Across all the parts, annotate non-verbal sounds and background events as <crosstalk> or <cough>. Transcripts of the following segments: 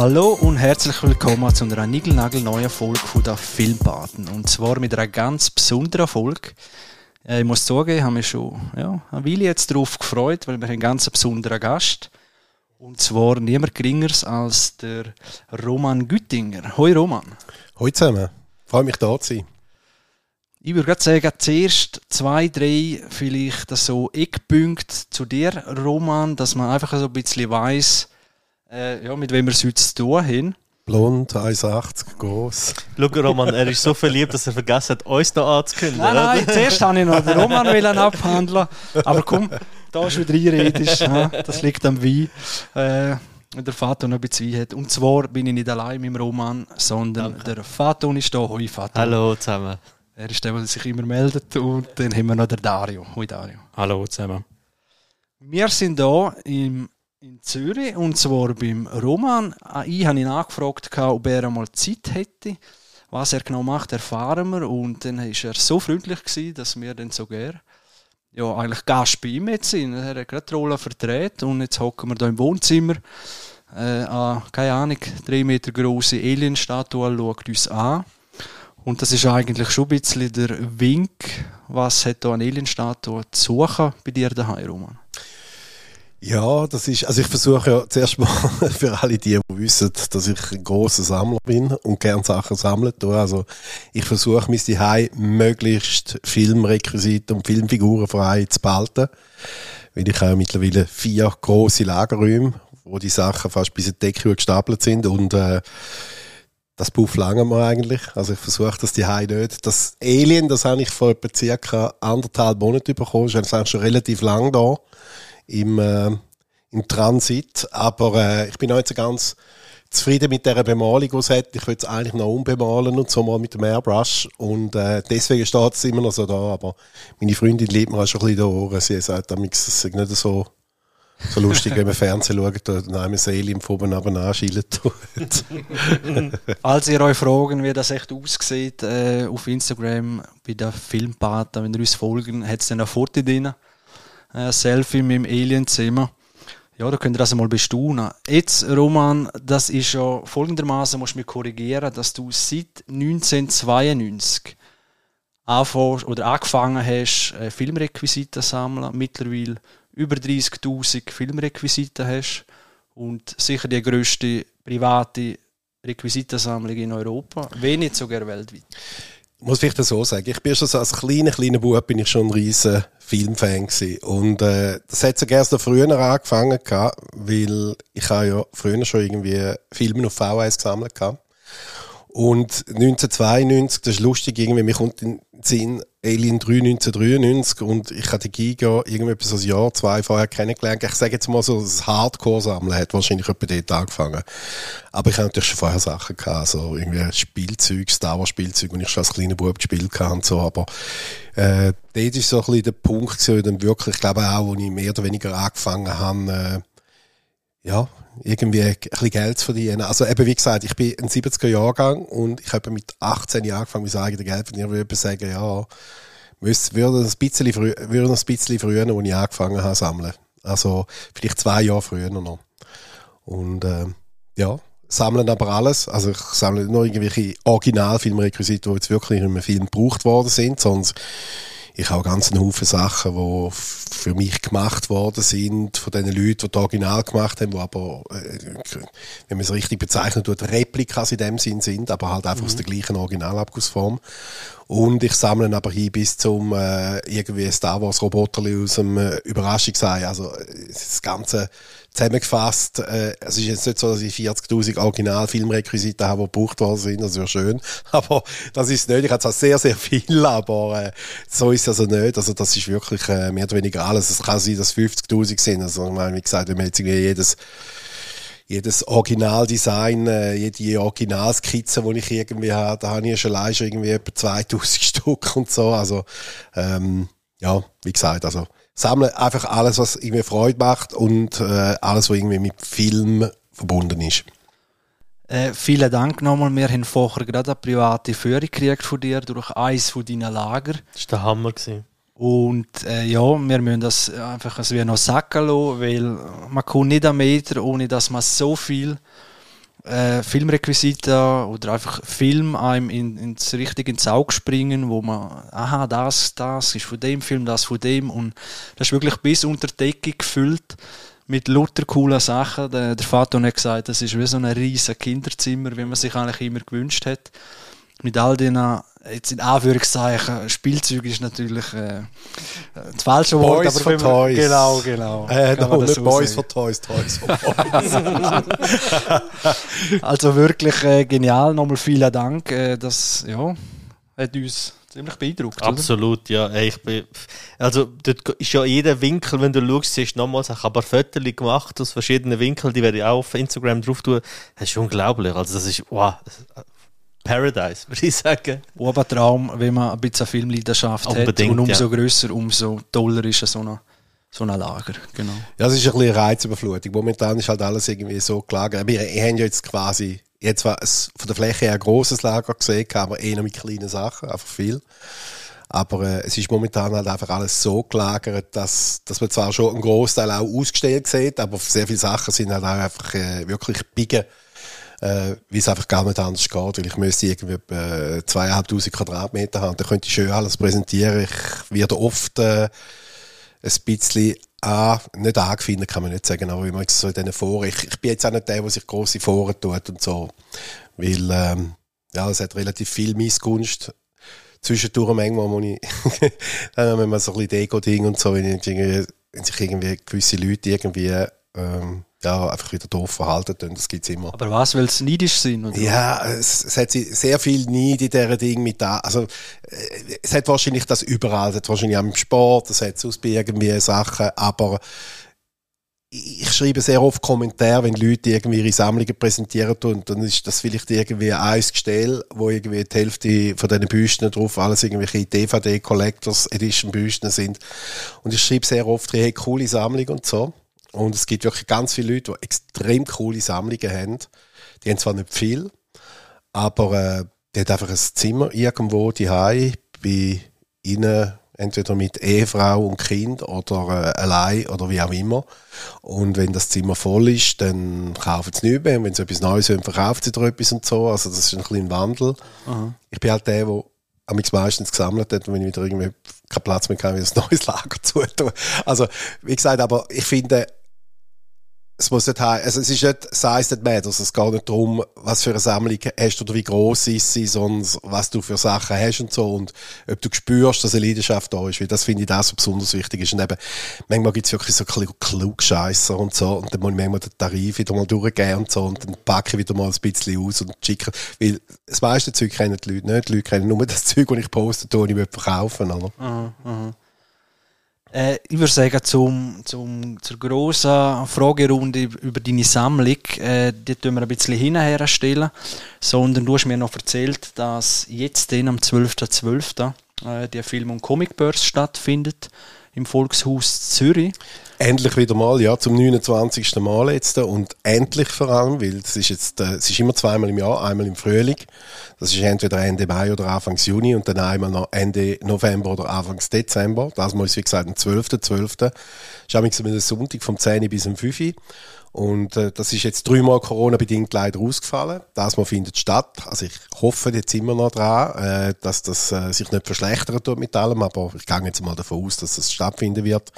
Hallo und herzlich willkommen zu einer niegelnagelneuen Folge von der Filmbaden. Und zwar mit einer ganz besonderen Folge. Äh, ich muss sagen, ich habe mich schon ja, eine Weile jetzt darauf gefreut, weil wir haben einen ganz besonderen Gast. Und zwar niemand geringeres als der Roman Güttinger. Hoi Roman. Hoi zusammen. Freue mich da zu sein. Ich würde gerade sagen, zuerst zwei, drei vielleicht so Eckpunkte zu dir, Roman, dass man einfach so ein bisschen weiss, äh, ja, mit wem wir es heute zu tun haben. Blond, 1,80 groß. Schau, Roman, er ist so verliebt, dass er vergessen hat, uns da anzukündigen. Nein, nein, zuerst habe ich noch den Roman <laughs> abhandeln. Aber komm, da ist wieder einredisch. das liegt am Wein. Äh, der Vater noch ein bisschen Wein hat. Und zwar bin ich nicht allein mit dem Roman, sondern Danke. der Vater ist da. Hoi, Vater. Hallo zusammen. Er ist der, der sich immer meldet. Und dann haben wir noch den Dario. Hoi, Dario. Hallo zusammen. Wir sind hier im in Zürich und zwar beim Roman. Ich habe ihn angefragt, ob er einmal Zeit hätte. Was er genau macht, erfahren wir. Und dann war er so freundlich, gewesen, dass wir dann sogar ja, eigentlich Gast bei ihm jetzt sind. Er hat gerade die Rolle verdreht und jetzt hocken wir hier im Wohnzimmer. Äh, an, keine Ahnung, drei Meter große Alien-Statue schaut uns an. Und das ist eigentlich schon ein bisschen der Wink, was hat da eine Alien-Statue zu suchen bei dir daheim, Roman? Ja, das ist, also ich versuche ja zuerst mal <laughs> für alle die, die wissen, dass ich ein grosser Sammler bin und gern Sachen sammeln. Also ich versuche mich daheim möglichst Filmrequisiten und Filmfiguren frei zu behalten. Weil ich habe mittlerweile vier große Lagerräume, wo die Sachen fast bis in die Decke gestapelt sind und äh, das Puff lange mir eigentlich. Also ich versuche das die nicht. Das Alien, das habe ich vor etwa circa anderthalb Monaten bekommen. Ist eigentlich schon relativ lang da im, äh, im Transit. Aber äh, ich bin so ganz zufrieden mit der Bemalung, die es hat. Ich würde es eigentlich noch umbemalen und so mal mit dem Airbrush. Und äh, deswegen steht es immer noch so da. Aber meine Freundin liebt mir auch schon ein bisschen die Ohren. Sie sagt, das ist nicht so, so lustig, wenn man <laughs> Fernsehen schaut und einem Alien von oben aber anschielen tut. <laughs> Als ihr euch fragen, wie das echt aussieht, äh, auf Instagram bei der Filmpaten, wenn ihr uns folgen, hat es dann ein Foto drin äh, Selfie mit dem Alienzimmer. Ja, da könnt ihr das einmal bestaunen. Jetzt, Roman, das ist ja folgendermaßen, musst du mich korrigieren, dass du seit 1992 anfängst, oder angefangen hast, äh, Filmrequisiten sammeln, mittlerweile über 30.000 Filmrequisiten hast und sicher die grösste private Requisitensammlung in Europa, wenn nicht sogar weltweit muss vielleicht so sagen, ich bin schon so als kleiner, kleiner Bub bin ich schon ein riesen Filmfan gewesen. Und, äh, das hat sogar erst früher angefangen gehabt, weil ich habe ja früher schon irgendwie Filme auf VHS gesammelt gehabt. Und 1992, das ist lustig, irgendwie, mir kommt in den Sinn, Alien 3 1993 und ich hatte Giga irgendwie so ein Jahr, zwei vorher kennengelernt. Ich sage jetzt mal so, das Hardcore-Sammeln hat wahrscheinlich etwa dort angefangen. Aber ich habe natürlich schon vorher Sachen gehabt, so irgendwie Spielzeug, Star Wars Spielzeug, und ich schon als kleiner Bub gespielt habe und so, aber äh, dort ist so ein bisschen der Punkt gewesen, dann wirklich, ich glaube auch, wo ich mehr oder weniger angefangen habe, äh, ja, irgendwie ein bisschen Geld zu verdienen. Also eben, wie gesagt, ich bin ein 70er Jahrgang und ich habe mit 18 Jahren angefangen, mein eigenes Geld zu verdienen. Ich würde sagen, ja, würde ein bisschen früher, würde ein bisschen früher, als ich angefangen habe, sammeln. Also, vielleicht zwei Jahre früher noch. Und, äh, ja, sammeln aber alles. Also, ich sammle nicht nur irgendwelche Originalfilmrequisiten, die jetzt wirklich in einem Film gebraucht worden sind, sondern ich habe ganz einen Haufen Sachen, die für mich gemacht worden sind, von den Leuten, die das Original gemacht haben, die aber, äh, wenn man es richtig bezeichnet, tut, Replikas in dem Sinn sind, aber halt einfach mhm. aus der gleichen Originalabgussform. Und ich sammle aber hin bis zum äh, irgendwie Star Wars Roboter aus dem äh, Überraschungsei. Also das Ganze zusammengefasst, äh, es ist jetzt nicht so, dass ich 40.000 Originalfilmrequisiten habe, die gebraucht worden sind, das wäre schön, <laughs> aber das ist nicht, ich habe zwar sehr, sehr viel, aber äh, so ist es also nicht, also das ist wirklich äh, mehr oder weniger alles, es kann sein, dass 50.000 sind, also ich meine, wie gesagt, wenn man jetzt irgendwie jedes jedes Originaldesign, äh, jede Originalskizze, die ich irgendwie habe, da habe ich schon schon irgendwie etwa 2000 <laughs> Stück und so, also ähm, ja, wie gesagt, also sammle einfach alles, was irgendwie Freude macht und äh, alles, was irgendwie mit Film verbunden ist. Äh, vielen Dank nochmal. Wir haben vorher gerade eine private Führung gekriegt von dir durch eins von deinen Lager. Das war der Hammer. Gewesen. Und äh, ja, wir müssen das einfach als wie noch sacken lassen, weil man kommt nicht einen Meter, ohne dass man so viel äh, Filmrequisiten oder einfach Film einem in, ins richtig ins Auge springen, wo man, aha, das, das ist von dem Film, das von dem und das ist wirklich bis unter die Decke gefüllt mit lauter coolen Sachen. Der, der Vater hat gesagt, das ist wie so ein riesen Kinderzimmer, wie man sich eigentlich immer gewünscht hat. Mit all den jetzt in Anführungszeichen, Spielzeug ist natürlich äh, das falsche Wort. Boys for Toys. Genau, genau. Äh, no, man das nicht so Boys sagen. for Toys, Toys for <laughs> Boys. Also wirklich äh, genial. Nochmal vielen Dank. Äh, das ja, hat uns ziemlich beeindruckt. Oder? Absolut, ja. Ey, Ich bin, also, dort ist ja jeder Winkel, wenn du schaust, siehst du nochmals, ich habe ein paar Fotos gemacht aus verschiedenen Winkeln, die werde ich auch auf Instagram drauf tun. Das ist unglaublich. Also, das ist, wow, Paradise, würde ich sagen. Obertraum, wenn man ein bisschen Filmleidenschaft hat. Unbedingt, Und umso ja. grösser, umso toller ist so ein so ein Lager. Genau. Ja, es ist ein bisschen eine Reizüberflutung. Momentan ist halt alles irgendwie so gelagert. Wir haben ja jetzt quasi, jetzt war es von der Fläche her ein grosses Lager gesehen, aber eher mit kleinen Sachen, einfach viel. Aber äh, es ist momentan halt einfach alles so gelagert, dass, dass man zwar schon einen Großteil auch ausgestellt sieht, aber sehr viele Sachen sind halt auch einfach äh, wirklich biegen, äh, wie es einfach gar nicht anders geht. Weil ich müsste irgendwie äh, zweieinhalbtausend Quadratmeter haben, da könnte ich schön alles präsentieren. Ich werde oft äh, ein bisschen an, nicht angefunden, kann man nicht sagen, aber wie man so in diesen Foren, ich, ich bin jetzt auch nicht der, der sich grosse Foren tut und so, weil, ähm, ja, es hat relativ viel Missgunst. Zwischendurch manchmal, muss ich, dann wenn man so ein bisschen Deko-Ding und so, wenn, ich wenn sich irgendwie gewisse Leute irgendwie, ähm, ja, einfach wieder doof verhalten, tun, das gibt's immer. Aber was, weil sie neidisch sind? Oder? Ja, es, es hat sehr viel Neid in dieser Ding mit da. Also, äh, es hat wahrscheinlich das überall. Es hat wahrscheinlich auch im Sport, es hat sonst bei irgendwie Sachen, aber ich schreibe sehr oft Kommentare, wenn Leute irgendwie ihre Sammlungen präsentieren und dann ist das vielleicht irgendwie ein Gestell, wo irgendwie die Hälfte von diesen Büsten drauf alles irgendwelche DVD Collectors Edition Büsten sind. Und ich schreibe sehr oft, hey, coole Sammlung und so. Und es gibt wirklich ganz viele Leute, die extrem coole Sammlungen haben. Die haben zwar nicht viel, aber äh, die hat einfach ein Zimmer irgendwo die bei ihnen entweder mit Ehefrau und Kind oder äh, allein oder wie auch immer. Und wenn das Zimmer voll ist, dann kaufen sie nicht mehr. Und wenn sie etwas Neues haben, verkaufen sie da etwas und so. Also das ist ein kleiner Wandel. Ich bin halt der, der am meistens gesammelt hat und wenn ich wieder irgendwie keinen Platz mehr kann, wieder ein neues Lager <laughs> zutun. Also, wie gesagt, aber ich finde, es muss nicht heißen, also es ist nicht size that matters. Es geht nicht darum, was für eine Sammlung hast du oder wie groß ist sie, sondern was du für Sachen hast und so und ob du spürst, dass eine Leidenschaft da ist, weil das finde ich das, was besonders wichtig ist. Und eben, manchmal gibt es wirklich so ein Klugscheisser und so und dann muss ich manchmal den Tarif wieder mal durchgehen und so und dann packe ich wieder mal ein bisschen aus und schicke, weil das meiste Zeug kennen die Leute nicht. Die Leute kennen nur das Zeug, das ich poste, das ich verkaufen, oder? Äh, ich würde sagen, zum, zum, zur grossen Fragerunde über deine Sammlung, äh, die tun wir ein bisschen hinterher stellen. Sondern du hast mir noch erzählt, dass jetzt den am 12.12. Äh, der Film- und Comicbörse stattfindet im Volkshaus Zürich. Endlich wieder mal, ja, zum 29. Mal jetzt und endlich vor allem, weil es ist jetzt, äh, es ist immer zweimal im Jahr, einmal im Frühling, das ist entweder Ende Mai oder Anfangs Juni und dann einmal noch Ende November oder Anfangs Dezember. Das mal ist wie gesagt am 12.12. Ist am Sonntag vom 10 bis um 5 Uhr. Und äh, das ist jetzt dreimal Corona-bedingt leider ausgefallen. Das mal findet statt. Also ich hoffe jetzt immer noch dran, äh, dass das äh, sich nicht verschlechtern tut mit allem, aber ich gehe jetzt mal davon aus, dass das stattfinden wird.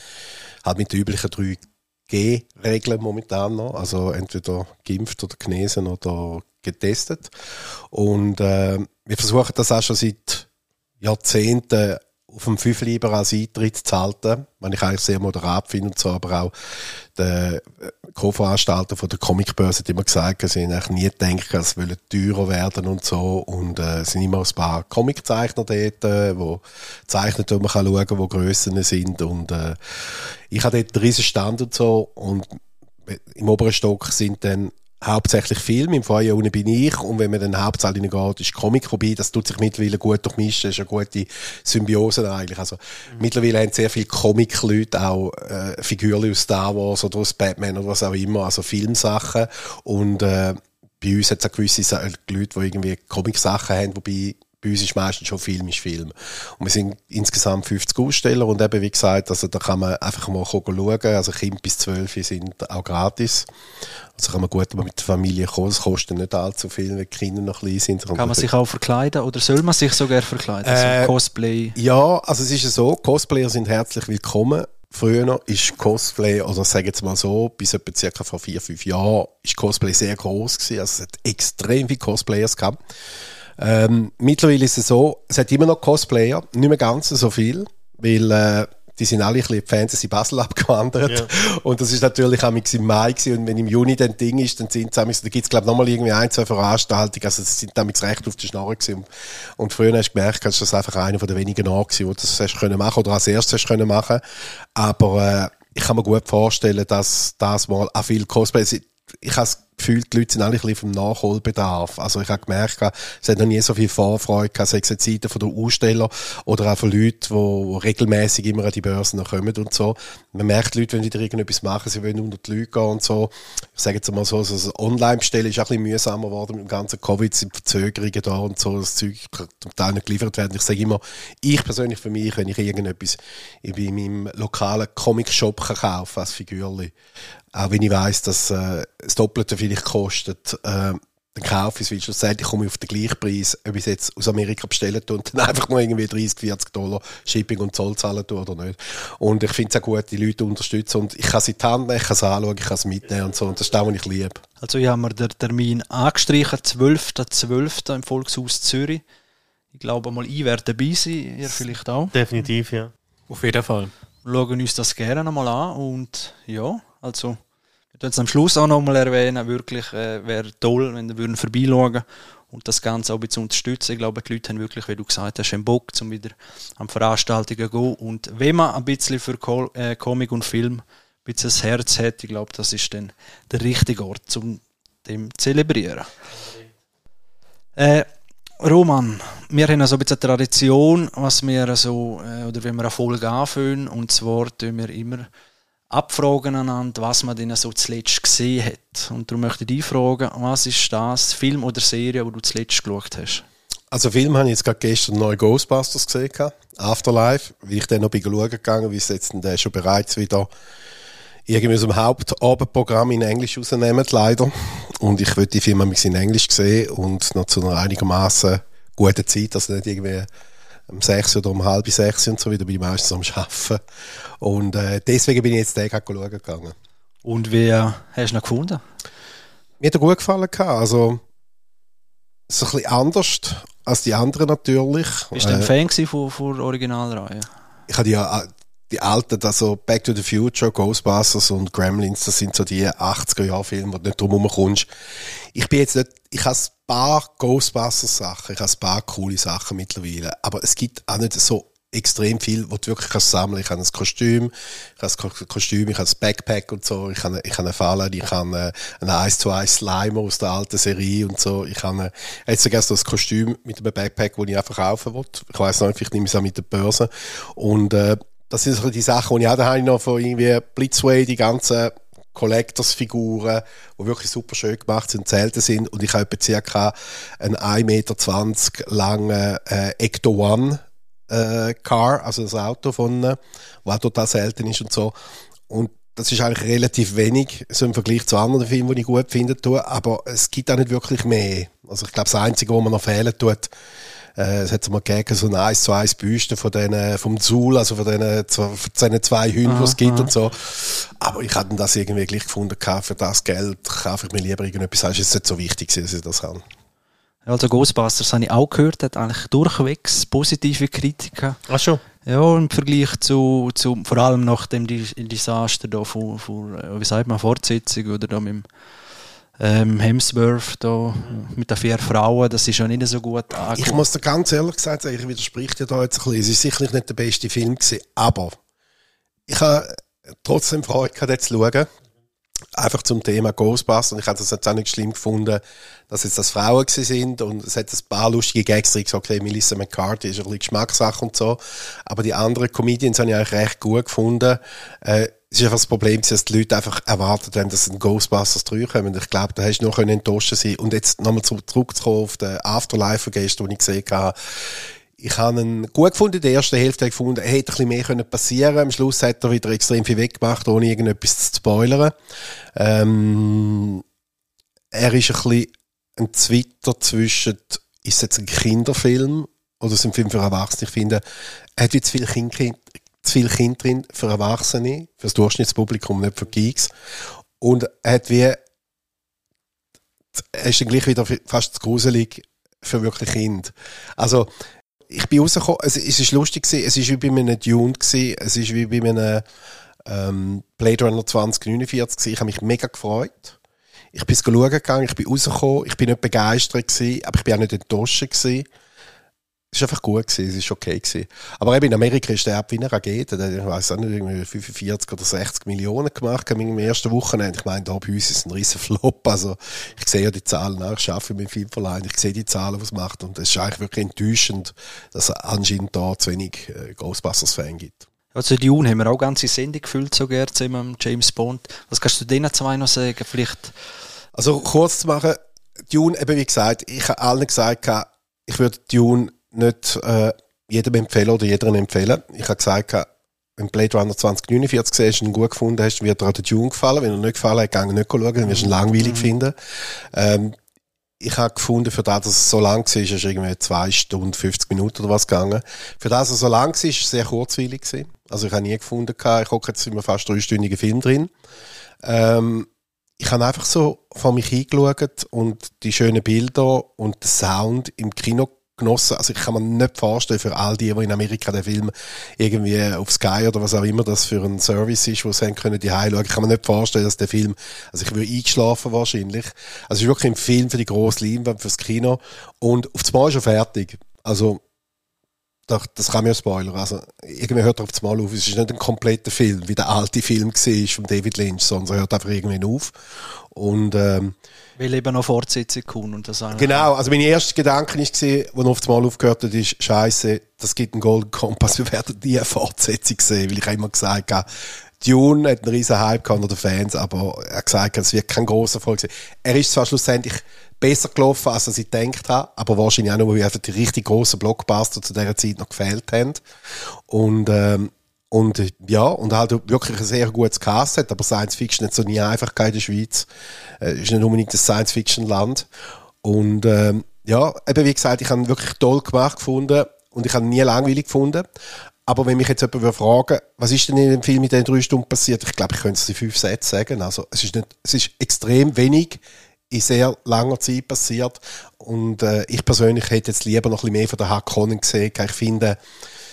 Halt mit den üblichen 3G-Regeln momentan noch. Also entweder geimpft oder genesen oder getestet. Und äh, wir versuchen das auch schon seit Jahrzehnten auf dem 5 lieber als Eintritt zu halten, was ich eigentlich sehr moderat finde. Und so, aber auch der äh, Co-Veranstalter von der Comicbörse hat immer gesagt, sie haben eigentlich nie gedacht, es wollen teurer werden und so. Und äh, es sind immer ein paar Comiczeichner dort, äh, wo zeichnen, wo man kann schauen, wo Grössen sind. Und äh, ich habe dort einen riesen Stand und so. Und im oberen Stock sind dann hauptsächlich Film, im Feuer unten bin ich. Und wenn man dann Hauptsaal reingeht, ist Comic, wobei das tut sich mittlerweile gut durchmischen, das ist eine gute Symbiose eigentlich. Also mittlerweile haben sehr viele Comic-Leute auch äh, Figuren aus Star Wars oder aus Batman oder was auch immer, also Filmsachen. Und äh, bei uns hat es auch gewisse Sa- Leute, die irgendwie Comic-Sachen haben, wobei bei uns ist meistens schon Film ist Film. Und wir sind insgesamt 50 Aussteller und eben, wie gesagt, also da kann man einfach mal schauen. Also Kinder bis 12 sind auch gratis. Also kann man gut mit der Familie kommen. Es kostet nicht allzu viel, wenn die Kinder noch klein sind. Kann man sich auch verkleiden oder soll man sich sogar verkleiden? Also Äh, Cosplay. Ja, also es ist ja so, Cosplayer sind herzlich willkommen. Früher ist Cosplay, oder sage jetzt mal so, bis etwa circa vor vier, fünf Jahren, ist Cosplay sehr groß gewesen. Also es hat extrem viele Cosplayers gehabt. Ähm, mittlerweile ist es so, es hat immer noch Cosplayer, nicht mehr ganz so viel, weil äh, die sind alle ein bisschen in die Fantasy Basel <laughs> abgewandert. Ja. Und das ist natürlich auch im Mai gewesen. Und wenn im Juni dann Ding ist, dann sind es, da gibt es glaube ich nochmal irgendwie ein, zwei Veranstaltungen. Also das sind damit recht auf die Schnarre gewesen. Und, früher hast du gemerkt, dass das einfach einer von den wenigen Orte gewesen, wo du das hast können machen oder als erstes hast können machen. Aber äh, ich kann mir gut vorstellen, dass das mal auch viel Cosplay, ich habe das Gefühl, die Leute sind alle ein bisschen vom Nachholbedarf. Also ich habe gemerkt, es hat noch nie so viel Vorfreude gehabt, sei es jetzt Seiten von den Aussteller oder auch von Leuten, die regelmäßig immer an die Börsen noch kommen und so. Man merkt, die Leute, wenn wieder irgendetwas machen, sie wollen unter die Leute gehen und so. Ich sage jetzt mal so, so das Online-Bestellen ist auch ein bisschen mühsamer geworden mit dem ganzen Covid, sind Verzögerungen da und so, das Zeug kann zum Teil nicht geliefert werden. Ich sage immer, ich persönlich für mich, wenn ich irgendetwas in meinem lokalen Comic-Shop kaufen als Figürli, auch wenn ich weiss, dass äh, das Doppelte vielleicht kostet, äh, dann kaufe ich es, weil schlussendlich komme ich auf den gleichen Preis, ob ich es jetzt aus Amerika bestellen tue und dann <laughs> einfach nur irgendwie 30, 40 Dollar Shipping und Zoll zahlen tue oder nicht. Und ich finde es auch gut, die Leute unterstützen und ich kann sie in die Hand nehmen, ich kann es anschauen, ich kann es mitnehmen und so und das ist das, was ich liebe. Also ich habe mir den Termin angestrichen, 12.12. im Volkshaus Zürich. Ich glaube mal, ich werde dabei sein, ihr vielleicht auch. Definitiv, ja. Auf jeden Fall. Wir schauen uns das gerne nochmal an und ja, also ich würde es am Schluss auch nochmal erwähnen, wirklich äh, wäre toll, wenn wir vorbeischauen und das Ganze auch ein bisschen unterstützen. Ich glaube, die Leute haben wirklich, wie du gesagt hast, einen Bock, um wieder an Veranstaltungen zu gehen und wenn man ein bisschen für Co äh, Comic und Film ein bisschen das Herz hat, ich glaube, das ist dann der richtige Ort, um dem zu zelebrieren. Äh, Roman, wir haben also ein bisschen eine Tradition, was wir so, äh, oder wenn wir eine Folge anfangen, und zwar tun wir immer abfragen einander, was man denn so zuletzt gesehen hat. Und darum möchte ich dich fragen, was ist das Film oder Serie, wo du zuletzt geschaut hast? Also Film habe ich jetzt gerade gestern neue Ghostbusters gesehen, Afterlife, wie ich dann noch bin schauen gegangen, wie sie jetzt denn schon bereits wieder irgendwie aus dem Hauptabendprogramm in Englisch rausnehmen, leider. Und ich würde die Film nämlich in Englisch sehen und noch zu einer einigermaßen guten Zeit, also nicht irgendwie um sechs oder um halb sechs und so wieder, bin ich meistens am Arbeiten. Und äh, deswegen bin ich jetzt den gerade schauen gegangen. Und wie hast du ihn gefunden? Mir hat er gut gefallen. Also, so ein bisschen anders als die anderen natürlich. Bist du ein Äh, Fan von, von der Originalreihe? ich habe ja die alten, also Back to the Future, Ghostbusters und Gremlins, das sind so die 80er-Jahre-Filme, wo du nicht drum kommst. Ich bin jetzt nicht, ich habe ein paar Ghostbusters-Sachen, ich habe ein paar coole Sachen mittlerweile, aber es gibt auch nicht so extrem viel, wo du wirklich kannst sammeln. Ich habe ein Kostüm, ich habe ein Ko- Kostüm, ich habe ein Backpack und so, ich habe, ich habe einen Fallen, ich habe einen, 1 zu 1 Slimer aus der alten Serie und so. Ich habe eine, jetzt sogar so ein Kostüm mit einem Backpack, das ich einfach kaufen will. Ich weiss noch vielleicht nehme ich es auch mit der Börse. Und, äh, das sind so die Sachen, die ich auch, da habe ich noch von irgendwie Blitzway, die ganzen Collectors-Figuren, die wirklich super schön gemacht sind, selten sind. Und ich habe circa einen 1,20 Meter langen äh, Ecto One äh, Car, also das Auto von, äh, was total selten ist und so. Und das ist eigentlich relativ wenig, so im Vergleich zu anderen Filmen, die ich gut finde, aber es gibt auch nicht wirklich mehr. Also ich glaube, das Einzige, was man noch fehlen tut, äh, es hat mal gegeben, so ein 1 zu 1 Büste von denen, vom Zool, also von denen, zwei- von diesen zwei Hunden, die es gibt und so. Aber ich hatte das irgendwie gleich gefunden, für das Geld kaufe ich mir lieber irgendetwas, das ist jetzt nicht so wichtig, dass ich das habe. Also Ghostbusters habe ich auch gehört, hat eigentlich durchwegs positive Kritiken. Ach schon. Ja, im Vergleich zu, zu vor allem nach dem Desaster da von, von äh, wie sagt man, Fortsetzung oder da mit dem ähm, Hemsworth da mit den vier Frauen, das ist ja nicht so gut Ich angekommen. muss dir ganz ehrlich gesagt sagen, ich widerspreche dir da jetzt ein bisschen. Es ist sicherlich nicht der beste Film gewesen, aber ich habe trotzdem Freude gehabt, den zu schauen. Einfach zum Thema Ghostbusters. Und ich habe das jetzt auch nicht schlimm gefunden, dass jetzt das Frauen gewesen sind. Und es hat ein paar lustige Gags drin gesagt, okay, Melissa McCarthy ist ein bisschen Geschmackssache und so. Aber die anderen Comedians habe ich eigentlich recht gut gefunden. Äh, es ist einfach das Problem, dass die Leute einfach erwartet haben, dass ein Ghostbusters 3 kommt. Ich glaube, da hast du nur enttäuscht sein Und jetzt nochmal zurückzukommen auf den Afterlife gestern, den ich gesehen habe. Ich habe ihn gut gefunden, in der ersten Hälfte gefunden, er hätte ein bisschen mehr können passieren Am Schluss hat er wieder extrem viel weggemacht, ohne irgendetwas zu spoilern. Ähm, er ist ein bisschen ein Twitter zwischen, ist es jetzt ein Kinderfilm oder ist es ein Film für Erwachsene? Ich finde, er hat wie zu viel Kind, zu viel Kind drin für Erwachsene, für das Durchschnittspublikum, nicht für Geeks. Und er hat wie, er ist dann gleich wieder fast zu gruselig für wirklich Kind. Also, ich bin rausgekommen, es, es ist lustig es ist wie bei einem Dune gewesen, es ist wie bei einem ähm, Blade Runner 2049 gewesen. Ich habe mich mega gefreut. Ich bin schauen gegangen, ich bin rausgekommen, ich bin nicht begeistert gewesen, aber ich bin auch nicht enttäuscht gewesen. Es war einfach gut, gewesen, es war okay. Gewesen. Aber eben in Amerika ist der App wie eine Rakete. Der, ich weiß auch nicht, irgendwie 45 oder 60 Millionen gemacht im ersten Wochenende. Ich meine, da bei uns ist es ein riesen Flop. Also, ich sehe ja die Zahlen auch. Ich arbeite mit Filmverleihen. Ich sehe die Zahlen, was es macht. Und es ist eigentlich wirklich enttäuschend, dass es anscheinend da zu wenig äh, Ghostbusters-Fans gibt. Also Dune haben wir auch ganze Sendung gefüllt, so gerne zusammen James Bond. Was kannst du denen zwei noch sagen? Vielleicht... Also kurz zu machen, Dune, eben wie gesagt, ich habe allen gesagt, ich würde Dune nicht äh, jedem empfehlen oder jedem empfehlen. Ich habe gesagt, wenn Blade Runner 2049 siehst und ihn gut gefunden hast, wird dir auch der Dune gefallen. Wenn er nicht gefallen hat, geh nicht schauen, dann wirst du ihn langweilig mhm. finden. Ähm, ich habe gefunden, für das, dass es so lang war, ist es irgendwie zwei Stunden, 50 Minuten oder was gegangen. Für das, dass es so lang war, ist es sehr kurzweilig gewesen. Also ich habe nie gefunden, ich hocke jetzt immer fast dreistündigen Film drin. Ähm, ich habe einfach so vor mich hingeschaut und die schönen Bilder und den Sound im Kino genossen. Also ich kann mir nicht vorstellen, für all die, die in Amerika den Film irgendwie auf Sky oder was auch immer das für ein Service ist, wo sie haben können, die schauen. Ich kann mir nicht vorstellen, dass der Film, also ich würde eingeschlafen wahrscheinlich. Also es ist wirklich ein Film für die grosse Leinwand, fürs Kino. Und auf das Mal ist er fertig. Also das kann mir ja spoilern. Also, irgendwie hört er auf das Mal auf. Es ist nicht ein kompletter Film, wie der alte Film war von David Lynch, sondern er hört einfach irgendwann auf. Und, ähm, Weil eben noch Fortsetzung kommt und das Genau, also meine erste Gedanke war, als er auf das Mal aufgehört hat, ist, Scheiße, das gibt einen Golden Kompass, wir werden nie eine Fortsetzung sehen, weil ich immer gesagt habe, Dune hat einen riesen Hype gehabt unter den Fans, aber er hat gesagt, es wird kein großer Erfolg sein. Er ist zwar schlussendlich besser gelaufen, als er sich gedacht hat, aber wahrscheinlich auch nur, weil einfach die richtig grossen Blockbuster zu dieser Zeit noch gefehlt haben. Und, ähm, und ja, und halt wirklich ein sehr gutes Cast hat, aber Science Fiction hat so nie einfach in der Schweiz. Äh, ist nicht unbedingt das Science Fiction Land. Und ähm, ja, eben wie gesagt, ich habe ihn wirklich toll gemacht gefunden und ich habe ihn nie langweilig gefunden. Aber wenn mich jetzt jemand fragen was ist denn in dem Film in den drei Stunden passiert? Ich glaube, ich könnte es in fünf Sätze sagen. Also, es ist, nicht, es ist extrem wenig in sehr langer Zeit passiert. Und äh, ich persönlich hätte jetzt lieber noch ein bisschen mehr von der Hakonnen gesehen. Ich finde...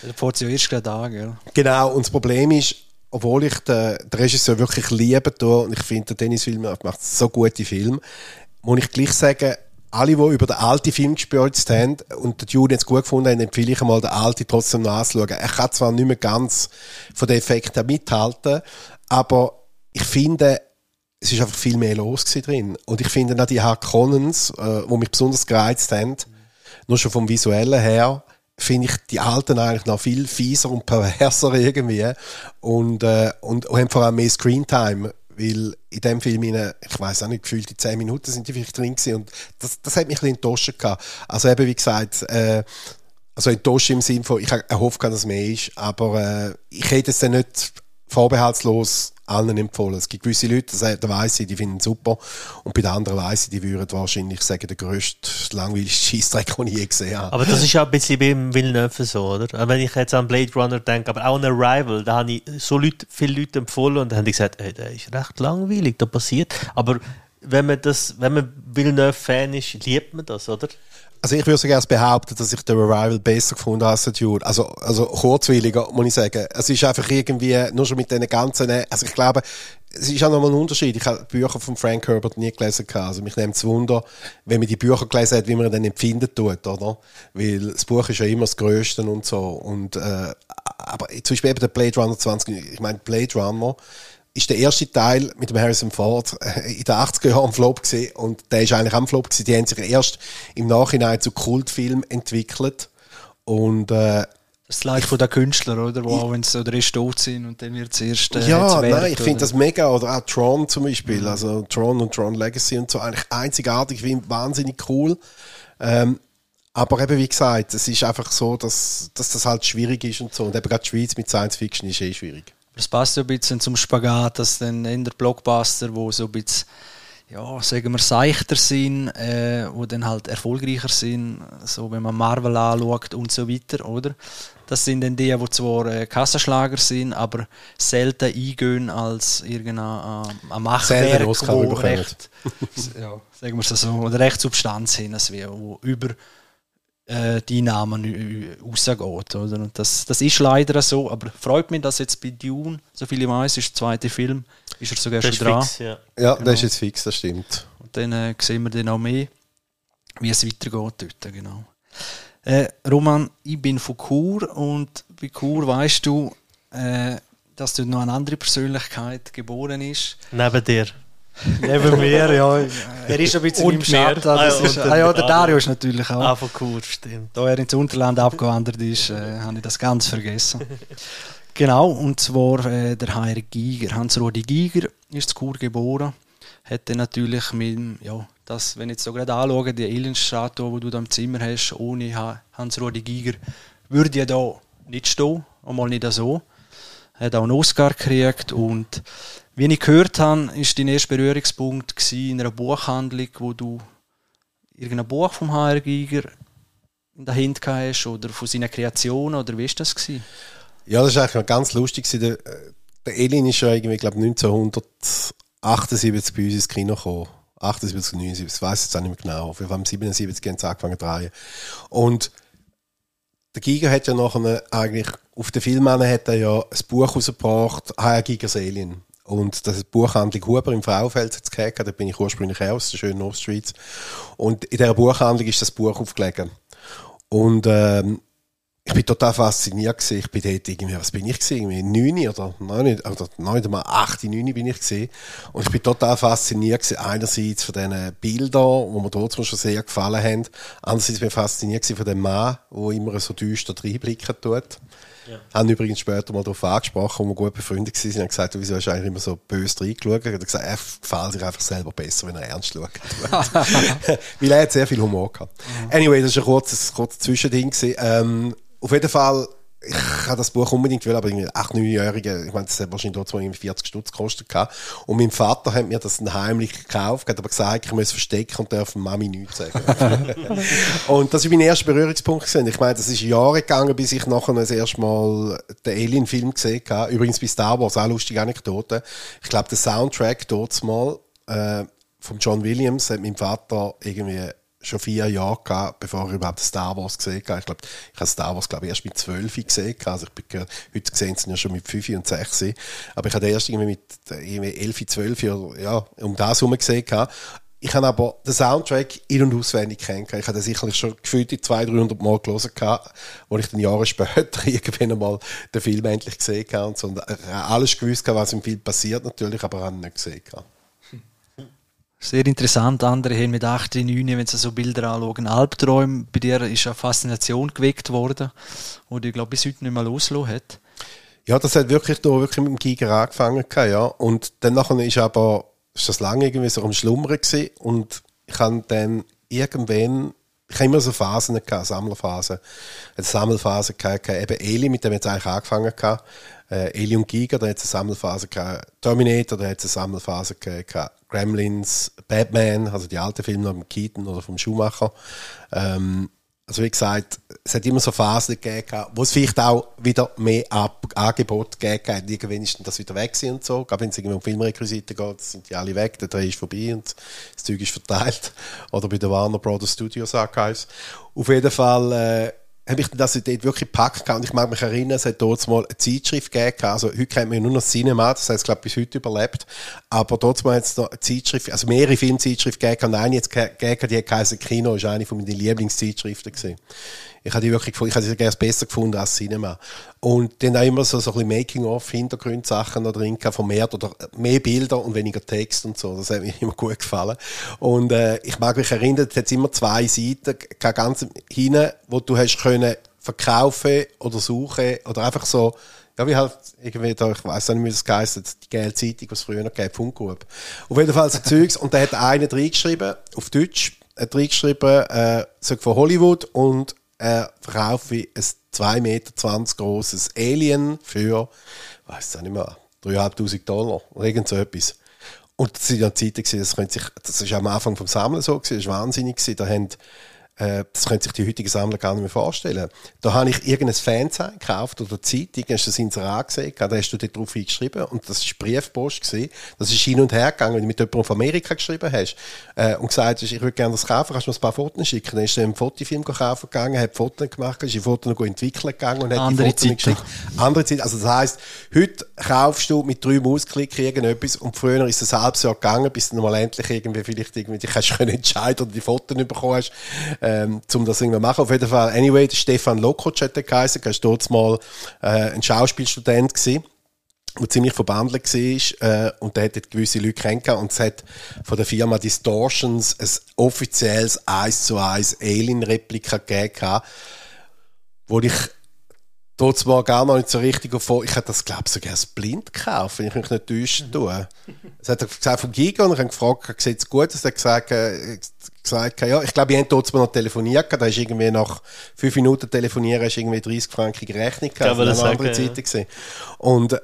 Der fährt ja erst gerade an, gell? Genau, und das Problem ist, obwohl ich den, den Regisseur wirklich liebe und ich finde, Dennis Wilmer macht so gute Filme, muss ich gleich sagen, alle, die über den alten Film gespürt haben und den Dune jetzt gut gefunden haben, empfehle ich einmal, den alten trotzdem nachzuschauen. Er kann zwar nicht mehr ganz von den Effekten mithalten, aber ich finde, es ist einfach viel mehr los drin. Und ich finde auch die Harkonnens, äh, die mich besonders gereizt haben, nur schon vom Visuellen her, finde ich die Alten eigentlich noch viel fieser und perverser <laughs> irgendwie. Und, äh, und haben vor allem mehr Screentime weil in dem Film, in, ich weiß auch nicht, gefühlt die 10 Minuten sind die vielleicht drin gewesen und das, das hat mich ein bisschen enttäuscht gehabt. Also eben, wie gesagt, äh, also enttäuscht im Sinne von, ich erhoffe, dass es mehr ist, aber äh, ich hätte es dann nicht vorbehaltslos allen empfohlen. Es gibt gewisse Leute, da weiss ich, die finden es super. Und bei den anderen weiss ich, die würden wahrscheinlich sagen, der grösste, langweiligste <laughs> Scheissdreck, den ich je gesehen habe. Aber das ist ja ein bisschen beim Villeneuve so, oder? Wenn ich jetzt an Blade Runner denke, aber auch an Arrival, da habe ich so Leute, viele Leute empfohlen und dann haben die gesagt, ey, der ist recht langweilig, da passiert. Aber wenn man das, wenn man Villeneuve-Fan ist, liebt man das, oder? Also ich würde sogar behaupten, dass ich den Arrival besser gefunden habe als der Dune. Also, also kurzweiliger, muss ich sagen. Es ist einfach irgendwie, nur schon mit diesen ganzen, also ich glaube, es ist auch nochmal ein Unterschied. Ich habe Bücher von Frank Herbert nie gelesen. Also mich nimmt es Wunder, wenn man die Bücher gelesen hat, wie man dann empfindet tut, oder? Weil das Buch ist ja immer das Größte und so. Und, äh, aber zum Beispiel eben der Blade Runner 20, ich meine, Blade Runner, ist der erste Teil mit dem Harrison Ford äh, in den 80er Jahren Flop gewesen und der ist eigentlich am Flop gewesen. Die haben sich erst im Nachhinein zu Kultfilm entwickelt und äh, Das Leid von den Künstlern, oder? Wo auch wenn sie oder ist tot sind und dann wird es erst. Äh, ja, Wert, nein, ich finde das mega. Oder auch Tron zum Beispiel. Also Tron und Tron Legacy und so. Eigentlich einzigartig, wahnsinnig cool. Ähm, aber eben, wie gesagt, es ist einfach so, dass, dass das halt schwierig ist und so. Und eben gerade die Schweiz mit Science Fiction ist eh schwierig. Das passt ja ein bisschen zum Spagat, dass dann in der Blockbuster, wo so ein bisschen, ja, sagen wir, seichter sind, äh, wo dann halt erfolgreicher sind, so wenn man Marvel anschaut und so weiter, oder? Das sind dann die, die zwar äh, Kassenschlager sind, aber selten eingehen als irgendein äh, ein Machwerk, wo bekommen. recht, <laughs> ja, sagen wir es so, oder recht Substanz hin, wo über äh, die ü- rausgeht. Oder? Und das, das ist leider so, aber freut mich, dass jetzt bei Dune, so viel ich weiß, ist der zweite Film, ist er sogar Das schon ist dran. fix, ja. Ja, Genau. das ist jetzt fix, das stimmt. Und dann äh, sehen wir dann auch mehr, wie es weitergeht dort, genau. Äh, Roman, ich bin von Chur und bei Chur weißt du, äh, dass dort noch eine andere Persönlichkeit geboren ist. Neben dir. Neben mir, ja. <laughs> Er ist ein bisschen Und im Schatten. Das Ah, ja, ist, ah ja, der Dario. Ist natürlich auch. Ah, von Kur, stimmt. Da er ins Unterland abgewandert ist, äh, habe ich das ganz vergessen. genau, und zwar äh, der HR Giger. Hans-Rudi Giger ist zu Chur geboren. Hat dann natürlich mit, dem- ja, das, wenn ich jetzt so gerade anschaue, die Alienstatue, die du da im Zimmer hast, ohne Ha- Hans-Rudi Giger, würde ja da nicht stehen. Einmal nicht so. Hat auch einen Oscar gekriegt und wie ich gehört habe, ist dein erster Berührungspunkt in einer Buchhandlung, wo du irgendein Buch vom HR Giger in der Hand hast oder von seinen Kreationen oder wie ist das? Ja, das noch ganz lustig. Der, der Elin ist ja irgendwie, glaube 1978 bei uns ins Kino gekommen. 78, 79, ich weiß jetzt auch nicht mehr genau. Wir haben 77 haben sie angefangen zu drehen. Und der Giger hat ja nachher eigentlich, auf den Film hat er ja ein Buch rausgebracht, HR Gigers Alien. Und das Buchhandlung Huber im Frauenfeld hat es da bin ich ursprünglich her, aus der schönen Ostschweiz. Und in dieser Buchhandlung ist das Buch aufgelegen. Und ähm, ich bin total fasziniert gewesen. Ich bin dort irgendwie, was bin ich gewesen? Irgendwie neun oder neun, oder neun oder mal acht, neun bin ich gewesen. Und ich bin total fasziniert gewesen. Einerseits von diesen Bildern, die mir dort schon sehr gefallen haben. Andererseits bin ich fasziniert von dem Mann, der immer so düster reinblicken tut. Ja. Haben übrigens später mal darauf angesprochen, wo wir gut befreundet waren, und haben gesagt, du, wieso hast du eigentlich immer so böse reingeschaut? Er hat gesagt, er gefällt sich einfach selber besser, wenn er ernst schaut. <laughs> Weil er hat sehr viel Humor gehabt. Anyway, das war ein kurzes, kurzes Zwischending. Ähm, auf jeden Fall, ich habe das Buch unbedingt will, aber irgendwie 8, 9-Jährige, ich meine, das hat wahrscheinlich dort irgendwie 40 Stutz gekostet gehabt. Und mein Vater hat mir das heimlich gekauft, hat aber gesagt, ich muss es verstecken und darf Mami nichts sagen. <laughs> und das war mein erster Berührungspunkt. Gewesen. Ich meine, das ist Jahre gegangen, bis ich nachher das erste Mal den Alien-Film gesehen habe. Übrigens bei Star Wars, auch lustige Anekdote. Ich glaube, der Soundtrack dort mal, äh, von John Williams hat mein Vater irgendwie schon vier Jahre gehabt, bevor ich überhaupt Star Wars gesehen habe. Ich glaube, ich habe Star Wars glaube ich, erst mit zwölf gesehen. Also ich bin, heute gesehen sind ja schon mit fünf und sechs. Aber ich habe erst irgendwie mit irgendwie elf, zwölf ja, um das herum gesehen. gehabt. Ich habe aber den Soundtrack in- und auswendig kennt. Ich habe den sicherlich schon gefühlt 200, 300 Mal gelesen, wo ich dann Jahre später <laughs> irgendwann einmal den Film endlich gesehen habe. Und so. Äh, alles gewusst, was im Film passiert natürlich, aber habe ihn nicht gesehen. gehabt. Sehr interessant. Andere haben mit 8, 9, wenn sie so Bilder anschauen, Albträume. Bei dir ist eine Faszination geweckt worden, die dich, glaube ich, bis heute nicht mehr losgelassen hat. Ja, das hat wirklich da wirklich mit dem Giger angefangen, ja. Und dann nachher ist aber, ist das lange irgendwie so am Schlummern gewesen. Und ich habe dann irgendwann, ich habe immer so Phasen gehabt, Sammlerphasen. Eine Sammelphase gehabt, eben Eli, mit dem jetzt eigentlich angefangen gehabt. Äh, Eli und Giger, da hat es eine Sammelphase gehabt. Terminator, da hat es eine Sammelphase gehabt. Gremlins, Batman, also die alten Filme noch mit Keaton oder vom Schumacher. Ähm, also wie gesagt, es hat immer so Phasen gegeben, wo es vielleicht auch wieder mehr Ab Angebot gegeben hat. Irgendwann ist das wieder weg und so. Gerade wenn es irgendwie um Filmrequisiten geht, sind die alle weg, der Dreh ist vorbei und das Zeug ist verteilt. Oder bei der Warner Brothers Studios Archives. Auf jeden Fall äh, habe ich das dort wirklich gepackt und ich mag mich erinnern, es hat dort mal eine Zeitschrift gegeben, also heute kennt man nur noch Cinema, das heißt, glaube bis heute überlebt, aber dort mal hat es noch eine Zeitschrift, also mehrere Filmzeitschriften gegeben, und eine jetzt gegeben, die geheißen Kino, ist eine von meinen Lieblingszeitschriften gewesen. Ich habe die wirklich gefunden, ich habe sie gerne besser gefunden als Cinema. Und dann auch immer so, so ein bisschen Making-of, Hintergrundsachen da drin gehabt, vermehrt oder mehr Bilder und weniger Text und so. Das hat mir <laughs> immer gut gefallen. Und äh, ich mag mich erinnern, es hat immer zwei Seiten, ganz hinten, wo du hast können verkaufe oder suche oder einfach so, ja, wie halt irgendwie da, ich weiß nicht, wie das heisst, die gelbe Zeitung, was früher noch gab, Funkgroup. Auf jeden Fall so Zeugs. Und da hat einer reingeschrieben, auf Deutsch, hat reingeschrieben, äh, so von Hollywood und er verkaufe ein 2,20 Meter grosses Alien für, ich weiß es nicht mehr, 3'500 Dollar oder irgend so etwas. Und das sind ja Zeiten das sich, das ist am Anfang vom Sammeln so das war wahnsinnig da haben äh, das können sich die heutigen Sammler gar nicht mehr vorstellen. Da habe ich irgendein Fanzeichen gekauft oder Zeitung, hast du das Inserat gesehen, da hast du dort drauf eingeschrieben und das war Briefpost gewesen. Das ist hin und her gegangen, wenn du mit jemandem von Amerika geschrieben hast äh, und gesagt hast, ich würde gerne das kaufen, kannst du mir ein paar Fotos schicken. Dann ist er einen Fotofilm kaufen gegangen, hat Fotos gemacht, ist die Fotos noch entwickeln gegangen und hat Andere die Fotos geschickt. Andere Zeit, also das heisst, heute kaufst du mit drei Mausklicken irgendetwas und früher ist es ein halbes Jahr gegangen, bis du mal endlich irgendwie vielleicht irgendwie dich hast <laughs> können entscheiden oder die Fotos bekommen hast, ähm, um das irgendwie zu machen. Auf jeden Fall, anyway, Stefan Lokoc hat der geheißen, er war dort mal äh, ein Schauspielstudent gewesen der ziemlich verbandelt war äh, und der hat gewisse Leute kennengelernt und es hat von der Firma Distortions ein offizielles 1 zu 1 Alien-Replika gegeben, wo ich dort zwar gar noch nicht so richtig auf, ich hätte das glaube ich sogar blind gekauft, wenn ich mich nicht täuschen tue. Das hat er gesagt vom Giga und ich habe gefragt, sieht es gut aus? Er hat gesagt, gesagt, ja, ich glaube, ich habe zwar noch telefoniert, da ist irgendwie nach fünf Minuten telefonieren, ist irgendwie 30 Franken Rechnung gehabt, Kann man das das eine andere sagen, Zeit gewesen. Und äh,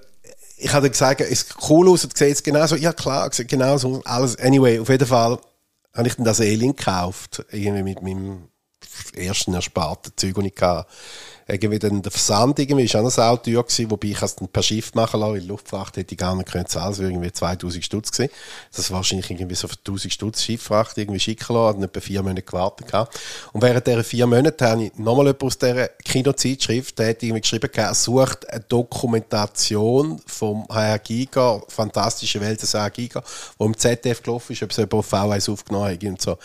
ich habe dann gesagt, es sieht cool aus und sieht genauso, ja klar, sieht genauso alles. Anyway, auf jeden Fall habe ich dann das Alien gekauft, irgendwie mit meinem ersten ersparten Zeug, das ich hatte. Irgendwie dann der Versand irgendwie ist auch noch sau teuer gewesen, wobei ich es dann per Schiff machen lassen, weil Luftfracht hätte ich gar nicht können zahlen, das wäre irgendwie 2000 Stutz gewesen. Das war wahrscheinlich irgendwie so für 1000 Stutz Schifffracht irgendwie schicken lassen, hat etwa vier Monate gewartet gehabt. Und während dieser vier Monate habe ich nochmal jemand aus dieser Kinozeitschrift, der hat irgendwie geschrieben, gehabt, sucht eine Dokumentation vom HR Giga, Fantastische Welt des HR Giga, wo im ZDF gelaufen ist, ob es jemand auf V1 aufgenommen hat und so.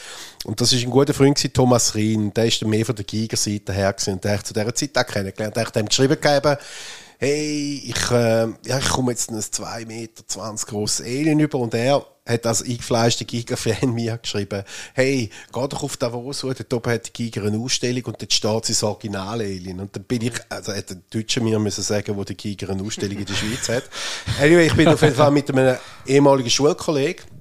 Und das ist ein guter Freund gewesen, Thomas Rien, der ist mehr von der Giga-Seite her gewesen, und der hat zu dieser Zeit auch kennengelernt. Der hat ihm geschrieben gegeben, hey, ich, äh, ja, ich komme jetzt ein 2,20 Meter grosses Alien über und er hat als eingefleischter Giga-Fan <laughs> mir geschrieben, hey, geh doch auf Davos, dort oben hat die Giga eine Ausstellung und dort steht das Original-Alien. Und dann bin ich, also hätte der Deutsche mir müssen sagen, wo die Giga eine Ausstellung in der Schweiz hat. <laughs> Anyway, ich bin auf jeden Fall mit einem ehemaligen Schulkollegen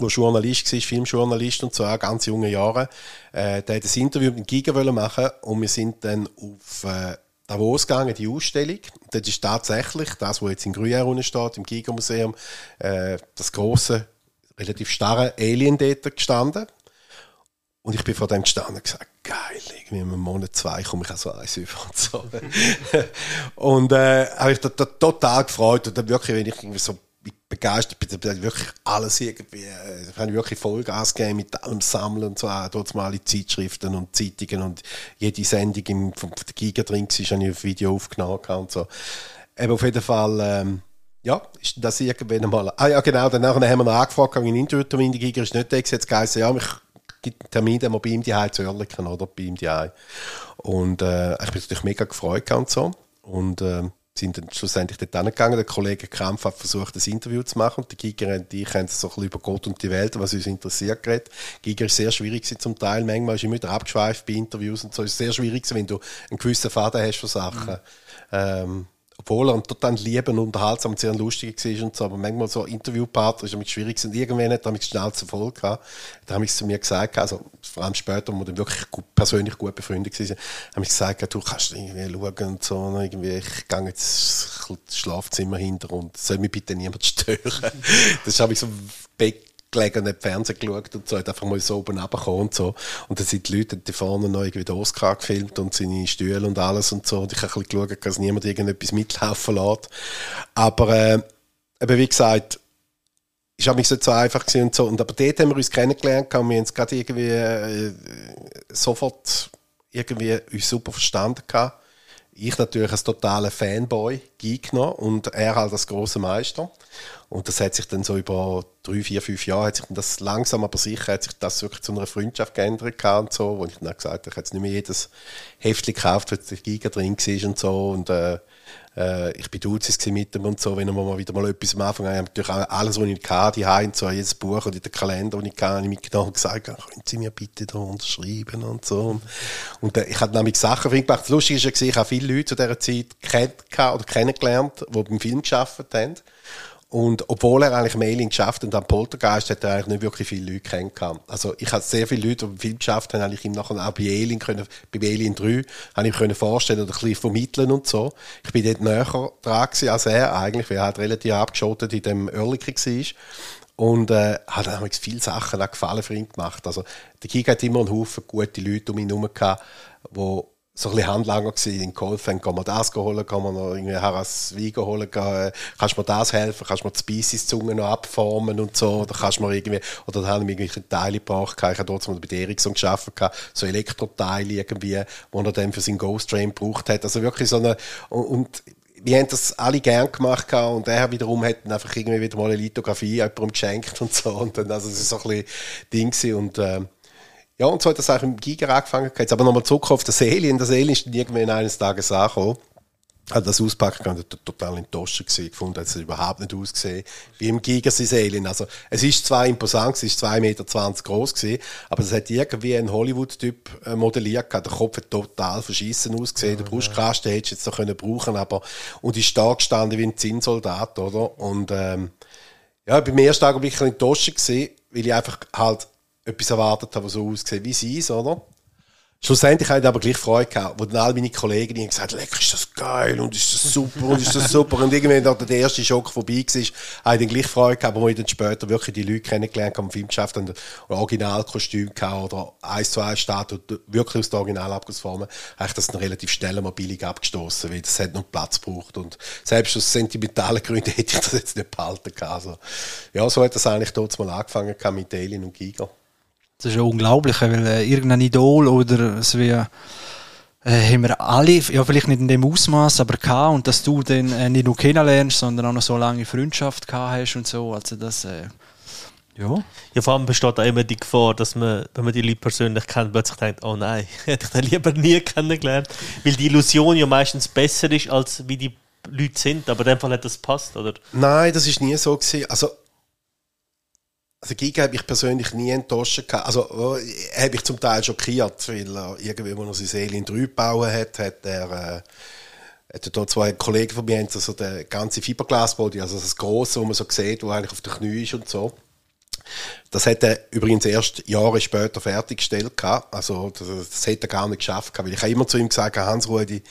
der Journalist war, Filmjournalist und so, ganz junge Jahre. Äh, der hat ein Interview mit Giga machen und wir sind dann auf äh, Davos gegangen, die Ausstellung. Das ist tatsächlich das, was jetzt in Gruyère unten steht, im Giga-Museum, äh, das große, relativ starre Alien dort gestanden. Und ich bin vor dem gestanden und gesagt, geil, irgendwie im Monat zwei komme ich auch so eins über und so. <laughs> und äh, habe ich da, da total gefreut und dann wirklich, wenn ich irgendwie so begeistert bin, dann wirklich alles irgendwie, äh, ich habe wirklich Vollgas gegeben mit allem Sammeln und so, dort mal alle Zeitschriften und Zeitungen und jede Sendung im, von der Giga drin war, habe ich ein Video aufgenommen und so. Eben auf jeden Fall, ähm, ja, ist das irgendwann mal, ah ja genau, danach haben wir noch angefragt, wie ein Interviewtermin, die Giga ist nicht da, jetzt geheißen, ja, mich gibt einen Termin, den wir bei ihm die zu Oerlikon oder bei ihm die Und äh, ich bin natürlich mega gefreut und so. Und äh, sind dann schlussendlich dort hingegangen. Der Kollege Krampf hat versucht, ein Interview zu machen. Und der Giger und ich haben so ein bisschen über Gott und die Welt, was uns interessiert, geredet. Giger ist sehr schwierig zum Teil. Manchmal ist immer wieder abgeschweift bei Interviews und so. Es ist sehr schwierig wenn du einen gewissen Faden hast von Sachen. Mhm. Ähm, obwohl er total lieb und unterhaltsam und sehr lustig war und so, aber manchmal so Interviewpartner ist damit schwierig und irgendwann hat er mich schnell zu voll gehabt. Da habe ich zu mir gesagt, also vor allem später, wo wir dann wirklich gut, persönlich gut befreundet waren, habe ich gesagt, du kannst irgendwie schauen und so, irgendwie, ich gehe jetzt ins Schlafzimmer hinter und soll mich bitte niemand <laughs> stören. das habe ich so Bett gelegen nicht Fernsehen geschaut und so, hat einfach mal so oben runtergekommen und so. Und dann sind die Leute die vorne noch irgendwie den Oscar gefilmt und seine Stühle und alles und so. Und ich habe ein bisschen geschaut, dass niemand irgendetwas mitlaufen lässt. Aber, äh, eben wie gesagt, ist auch nicht so einfach und so. Und aber dort haben wir uns kennengelernt und wir haben uns gerade irgendwie äh, sofort irgendwie uns super verstanden gehabt. Ich natürlich als totaler Fanboy genommen und er halt als großer Meister. Und das hat sich dann so über drei, vier, fünf Jahre hat sich das langsam aber sicher hat sich das wirklich zu einer Freundschaft geändert und so, wo ich dann gesagt habe, ich habe jetzt nicht mehr jedes Heftchen gekauft, weil der Giga drin war und so und äh, äh, ich bin Duzis mit ihm und so, wenn wir mal wieder mal etwas am Anfang haben, natürlich alles, was ich hatte, die Heim, so jedes Buch oder den Kalender, den ich hatte, habe mitgenommen gesagt, können Sie mir bitte da unterschreiben und so. Und äh, ich habe nämlich Sachen für ihn gemacht. Das Lustige ist ja, ich habe viele Leute zu dieser Zeit kennt, oder kennengelernt, die beim Film gearbeitet haben. Und obwohl er eigentlich Mailing geschafft und am Poltergeist hat er eigentlich nicht wirklich viele Leute kennengelernt. Also ich habe sehr viele Leute, die Film geschafft haben, eigentlich ihm nachher auch bei Alien können, bei Alien 3, habe ich können vorstellen oder ein bisschen vermitteln und so. Ich bin dort näher dran als er eigentlich, weil er halt relativ abgeschottet in dem Earliker war. Und äh, hat dann viele Sachen auch gefallen für ihn gemacht. Also der Kik hat immer einen Haufen gute Leute um ihn herum gehabt, die so ein bisschen Handlanger gewesen, in geholfen, kann man das holen, kann man noch irgendwie Haras Wein holen, kann, kannst du mir das helfen, kannst du mir die Species-Zunge noch abformen und so, oder kannst mir irgendwie, oder dann haben wir irgendwelche Teile gebraucht, ich habe dort mal bei Ericsson geschafft, so Elektroteile irgendwie, wo er dann für seinen Ghost Train gebraucht hat, also wirklich so eine, und, wir haben das alle gern gemacht und er wiederum hat dann einfach irgendwie wieder mal eine Lithografie jemandem geschenkt und so. Und dann, also es ist so ein bisschen Ding und, äh, ja, und so hat das auch im Giga angefangen. Jetzt aber nochmal zurück auf das Alien. Das Alien ist dann irgendwann eines Tages angekommen. Hat das auspacken kann, total enttäuscht gewesen, gefunden, hat es überhaupt nicht ausgesehen, wie im Giga sein Alien. Also, es ist zwar imposant, es ist 2,20 Meter groß gewesen, aber es hat irgendwie ein Hollywood-Typ äh, modelliert gehabt. Der Kopf hat total verschissen ausgesehen, der Brustkasten hättest du jetzt noch können brauchen, aber, und ist da gestanden wie ein Zinnsoldat, oder? Und, ähm, ja, beim ersten Tag war ich ein bisschen enttäuscht gewesen, weil ich einfach halt etwas erwartet habe, was so aussieht wie sie, oder? Schlussendlich habe ich aber gleich Freude gehabt, wo dann alle meine Kollegen haben gesagt, lecker, ist das geil und ist das super und ist das super. Und irgendwann, da der erste Schock vorbei war, habe ich dann gleich Freude gehabt, wo ich dann später wirklich die Leute kennengelernt habe, im Filmgeschäft und ein Originalkostüm gehabt oder eins zu eins Statue, wirklich aus der Originalabgussform, habe ich das dann relativ schnell mal billig abgestoßen, weil das hat noch Platz gebraucht und selbst aus sentimentalen Gründen <laughs> hätte ich das jetzt nicht behalten können. Also, ja, so hat das eigentlich dort mal angefangen mit Alien und Giga. Das ist ja unglaublich, weil äh, irgendein Idol oder es wie äh, haben wir alle, ja vielleicht nicht in dem Ausmaß, aber gehabt und dass du den äh, nicht nur kennenlernst, sondern auch noch so lange Freundschaft gehabt hast und so, also das, äh, ja. Ja, vor allem besteht auch immer die Gefahr, dass man, wenn man die Leute persönlich kennt, plötzlich denkt, oh nein, <laughs> hätte ich den lieber nie kennengelernt, weil die Illusion ja meistens besser ist, als wie die Leute sind, aber in dem Fall hat das passt, oder? Nein, das ist nie so gewesen. Also also Giga habe ich persönlich nie enttäuscht. Also äh, habe ich zum Teil schockiert, weil er irgendwie, wo er sein Alien 3 gebaut hat, hat er, äh, hat er da zwei Kollegen von mir, haben so den ganzen Fiberglasbody, also das große, wo man so sieht, wo eigentlich auf den Knie ist und so. Das hat er übrigens erst Jahre später fertiggestellt gehabt. Also, das, das hätte er gar nicht geschafft gehabt, weil ich habe immer zu ihm gesagt, Hans-Rudi,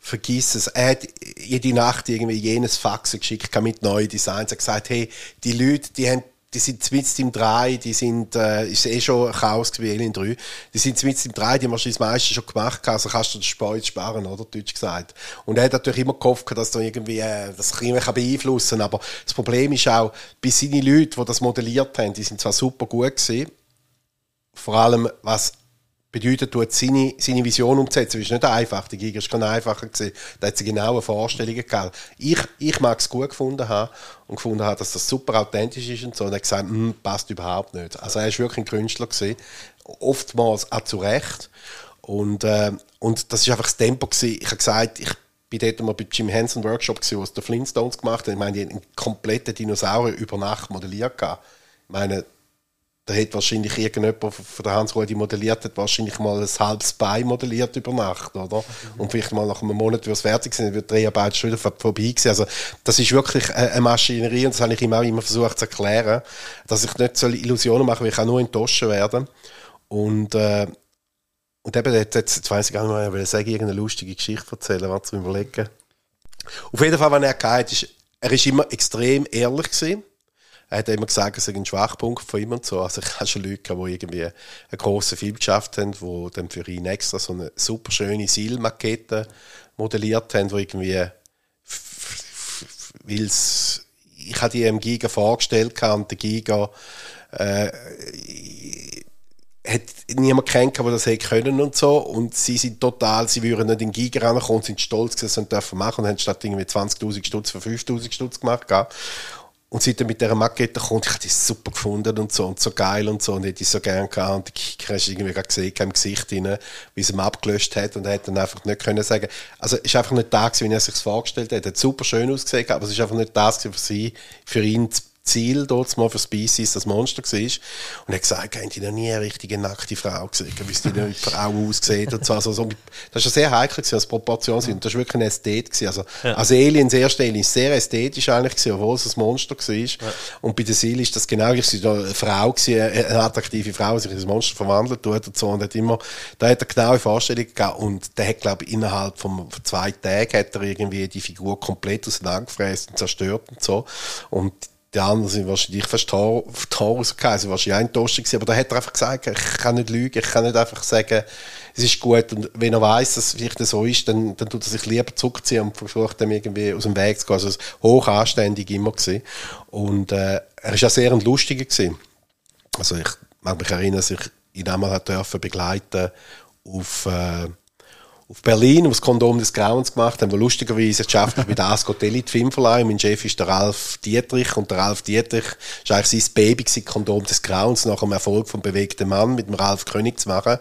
vergiss es. Er hat jede Nacht irgendwie jenes Fax geschickt mit neuen Designs. Er hat gesagt, hey, die Leute, die haben die sind mit im 3, die sind, äh, ist eh schon Chaos wie in 3. Die sind mit im 3, die haben wahrscheinlich das meiste schon gemacht, also kannst du das Sport sparen, oder? Deutsch gesagt. Und er hat natürlich immer gehofft, dass da irgendwie, äh, das irgendwie kann beeinflussen aber das Problem ist auch, bei seine Leute, die das modelliert haben, die sind zwar super gut gewesen, vor allem was bedeutet, tut seine, seine Vision umzusetzen. Das ist nicht einfach. Die Giga ist kein einfacher gewesen. Da hat sie genaue Vorstellungen gehabt. Ich, ich mag es gut gefunden haben und gefunden haben, dass das super authentisch ist und so. Und er hat gesagt, hm, passt überhaupt nicht. Also er ist wirklich ein Künstler gewesen. Oftmals auch zu Recht. Und, äh, und das ist einfach das Tempo gewesen. Ich habe gesagt, ich bin dort mal bei Jim Henson Workshop gewesen, was der Flintstones gemacht hat. Ich meine, die haben einen kompletten Dinosaurier über Nacht modelliert gehabt. Ich meine, da hat wahrscheinlich irgendjemand von der Hans-Rudi modelliert, hat wahrscheinlich mal ein halbes Bein modelliert über Nacht, oder? Und vielleicht mal nach einem Monat, wie es fertig sind, wird die Dreharbeit schon wieder vorbei gewesen. Also, das ist wirklich eine Maschinerie und das habe ich ihm auch immer versucht zu erklären, dass ich nicht so Illusionen mache, weil ich auch nur enttäuscht werden. Und, äh, und eben, jetzt, jetzt weiss ich gar nicht mehr, ich sage, irgendeine lustige Geschichte erzählen, was zu überlegen. Auf jeden Fall, wenn er gehabt ist, er ist immer extrem ehrlich gewesen er hat immer gesagt, es sei ein Schwachpunkt von ihm und so. Also ich <laughs> habe schon Leute, die irgendwie einen grossen Film geschafft haben, die dann für ihn extra so eine super schöne Silmakette modelliert haben, wo irgendwie, weil ich habe die im Giga vorgestellt und der Giga äh, hat niemand kennt, der das hätte können und so. Und sie sind total, sie würden nicht in Giga rankommen, sind stolz, dass sie das machen und haben statt irgendwie 20.000 Stutz für 5.000 Stutz gemacht. Und sie dann mit dieser Makete kommt, ich habe die super gefunden und so und so geil und so und hätte ich so gerne gehabt. Und Kicker hast irgendwie gerade gesehen im Gesicht rein, wie sie ihn abgelöscht hat und er hat dann einfach nicht können sagen, also es ist einfach nicht da gewesen, wie er sich vorgestellt hat, er hat super schön ausgesehen, aber es ist einfach nicht das sie, für ihn zu Ziel dort mal für Species das Monster war. Und er hat gesagt, haben die noch nie eine richtige nackte Frau gesehen, wie es die Frau aussieht und so. Also, so. Das war sehr heikel, gewesen, als Proportion sind. Das war wirklich ein Ästhet. Gewesen. Also, ja. also Aliens, erste Alien, sehr ästhetisch eigentlich gewesen, obwohl es ein Monster war. Ja. Und bei der Seele ist das genau, ich war eine Frau gewesen, eine attraktive Frau, die sich in ein Monster verwandelt tut und so. Und hat immer, da hat er genaue Vorstellungen gehabt. Und der hat, glaube ich, innerhalb von zwei Tagen hat er irgendwie die Figur komplett auseinandergefräst und zerstört und so. Und die anderen sind wahrscheinlich fast Taurus gewesen, wahrscheinlich enttäuscht gewesen, aber da hat er einfach gesagt, ich kann nicht lügen, ich kann nicht einfach sagen, es ist gut und wenn er weiß, dass es vielleicht so ist, dann, dann tut er sich lieber zurückziehen und versucht dann irgendwie aus dem Weg zu gehen. Also hoch anständig immer gewesen. Und äh, er ist auch sehr ein Lustiger gewesen. Also ich mag mich erinnern, dass ich ihn einmal dürfen begleiten auf äh, auf Berlin, wo das Kondom des Grauens gemacht haben, wo lustigerweise es schafft, bei der Ascot Elite Filmverleih. Mein Chef ist der Ralf Dietrich und der Ralf Dietrich ist eigentlich sein Baby gewesen, Kondom des Grauens, nach dem Erfolg vom bewegten Mann mit dem Ralf König zu machen.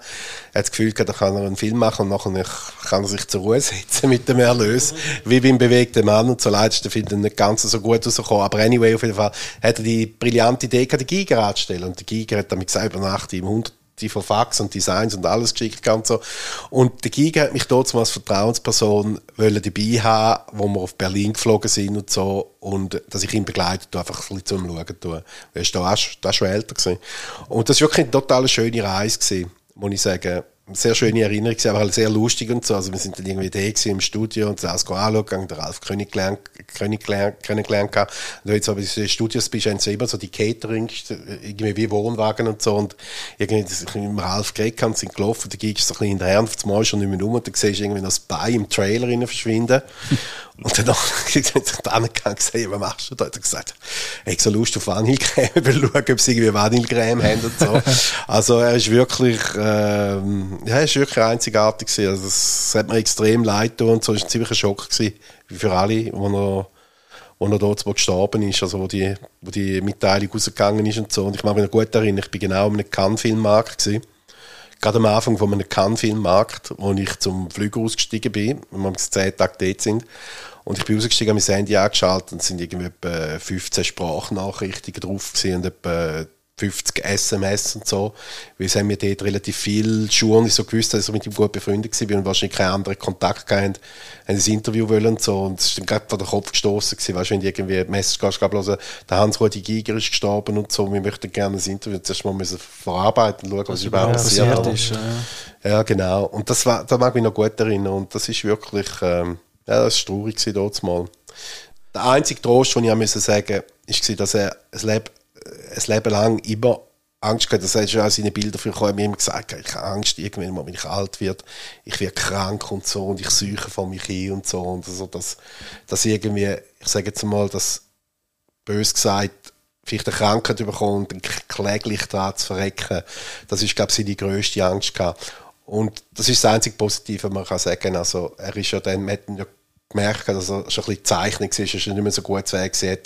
Er hat das Gefühl gehabt, da kann er einen Film machen und nachher kann er sich zur Ruhe <laughs> setzen mit dem Erlös, wie beim bewegten Mann und so leider ist der Film dann nicht ganz so gut rausgekommen. Aber anyway, auf jeden Fall hat er die brillante Idee gehabt, den Giger anzustellen. Und der Giger hat damit gesagt, über Nacht im 100 die von Fax und Designs und alles geschickt und so. Und der Giga hat mich dort als Vertrauensperson dabei haben, wo wir auf Berlin geflogen sind und so. Und dass ich ihn begleitet einfach ein bisschen zum Schauen tue. Er ist da, da schon älter gewesen. Und das war wirklich eine total schöne Reise gewesen, muss ich sagen sehr schöne Erinnerung, aber halt sehr lustig und so. Also wir sind dann irgendwie da im Studio und das anschauen, der Ralf König, gelernt, König kennengelernt Und wenn du jetzt aber in den Studios bist, haben sie immer so die Catering, irgendwie wie Wohnwagen und so und irgendwie, ich mit Ralf geredet habe, sind gelaufen, da ging es so ein bisschen hinterher und auf Mal schon nicht mehr um und dann siehst du irgendwie das Bein im Trailer verschwinden. Und dann <laughs> hat dann gesehen, was machst du da? Hat er gesagt, ich habe so Lust auf Vanillecreme, <laughs> ich will schauen, ob sie irgendwie Vanillecreme haben und so. <laughs> Also er ist wirklich, ähm, ja, er ist wirklich einzigartig gewesen. Also es hat mir extrem leid getan und so. Es war ein ziemlicher Schock gewesen, wie für alle, wo er, wo er dort gestorben ist, also wo die, wo die Mitteilung rausgegangen ist und so. Und ich mag mich noch gut erinnern, ich bin genau am Cannes-Filmmarkt gewesen gerade am Anfang von einem Cannes-Filmmarkt, wo ich zum Flüger ausgestiegen bin, wenn wir zehn Tage dort sind. Und ich bin ausgestiegen, habe mein Handy angeschaltet und es sind irgendwie etwa 15 Sprachnachrichten drauf gewesen und etwa 50 SMS und so. Weil es haben wir dort relativ viel Schuhe und ich so gewusst, dass ich mit ihm gut befreundet war und wahrscheinlich keinen anderen Kontakt gehabt haben, ein Interview wollen und so. Und es ist dann gerade vor den Kopf gestoßen gewesen, weißt du, wenn die irgendwie Message gehst, hören, der Hans-Rudi Giger ist gestorben und so, wir möchten gerne ein Interview zuerst mal müssen verarbeiten, schauen, was überhaupt passiert ist. Ja. ja. genau. Und das war, da mag ich mich noch gut erinnern und das ist wirklich, ähm, ja, das war traurig dort mal. Der einzige Trost, den ich sagen musste, war, dass er ein Leben ein Leben lang immer Angst gehabt. Das hat schon auch seine Bilder für mir immer gesagt, ich habe Angst irgendwann mal, wenn ich alt werde, ich werde krank und so und ich suche von mich hin und so und so, dass, dass irgendwie, ich sage jetzt mal, dass bös gesagt, vielleicht eine Krankheit bekommt und kläglich daran zu verrecken, das ist, glaube ich, seine grösste Angst gehabt. Und das ist das einzige Positive, man kann sagen. Also, er ist ja dann, man hat ja gemerkt, dass er schon ein bisschen Zeichnung ist, dass er nicht mehr so gut zu sehen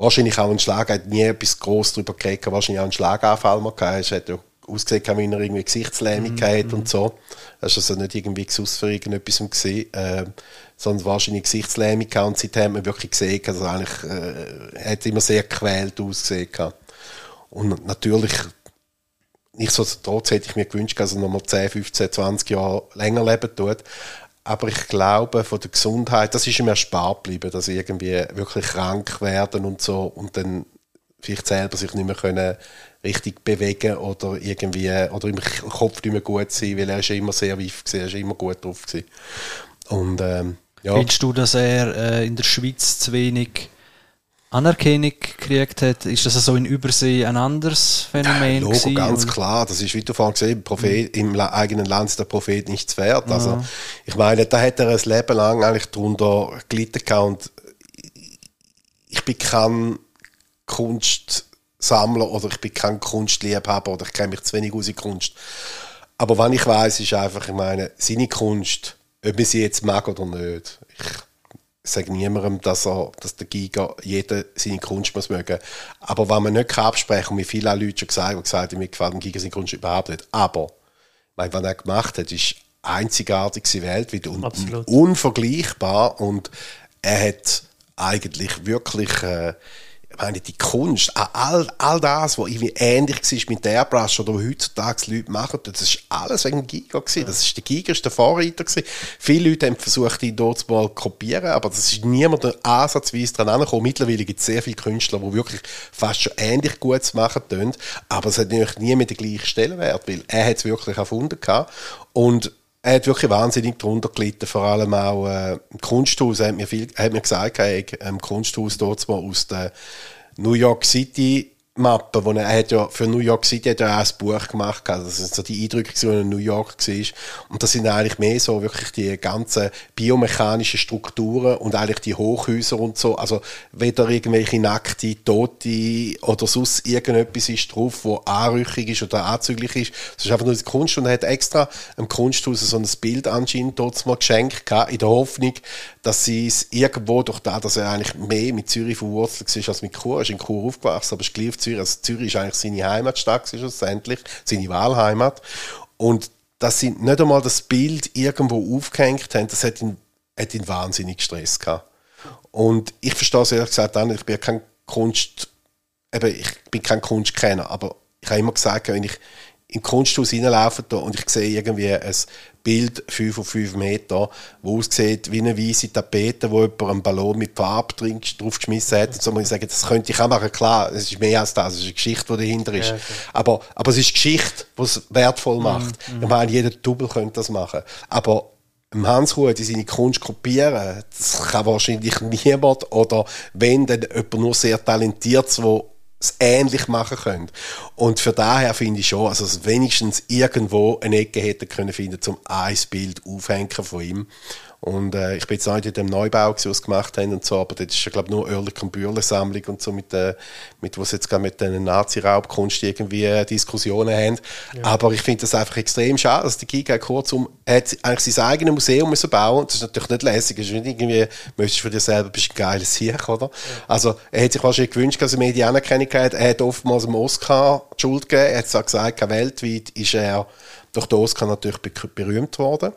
wahrscheinlich auch einen Schlag, er hat nie etwas groß darüber geredet, wahrscheinlich auch einen Schlaganfall mal gehabt. Er hat ja ausgesehen, wie er irgendwie Gesichtslähmung mhm. hat und so. Das war also nicht irgendwie aus für irgendetwas gesehen, äh, sondern wahrscheinlich Gesichtslähmung gehabt und seitdem hat man wirklich gesehen, also eigentlich, äh, er hat immer sehr gequält ausgesehen gehabt. Und natürlich, nichtsdestotrotz hätte ich mir gewünscht, dass er noch mal 10, 15, 20 Jahre länger leben tut. Aber ich glaube, von der Gesundheit, das ist ihm erspart geblieben, dass irgendwie wirklich krank werden und so und dann vielleicht selber sich nicht mehr können richtig bewegen oder irgendwie oder im Kopf nicht mehr gut sein, weil er ist immer sehr weif gewesen, er ist immer gut drauf. Und ähm, ja. Findest du, dass er äh, in der Schweiz zu wenig Anerkennung gekriegt hat, ist das so in Übersee ein anderes Phänomen? Ja, Logo, ganz oder? klar. Das ist, wie du vorhin gesehen Prophet, mhm. im eigenen Land ist der Prophet nichts wert. Ja. Also, ich meine, da hat er ein Leben lang eigentlich drunter gelitten und ich bin kein Kunstsammler oder ich bin kein Kunstliebhaber oder ich kenne mich zu wenig aus in Kunst. Aber was ich weiß, ist einfach, ich meine, seine Kunst, ob man sie jetzt mag oder nicht, ich sage niemandem, dass, er, dass der Giga jeder seine Kunst muss mögen. Aber was man nicht kann absprechen, und wie viele Leute schon gesagt haben, gesagt, mir gefällt dem Giga seine Kunst überhaupt nicht. Aber, weil, was er gemacht hat, ist einzigartig weltweit und Absolut. unvergleichbar und er hat eigentlich wirklich äh, meine, die Kunst, all, all das, was irgendwie ähnlich war mit der Airbrush oder was heutzutage Leute machen, das ist alles wegen Giga gewesen. Das ist der Giga, ist der Vorreiter gewesen. Viele Leute haben versucht, ihn dort mal zu kopieren, aber das ist niemand ansatzweise dran angekommen. Mittlerweile gibt es sehr viele Künstler, die wirklich fast schon ähnlich gut machen tun, aber es hat natürlich nie mit der gleichen Stellenwert, weil er hat es wirklich erfunden gehabt. Und er hat wirklich wahnsinnig darunter gelitten, vor allem auch äh, im Kunsthaus. Er hat mir, viel, er hat mir gesagt, hat im Kunsthaus dort mal aus der New York City Mappe, wo er, er hat ja für New York City hat er auch ein Buch gemacht, also das sind so die Eindrücke, die in New York war. Und das sind eigentlich mehr so wirklich die ganzen biomechanischen Strukturen und eigentlich die Hochhäuser und so. Also weder irgendwelche nackte, tote oder sonst irgendetwas ist drauf, wo anrüchig ist oder anzüglich ist. Das ist einfach nur die Kunst und er hat extra im Kunsthaus so ein Bild anscheinend dort mal geschenkt gehabt, in der Hoffnung, dass sie es irgendwo durch das, dass er eigentlich mehr mit Zürich verwurzelt war als mit Chur. Er ist in Chur aufgewachsen, aber ist gleich Zürich. Also Zürich ist eigentlich seine Heimatstadt schlussendlich, seine Wahlheimat. Und dass sie nicht einmal das Bild irgendwo aufgehängt haben, das hat ihn, hat ihn wahnsinnig Stress gehabt. Und ich verstehe es ehrlich gesagt auch nicht. Ich bin kein Kunst, eben, ich bin kein Kunstkenner, aber ich habe immer gesagt, wenn ich im Kunsthaus reinlaufe und ich sehe irgendwie ein Bild 5 auf 5 Meter, wo aussieht wie eine weiße Tapete, wo jemand einen Ballon mit Farbe drauf geschmissen hat. Und so muss ich sagen, das könnte ich auch machen. Klar, es ist mehr als das, es ist eine Geschichte, die dahinter ist. Ja, okay. aber, aber es ist Geschichte, die es wertvoll mhm, macht. Mhm. Ich meine, jeder Double könnte das machen. Aber Hans Ruhe die seine Kunst kopieren, das kann wahrscheinlich niemand oder wenn, dann jemand nur sehr talentiert, der es ähnlich machen können. Und für daher finde ich schon, also dass wenigstens irgendwo eine Ecke hätte können finden, zum ein Bild aufhängen von ihm. Und äh, ich bin jetzt nicht in dem Neubau, was sie gemacht haben und so, aber das ist ja, glaube ich, nur Oerlikon Bürle Sammlung und so mit, äh, mit was jetzt gerade mit der Nazi-Raubkunst irgendwie äh, Diskussionen haben. Ja. Aber ich finde das einfach extrem schade, dass die Giga kurzum hat eigentlich sein eigenes Museum müssen bauen. Das ist natürlich nicht lässig. Das ist nicht irgendwie, möchtest du für dich selber, bist ein geiles Sieg, oder? Ja. Also, er hat sich wahrscheinlich gewünscht, dass er mehr die Anerkennung hat. Er hat oftmals dem Oscar die Schuld gegeben. Er hat auch gesagt, weltweit ist er durch den Oscar natürlich berühmt worden.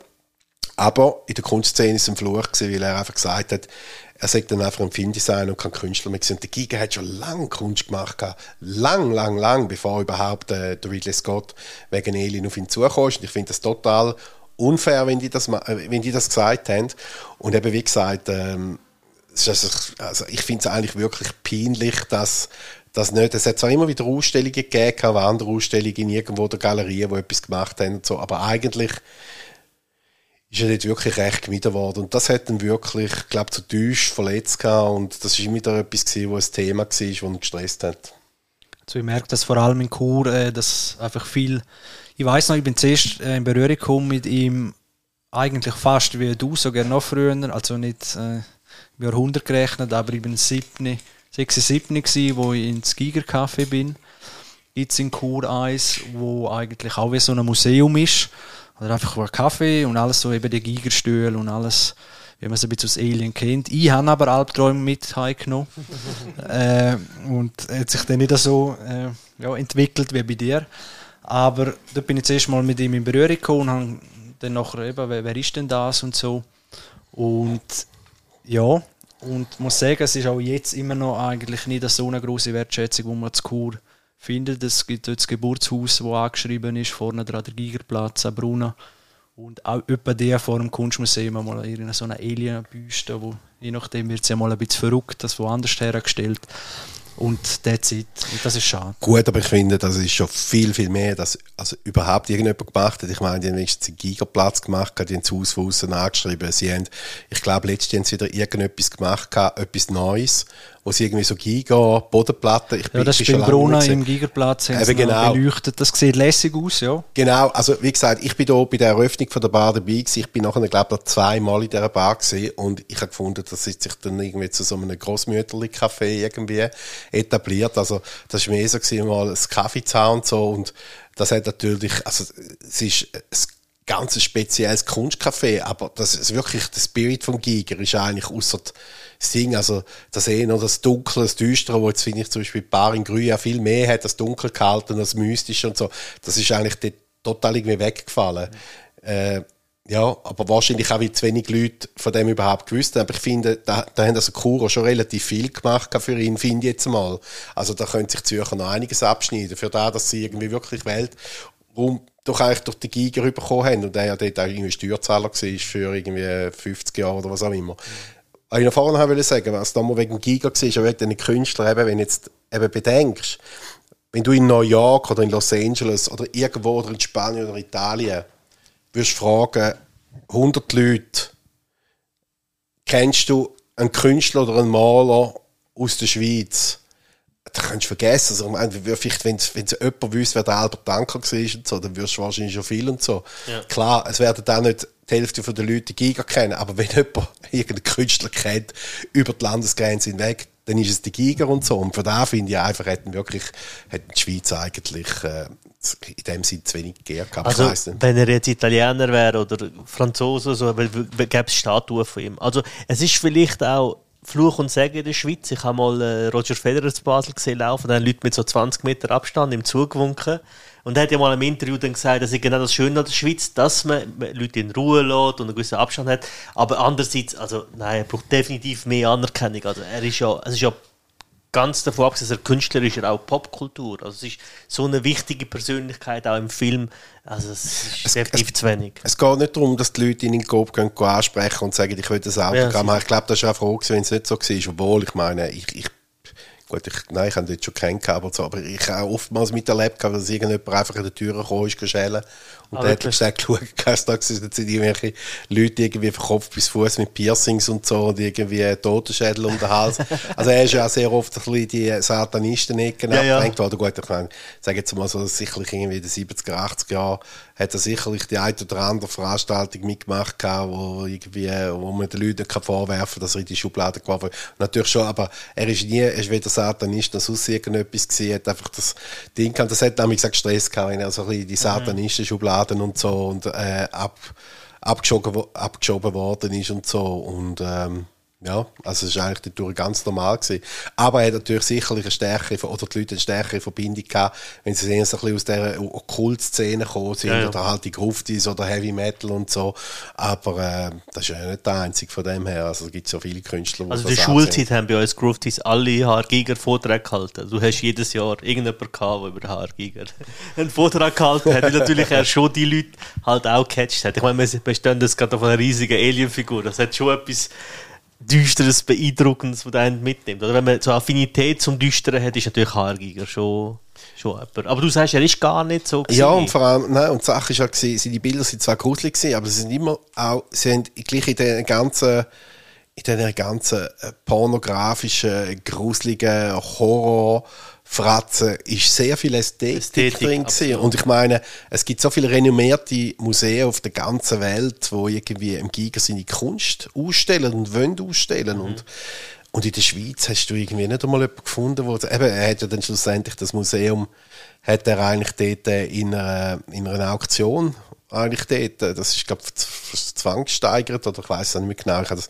Aber in der Kunstszene ist ein Fluch weil er einfach gesagt hat, er sagt dann einfach ein Filmdesigner und kein Künstler mehr. Und der Giga hat schon lange Kunst gemacht, lang, lang, lang, bevor überhaupt äh, der Ridley Scott wegen Alien auf ihn zukommt. Und ich finde das total unfair, wenn die das, äh, wenn die das gesagt haben. Und eben, wie gesagt, ähm, also, also ich finde es eigentlich wirklich peinlich, dass das nicht. Es hat zwar immer wieder Ausstellungen gegeben, aber andere Ausstellungen irgendwo der Galerie, die etwas gemacht haben und so, aber eigentlich ist er dort wirklich recht gemieden worden. Und das hat ihn wirklich, ich glaube, zu tief verletzt gehabt. Und das war immer wieder etwas, gewesen, wo ein Thema war, das ihn gestresst hat. Also ich merke das vor allem in Chur, äh, dass einfach viel, ich weiß noch, ich bin zuerst äh, in Berührung gekommen mit ihm, eigentlich fast wie du, sogar noch früher, also nicht äh, im Jahrhundert gerechnet, aber ich bin 7, 6, 7 gewesen, wo ich ins Giger Café bin, jetzt in Chur 1, wo eigentlich auch wie so ein Museum ist oder einfach einen Kaffee und alles so, eben die Gigerstühle und alles, wie man es ein bisschen aus Alien kennt. Ich habe aber Albträume mit heimgenommen. <laughs> äh, und hat sich dann nicht so äh, ja, entwickelt wie bei dir. Aber da bin ich zuerst mal mit ihm in Berührung gekommen und habe dann nachher eben, wer, wer ist denn das und so. Und ja, und muss sagen, es ist auch jetzt immer noch eigentlich nicht so eine große Wertschätzung, die man zu Kur findet. Es gibt dort das Geburtshaus, das angeschrieben ist, vorne dran der Gigerplatz, Bruna. Und auch etwa der vor dem Kunstmuseum mal irgendeine so eine Alien-Büste, wo je nachdem wird es ja mal ein bisschen verrückt, das woanders hergestellt. Und that's. Und das ist schade. Gut, aber ich finde, das ist schon viel, viel mehr, dass also überhaupt irgendjemand gemacht hat. Ich meine, die haben wenigstens einen Gigaplatz gemacht, die haben das Haus von außen angeschrieben. Sie haben, ich glaube, letztens wieder irgendetwas gemacht, etwas Neues wo sie irgendwie so Giga, Bodenplatten, ich bin, ja, das ist beim Brunner im Gigerplatz haben genau. beleuchtet, das sieht lässig aus, ja. Genau, also wie gesagt, ich bin da bei der Eröffnung von der Bar dabei gewesen, ich bin nachher, glaube ich, zweimal in dieser Bar gesehen und ich habe gefunden, dass sich dann irgendwie zu so einem Grossmütterli-Café irgendwie etabliert, also das war mehr so gewesen, mal ein Kaffee zu und so und das hat natürlich, also es ist, es ganz ein spezielles Kunstcafé, aber das ist wirklich der Spirit vom Giger ist eigentlich außer das Ding, also das eh noch das Dunkle, das Düstere, wo jetzt finde ich zum Beispiel Bar in Grün ja viel mehr hat, das Dunkel gehalten, das Mystische und so, das ist eigentlich total irgendwie weggefallen. Äh, ja, aber wahrscheinlich auch, weil zu wenig Leute von dem überhaupt gewusst haben. Aber ich finde, da, da haben also Kuro schon relativ viel gemacht für ihn, finde ich jetzt mal. Also da können sich Zürcher noch einiges abschneiden, für da, dass sie irgendwie wirklich Weltraum doch eigentlich durch die Giga bekommen haben und der ja dort auch irgendwie Steuerzahler war für irgendwie 50 Jahre oder was auch immer. Mhm. Was ich noch vorhin wollte sagen, was da mal wegen Giga war, ja wegen den Künstlern, eben, wenn du jetzt eben bedenkst, wenn du in New York oder in Los Angeles oder irgendwo oder in Spanien oder Italien würdest fragen, 100 Leute, kennst du einen Künstler oder einen Maler aus der Schweiz? Da kannst du vergessen. Also, vielleicht, wenn, wenn jemand wüsste, wer der Albert Danker war und so, dann wirst du wahrscheinlich schon viel und so. Ja. Klar, es werden dann nicht die Hälfte der Leute die Giga kennen, aber wenn <laughs> jemand irgendeinen Künstler kennt, über die Landesgrenze hinweg, dann ist es die Giga und so. Und von da finde ich einfach, hätten wirklich, hätten die Schweiz eigentlich, äh, in dem Sinne zu wenig gehabt. Also, wenn er jetzt Italiener wäre oder Franzose, so, gäbe es Statuen von ihm. Also, es ist vielleicht auch Fluch und Segen in der Schweiz. Ich habe mal äh, Roger Federer zu Basel gesehen laufen, dann Leute mit so 20 Meter Abstand im Zug gewunken. Und er hat ja mal im Interview dann gesagt, dass ist genau das Schöne an der Schweiz, dass man Leute in Ruhe lässt und einen gewissen Abstand hat. Aber andererseits, also nein, er braucht definitiv mehr Anerkennung. Also er ist ja, es ist ja ganz davon abgesehen, dass er Künstler ist, er auch Popkultur. Also es ist so eine wichtige Persönlichkeit auch im Film. Also es ist es, definitiv es, zu wenig. Es geht nicht darum, dass die Leute ihn in den Kopf gehen, ansprechen und sagen, ich will das Autogramm ja, Ich glaube, das ist auch froh wenn es nicht so war. Obwohl, ich meine, ich, ich Gut, ich, nein, ich habe dort schon keinen so, aber ich habe oftmals miterlebt, dass irgendjemand einfach in der Tür gekommen ist, geschälen. Und ah, dann hat er gesagt, schau, kannst du sind irgendwelche Leute irgendwie von Kopf bis Fuß mit Piercings und so und irgendwie Totenschädel um den Hals. <laughs> also er ist ja auch sehr oft ein bisschen die Satanisten-Ecken ja, abgehängt ja. worden. Gut, ich meine, sage jetzt mal so, sicherlich irgendwie in den 70er, 80er Jahren hat er sicherlich die eine oder andere Veranstaltung mitgemacht, wo, irgendwie, wo man den Leuten kann vorwerfen kann, dass er in die Schublade geworfen Natürlich schon, aber er ist nie, er ist weder Satanist noch sonst irgendetwas gesehen, hat einfach das Ding gehabt. Das hat nämlich gesagt Stress gehabt, wenn er so ein bisschen die mhm. Satanisten-Schubladen und so und äh, ab, abgeschoben, abgeschoben worden ist und so und ähm, ja, also es war eigentlich dadurch ganz normal gewesen. Aber er hat natürlich sicherlich eine stärkere, oder die Leute eine stärkere Verbindung gehabt, wenn sie ein bisschen aus dieser Okkult-Szene gekommen sind, ja, ja. oder halt die Gruftis oder Heavy Metal und so. Aber äh, das ist ja nicht der einzige von dem her. Also es gibt so viele Künstler, die Also der Schulzeit haben bei uns Gruftis alle HR Giger Vorträge gehalten. Du hast jedes Jahr irgendjemanden gehabt, der über HR Giger einen Vortrag gehalten hat, weil natürlich er schon die Leute halt auch gecatcht hat. Ich meine, wir bestehen das gerade auf einer riesigen Alien-Figur. Das hat schon etwas Düsteres, Beeindruckendes, was einen mitnimmt. Oder wenn man so Affinität zum Düsteren hat, ist natürlich Haargiger schon, schon jemand. Aber du sagst, er ist gar nicht so gewesen. Ja, und vor allem, nein, und die Sache ist ja die Bilder sind zwar gruselig gewesen, aber sie sind immer auch, sie haben gleich in den ganzen, in den ganzen äh, pornografischen, gruseligen Horror- Fratzen ist sehr viel Ästhetik, Ästhetik drin gewesen. Und ich meine, es gibt so viele renommierte Museen auf der ganzen Welt, wo irgendwie im Giga seine Kunst ausstellen und wollen ausstellen. Mhm. Und, und in der Schweiz hast du irgendwie nicht einmal jemanden gefunden, wo, eben, er hat ja dann schlussendlich das Museum, hat er eigentlich dort in einer, in einer Auktion eigentlich dort. Das ist, glaube ich, zwangssteigert oder ich weiß es nicht mehr genau. Ich habe das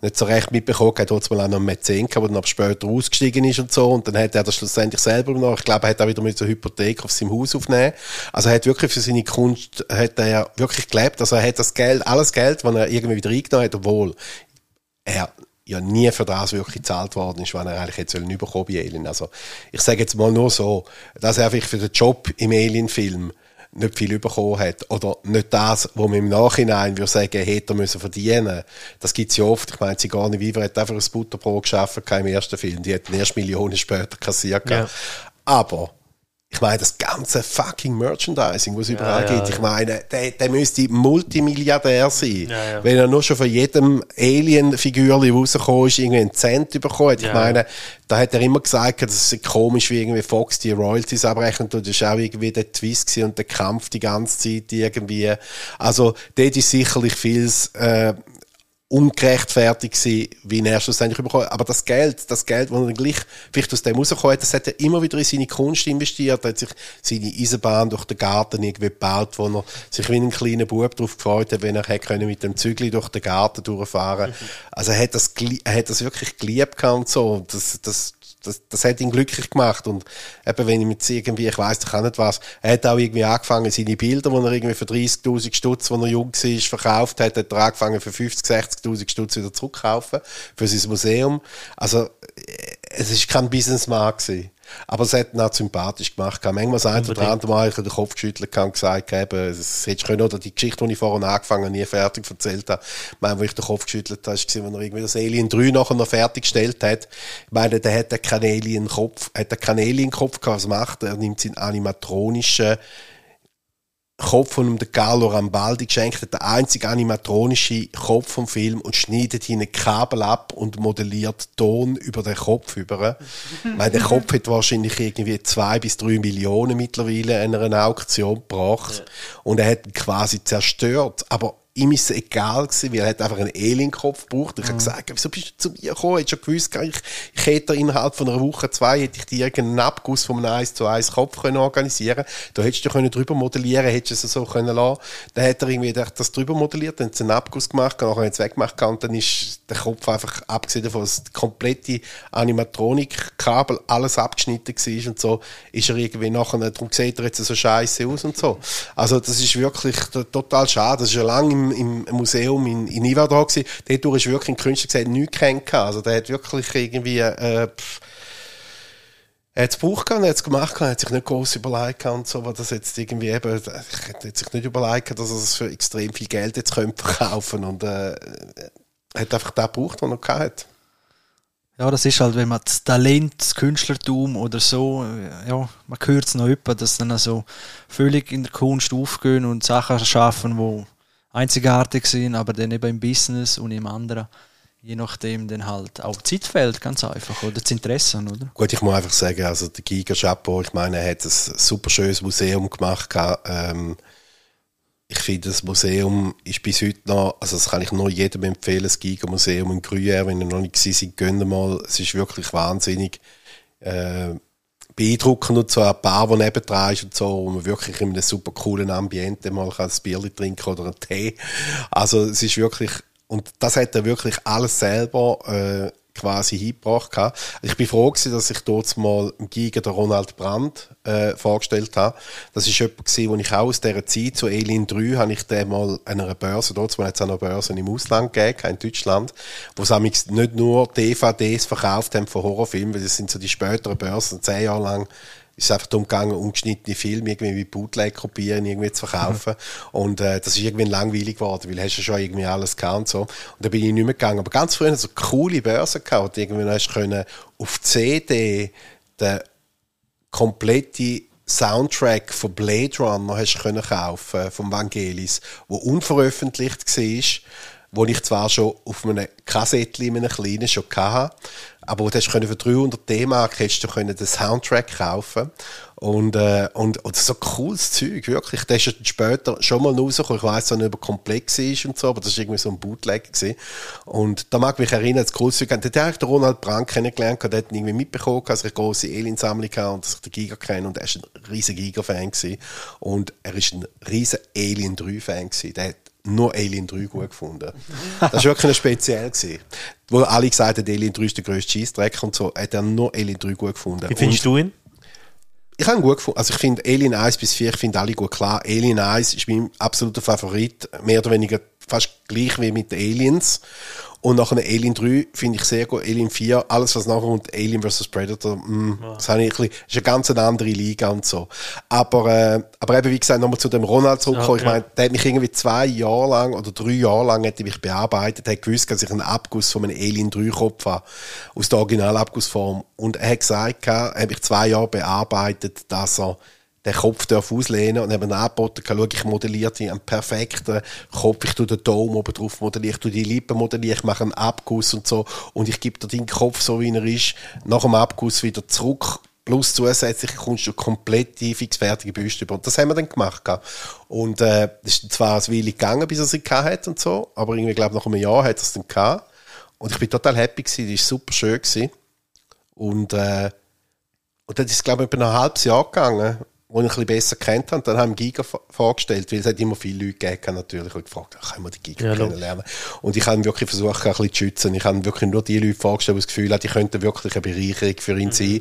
nicht so recht mitbekommen. Er hat mal auch noch einen Mäzen gehabt, der dann später ausgestiegen ist und so. Und dann hat er das schlussendlich selber noch, ich glaube, er hat auch wieder mit so einer Hypothek auf seinem Haus aufnehmen. Also er hat wirklich für seine Kunst, hat er wirklich gelebt. Also er hat das Geld, alles Geld, das er irgendwie wieder eingenommen hat, obwohl er ja nie für das wirklich gezahlt worden ist, was er eigentlich jetzt bekommen Alien. Also ich sage jetzt mal nur so, dass er einfach für den Job im Alien-Film nicht viel bekommen hat oder nicht das, wo man im Nachhinein würde sagen, hätte er müssen verdienen. Das gibt es ja oft. Ich meine, Sigourney Weaver hat einfach ein Butterbrot geschaffen im ersten Film. Die hat erst Millionen später kassiert. Ja. Aber ich meine, das ganze fucking Merchandising, was es überall ja, gibt. Ich meine, der, der müsste Multimilliardär sein. Ja, wenn er nur schon von jedem Alien-Figur rausgekommen ist, irgendwie einen Cent bekommen hat. Ich meine, da hat er immer gesagt, das ist komisch, wie irgendwie Fox die Royalties abrechnet. Und das war auch irgendwie der Twist und der Kampf die ganze Zeit irgendwie. Also, dort ist sicherlich vieles, äh, ungerechtfertigt gewesen, wie er schlussendlich bekommen Aber das Geld, das Geld, das er dann gleich vielleicht aus dem rausgekommen hat, das hat er immer wieder in seine Kunst investiert, er hat sich seine Eisenbahn durch den Garten irgendwie gebaut, wo er sich wie ein kleiner Bub darauf gefreut hat, wenn er hätte können mit dem Zügli durch den Garten durchfahren. Mhm. Also er hat das, er hat das wirklich geliebt und so. Das, das, das, das hat ihn glücklich gemacht. Und eben, wenn ich mit irgendwie, ich weiss doch auch nicht was, er hat auch irgendwie angefangen, seine Bilder, die er irgendwie für 30.000 Stutz, als er jung war, verkauft hat, hat er angefangen, für 50, 60.000 Stutz wieder zurückzukaufen, für sein Museum. Also, äh, es ist kein Businessman gewesen. Aber es hat ihn auch sympathisch gemacht. Manchmal sagt der andere Mal, ich den Kopf geschüttelt und gesagt, eben, es hätte können, oder die Geschichte, die ich vorhin angefangen nie fertig erzählt habe, ich meine, wo ich den Kopf geschüttelt habe, war, wenn er irgendwie das Alien 3 nachher noch fertiggestellt hat. Ich meine, der hat keinen Alien-Kopf, hat keinen Alien-Kopf gehabt. Was macht er? Er nimmt seinen animatronischen Kopf von dem Carlo Rambaldi geschenkt hat, der einzige animatronische Kopf vom Film und schneidet hinein Kabel ab und modelliert Ton über den Kopf über. Weil der Kopf hat wahrscheinlich irgendwie zwei bis drei Millionen mittlerweile in einer Auktion gebracht. Ja. Und er hat ihn quasi zerstört. Aber ihm ist es egal gewesen, weil er hat einfach einen Alien-Kopf gebraucht. Ich mhm. habe gesagt, wieso bist du zu mir gekommen? Ich schon gewusst, ich, ich hätte innerhalb von einer Woche, zwei, hätte ich dir irgendeinen Abguss von einem 1 zu 1 Kopf können organisieren Da hättest du können drüber modellieren hättest du es so können lassen. Dann hat er irgendwie das drüber modelliert, dann hat einen Abguss gemacht, nachher hat es weggemacht und dann ist der Kopf einfach, abgesehen davon, dass die komplette Animatronik-Kabel alles abgeschnitten war und so, ist er irgendwie nachher, darum sieht er jetzt so scheiße aus und so. Also das ist wirklich total schade. Das ist ja lange im im, Museum in, in Iverdor gewesen. Dort ist wirklich ein Künstler gesagt, nichts kennt. Also der hat wirklich irgendwie, äh, pff, er hat es gebraucht, er hat es gemacht, er hat sich nicht groß überlegt und so, was das jetzt irgendwie eben, ich hätte sich nicht überlegt, dass er es für extrem viel Geld jetzt könnte verkaufen und äh, er hat einfach das gebraucht, was er hatte. Ja, das ist halt, wenn man das Talent, das Künstlertum oder so, ja, man hört es noch öppe, dass dann also völlig in der Kunst aufgehen und Sachen schaffen, die einzigartig sind, aber dann eben im Business und im anderen, je nachdem dann halt auch Zeit fehlt, ganz einfach, oder das Interesse, oder? Gut, ich muss einfach sagen, also der Giga Chapeau, ich meine, er hat ein super schönes Museum gemacht, ähm, ich finde, das Museum ist bis heute noch, also das kann ich nur jedem empfehlen, das Giga-Museum in Gruyère, wenn ihr noch nicht gewesen seid, gönnt mal, es ist wirklich wahnsinnig. Äh, beeindruckend und so ein Bar, die nebendran ist und so, wo man wirklich in einem super coolen Ambiente mal ein Bier trinken oder einen Tee. Also es ist wirklich, und das hat er wirklich alles selber äh, quasi hingebracht. Hatte. Ich bin froh gewesen, dass ich dort mal gegen den Ronald Brandt äh, vorgestellt habe. Das ist jemand gewesen, wo ich auch aus dieser Zeit, zu Alien 3, habe ich den mal an einer Börse, dort mal es auch noch Börsen im Ausland gegeben, in Deutschland, wo sie nicht nur DVDs verkauft haben von Horrorfilmen, weil das sind so die späteren Börsen, zehn Jahre lang ist einfach darum gegangen, ungeschnittene Filme irgendwie wie Bootleg kopieren, irgendwie zu verkaufen. Mhm. Und äh, das ist irgendwie langweilig geworden, weil du hast ja schon irgendwie alles gehabt und so. Und da bin ich nicht mehr gegangen. Aber ganz früher so coole Börsen gehabt, irgendwie hast können auf CD den kompletten Soundtrack von Blade Runner hast können kaufen vom Vangelis, wo unveröffentlicht war, wo ich zwar schon auf einem Kassettchen, einem kleinen schon hatte, aber du hast für 300 D-Mark du den Soundtrack kaufen und, äh, und, und so cooles Zeug, wirklich. Der ist später schon mal rausgekommen. Ich weiss nicht, ob er komplex ist und so, aber das war irgendwie so ein Bootleg. Gewesen. Und da mag ich mich erinnern, das cooles Zeug. Der hat den Ronald Brandt kennengelernt, der hat ihn irgendwie mitbekommen, dass ich eine grosse Aliensammlung habe und dass ich den Giga kenne. Und er war ein riesiger Giga-Fan. Und er war ein riesiger Alien 3-Fan. Der hat nur Alien 3 gut gefunden. Das war wirklich speziell. Gewesen. Wo alle gesagt haben, Alien 3 ist der grösste Scheißdreck und so, hat er nur Alien 3 gut gefunden. Wie findest und du ihn? Ich habe ihn gut gefunden. Also ich finde Alien 1 bis 4, ich finde alle gut klar. Alien 1 ist mein absoluter Favorit. Mehr oder weniger fast gleich wie mit den Aliens. Und nach einem Alien 3 finde ich sehr gut. Alien 4, alles was nachher kommt, Alien vs. Predator, mh, mm, ja. das, habe ich ein bisschen, ist eine ganz andere Liga und so. Aber, äh, aber eben, wie gesagt, nochmal zu dem Ronald zurückkommen. Ja, ich meine, der hat mich irgendwie zwei Jahre lang oder drei Jahre lang hat mich bearbeitet, hat gewusst, dass ich einen Abguss von einem Alien 3 Kopf habe. Aus der Originalabgussform. Und er hat gesagt, er hat mich zwei Jahre bearbeitet, dass er den Kopf auslehnen und eben angeboten schau, ich modelliere dir einen perfekten Kopf, ich tue den Dom oben drauf modellieren, ich tue die Lippen modellieren, ich mache einen Abguss und so und ich gebe dir deinen Kopf so, wie er ist, nach dem Abguss wieder zurück plus zusätzlich kommst du komplett fixfertige Büste über. Und das haben wir dann gemacht. Und äh, das ist zwar ein Weile gegangen, bis er sie gehabt hat und so, aber irgendwie, glaube nach einem Jahr hat er es dann gehabt. Und ich bin total happy gewesen, die ist super schön gewesen. Und, äh, und dann ist es, glaube ich, etwa ein halbes Jahr gegangen, wo ich ein bisschen besser kennt habe. Und dann haben wir Giga vor- vorgestellt, weil es hat immer viele Leute gegeben, natürlich, die gefragt können wir die Giga Ja, kennenlernen. Und ich habe wirklich versucht, ein bisschen zu schützen. Ich habe wirklich nur die Leute vorgestellt, die das Gefühl haben, die könnten wirklich eine Bereicherung für Mhm. ihn sein.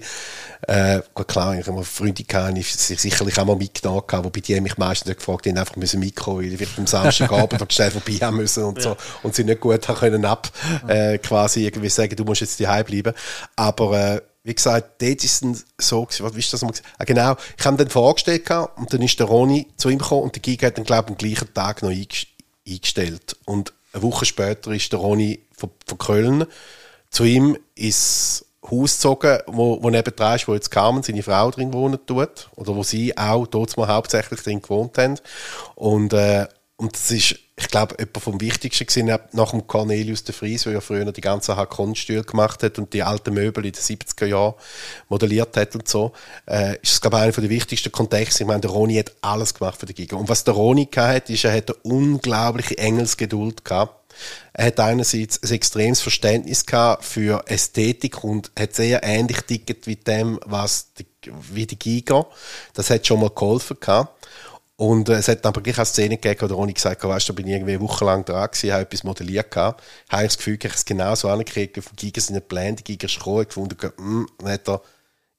Äh, gut, klar, ich habe mal Freunde gehabt, sich sicherlich auch mal mitgenommen haben, wobei die haben mich meistens nicht gefragt, die haben einfach müssen mitkommen, weil die vielleicht am Samstagabend <laughs> oder schnell vorbei haben müssen und so. Und sie nicht gut haben können ab, äh, quasi irgendwie sagen, du musst jetzt daheim bleiben. Aber, äh, wie gesagt, dort ist es so gewesen, was ist das nochmal? Ah, genau, ich habe dann vorgestellt und dann ist der Ronny zu ihm gekommen und der Giga hat dann, glaube ich, am gleichen Tag noch einges- eingestellt. Und eine Woche später ist der Ronny von, von Köln zu ihm ins Haus gezogen, wo, wo nebendran ist, wo jetzt Carmen, seine Frau, drin wohnen tut. Oder wo sie auch dort mal hauptsächlich drin gewohnt haben. Und, äh, und das ist, ich glaube, etwas vom Wichtigsten neb- nach dem Cornelius de Vries, der ja früher die ganzen Kunststühle gemacht hat und die alten Möbel in den 70er Jahren modelliert hat und so, äh, ist es, glaube ich, einer der wichtigsten Kontexte. Ich meine, der Roni hat alles gemacht für die Giga. Und was der Roni hat, ist, er hat eine unglaubliche Engelsgeduld gehabt. Er hat einerseits ein extremes Verständnis gehabt für Ästhetik und hat sehr ähnlich tickt wie dem, was die, wie die Giga. Das hat schon mal geholfen gehabt. Und äh, es hat aber gleich auch Szenen gegeben, wo der Ronny gesagt hat, weißt du, da bin ich irgendwie wochenlang dran gewesen, habe etwas modelliert gehabt. Habe ich das Gefühl, ich habe es genauso angekriegt, von Giga seinen Plänen, die Giga ist gekommen, gefunden, hm, dann hat er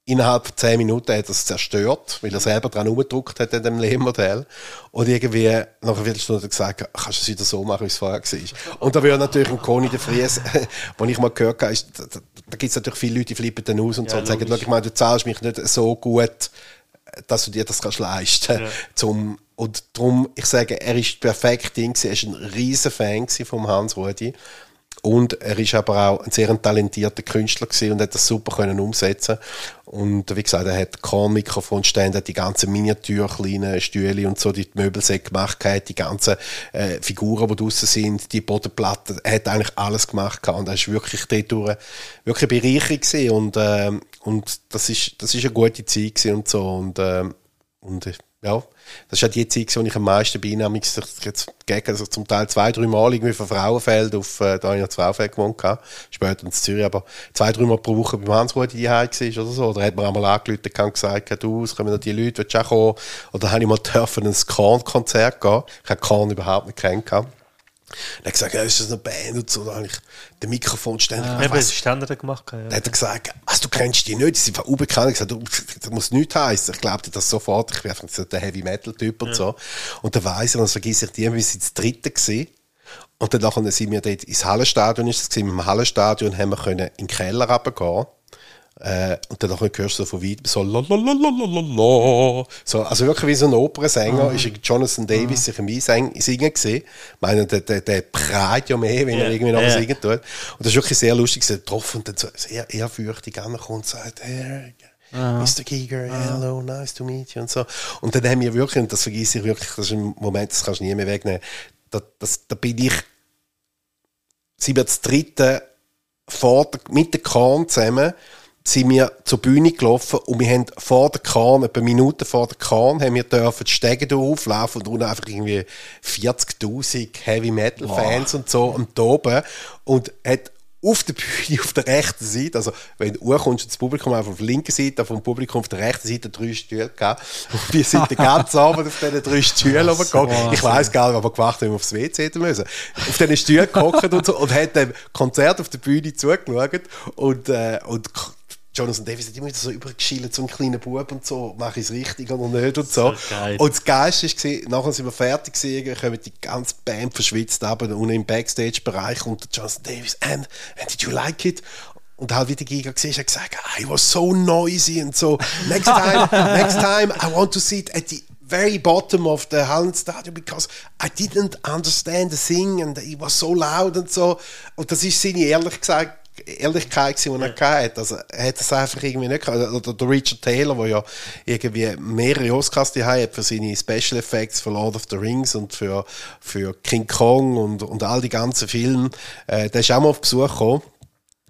innerhalb von 10 Minuten hat er es zerstört, weil er selber dran rumgedruckt hat in dem Lehmmodell. Und irgendwie nach einer Viertelstunde hat er gesagt, kannst du es wieder so machen, wie es vorher war. Und da wäre natürlich ein Conny de Vries, <laughs> wo ich mal gehört habe, ist, da, da, da gibt es natürlich viele Leute, die flippen dann aus und so und sagen, schau, ich meine, du zahlst mich nicht so gut, dass du dir das kannst leisten zum und darum, ich sage, er ist perfekt Ding, er ist ein riesen Fan vom Hans Rudi. Und er ist aber auch ein sehr talentierter Künstler gewesen und hat das super können umsetzen. Und wie gesagt, er hat Kornmikrofonstände, hat die ganzen Miniatur, kleinen Stühle und so, die Möbelsäcke gemacht, gehabt, die ganzen äh, Figuren, die draussen sind, die Bodenplatten, er hat eigentlich alles gemacht gehabt. Und er ist wirklich dort durch, wirklich eine Bereicherung gewesen. Und, ähm, und das ist, das ist eine gute Zeit und so und, ähm, und äh, ja, das ist auch die Zeit, wo ich am meisten bin, ich jetzt also zum Teil zwei, drei Mal irgendwie von Frauenfeld auf, äh, da habe ich noch gewohnt gehabt, später in Zürich, aber zwei, drei Mal pro Woche beim Hans-Rudi die war oder so, oder hat man einmal angerufen und gesagt, du, es kommen noch die Leute, willst du auch kommen? Oder habe ich mal dürfen ein Korn-Konzert gehen, ich habe Korn überhaupt nicht kennengelernt. Dann hat er gesagt, ja, ist das eine Band und so, da habe ich den Mikrofonständer Ja, gemacht. aber das Standard gemacht. Ja. Dann hat er gesagt, was, du kennst die nicht, die sind unbekannt. Ich habe gesagt, das muss nichts heißen. Ich glaube dir das sofort. Ich bin einfach so der Heavy-Metal-Typ und so. Und dann weiss er, und das vergesse ich die, wir sind das dritte gewesen. Und dann sind wir dort ins Hallenstadion, ist es gewesen. Im Hallenstadion haben wir können in den Keller runtergehen. Äh, und dann hörst du so von weit so lalalala. So, also wirklich wie so ein Opernsänger ist Jonathan Davis sich im Einsingen gesehen. Ich meine, der, der, der preit ja mehr, wenn er Ja, irgendwie nachher ja. singen tut. Und das ist wirklich sehr lustig, er getroffen und dann so sehr ehrfürchtig ankommt und sagt, hey, Mr. Giger, hello, nice to meet you und so. Und dann haben wir wirklich, und das vergesse ich wirklich, das ist ein Moment, das kannst du nie mehr wegnehmen, da, das, da bin ich, sind wir das dritte vor mit der Kahn zusammen, sind wir zur Bühne gelaufen und wir haben vor der Kahn, etwa Minuten vor der Kahn, haben wir dürfen die Stege auflaufen und unten einfach irgendwie 40.000 Heavy Metal Fans und so und da oben und hat auf der Bühne, auf der rechten Seite, also wenn du kommst ins Publikum, einfach auf der linken Seite, vom Publikum auf der rechten Seite drei Stühle gehabt. Und wir sind den ganzen Abend auf diesen drei Stühlen runtergegangen. Ich weiss gar nicht, was wir gemacht haben, wir aufs WC hätten müssen. Auf diesen Stühlen gehockt und so und hat dem Konzert auf der Bühne zugeschaut und, äh, und Jonathan Davis hat immer wieder so übergeschielt, so ein kleiner Bub und so, mache ich es richtig oder nicht und so. So. Und das Geilste war, nachher sind wir fertig gewesen, kommen die ganze Band verschwitzt ab und im Backstage-Bereich und Jonathan Davis, and, and did you like it? Und halt wieder Giga gesehen, hat gesagt, I was so noisy und so, next time, <laughs> next time, I want to sit at the very bottom of the Hallenstadion because I didn't understand the thing and it was so loud und so. Und das ist seine ehrlich gesagt Ehrlichkeit, die er hatte. Also, er hat es einfach irgendwie nicht gehabt. Oder der Richard Taylor, der ja irgendwie mehrere Oscars hat für seine Special Effects für Lord of the Rings und für, für King Kong und, und all die ganzen Filme. Äh, der ist auch mal auf Besuch gekommen.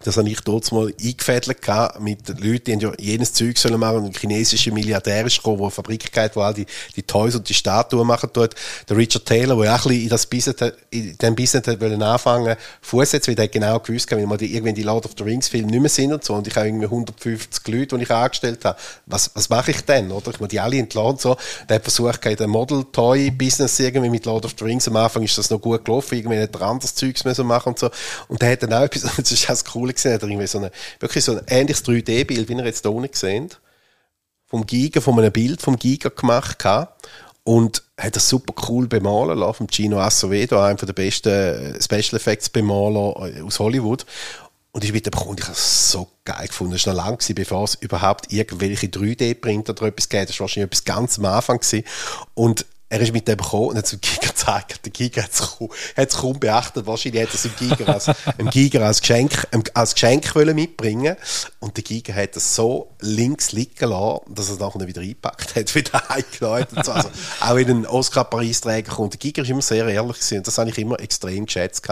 Das habe ich dort mal eingefädelt mit Leuten, die ja jenes Zeug sollen machen. Ein chinesischer Milliardär ist gekommen, der eine Fabrik hat, wo all die, die Toys und die Statuen machen tut. Der Richard Taylor, der auch ein bisschen in das Business, in dem Business hat anfangen, Fuß jetzt, weil der genau gewusst hat, weil man die, irgendwann die Lord of the Rings Filme nicht mehr sind und so. Und ich habe irgendwie 150 Leute, die ich angestellt habe. Was, was mache ich denn, oder? Ich muss die alle entladen so. Der hat versucht, in Model Toy Business irgendwie mit Lord of the Rings. Am Anfang ist das noch gut gelaufen. Irgendwie hat er anderes Zeugs müssen machen und so. Und der hat dann auch etwas, <laughs> das ist das Coole gesehen, hat irgendwie so eine, wirklich so ein ähnliches 3D-Bild, wie ihr jetzt hier unten seht, vom Giga, von einem Bild vom Giga gemacht gehabt und hat das super cool bemalen lassen, vom Gino Acevedo, einem der besten Special Effects Bemaler aus Hollywood. Und ich wieder bekommen, ich habe es so geil gefunden. Es war noch lange, bevor es überhaupt irgendwelche 3D-Printer oder etwas gab. Das war wahrscheinlich etwas ganz am Anfang. Gewesen. Und er ist mit dem gekommen und hat es dem Giga gezeigt. Der Giga hat es kaum, kaum beachtet. Wahrscheinlich hat er es dem Giga als, dem Giga als Geschenk, als Geschenk wollen mitbringen Und der Giga hat es so links liegen lassen, dass er es nachher wieder eingepackt hat, <laughs> wieder eingenommen so. Also, <laughs> auch in den Oscar-Preisträger kommt. Der Giga ist immer sehr ehrlich gewesen. Und das habe ich immer extrem geschätzt.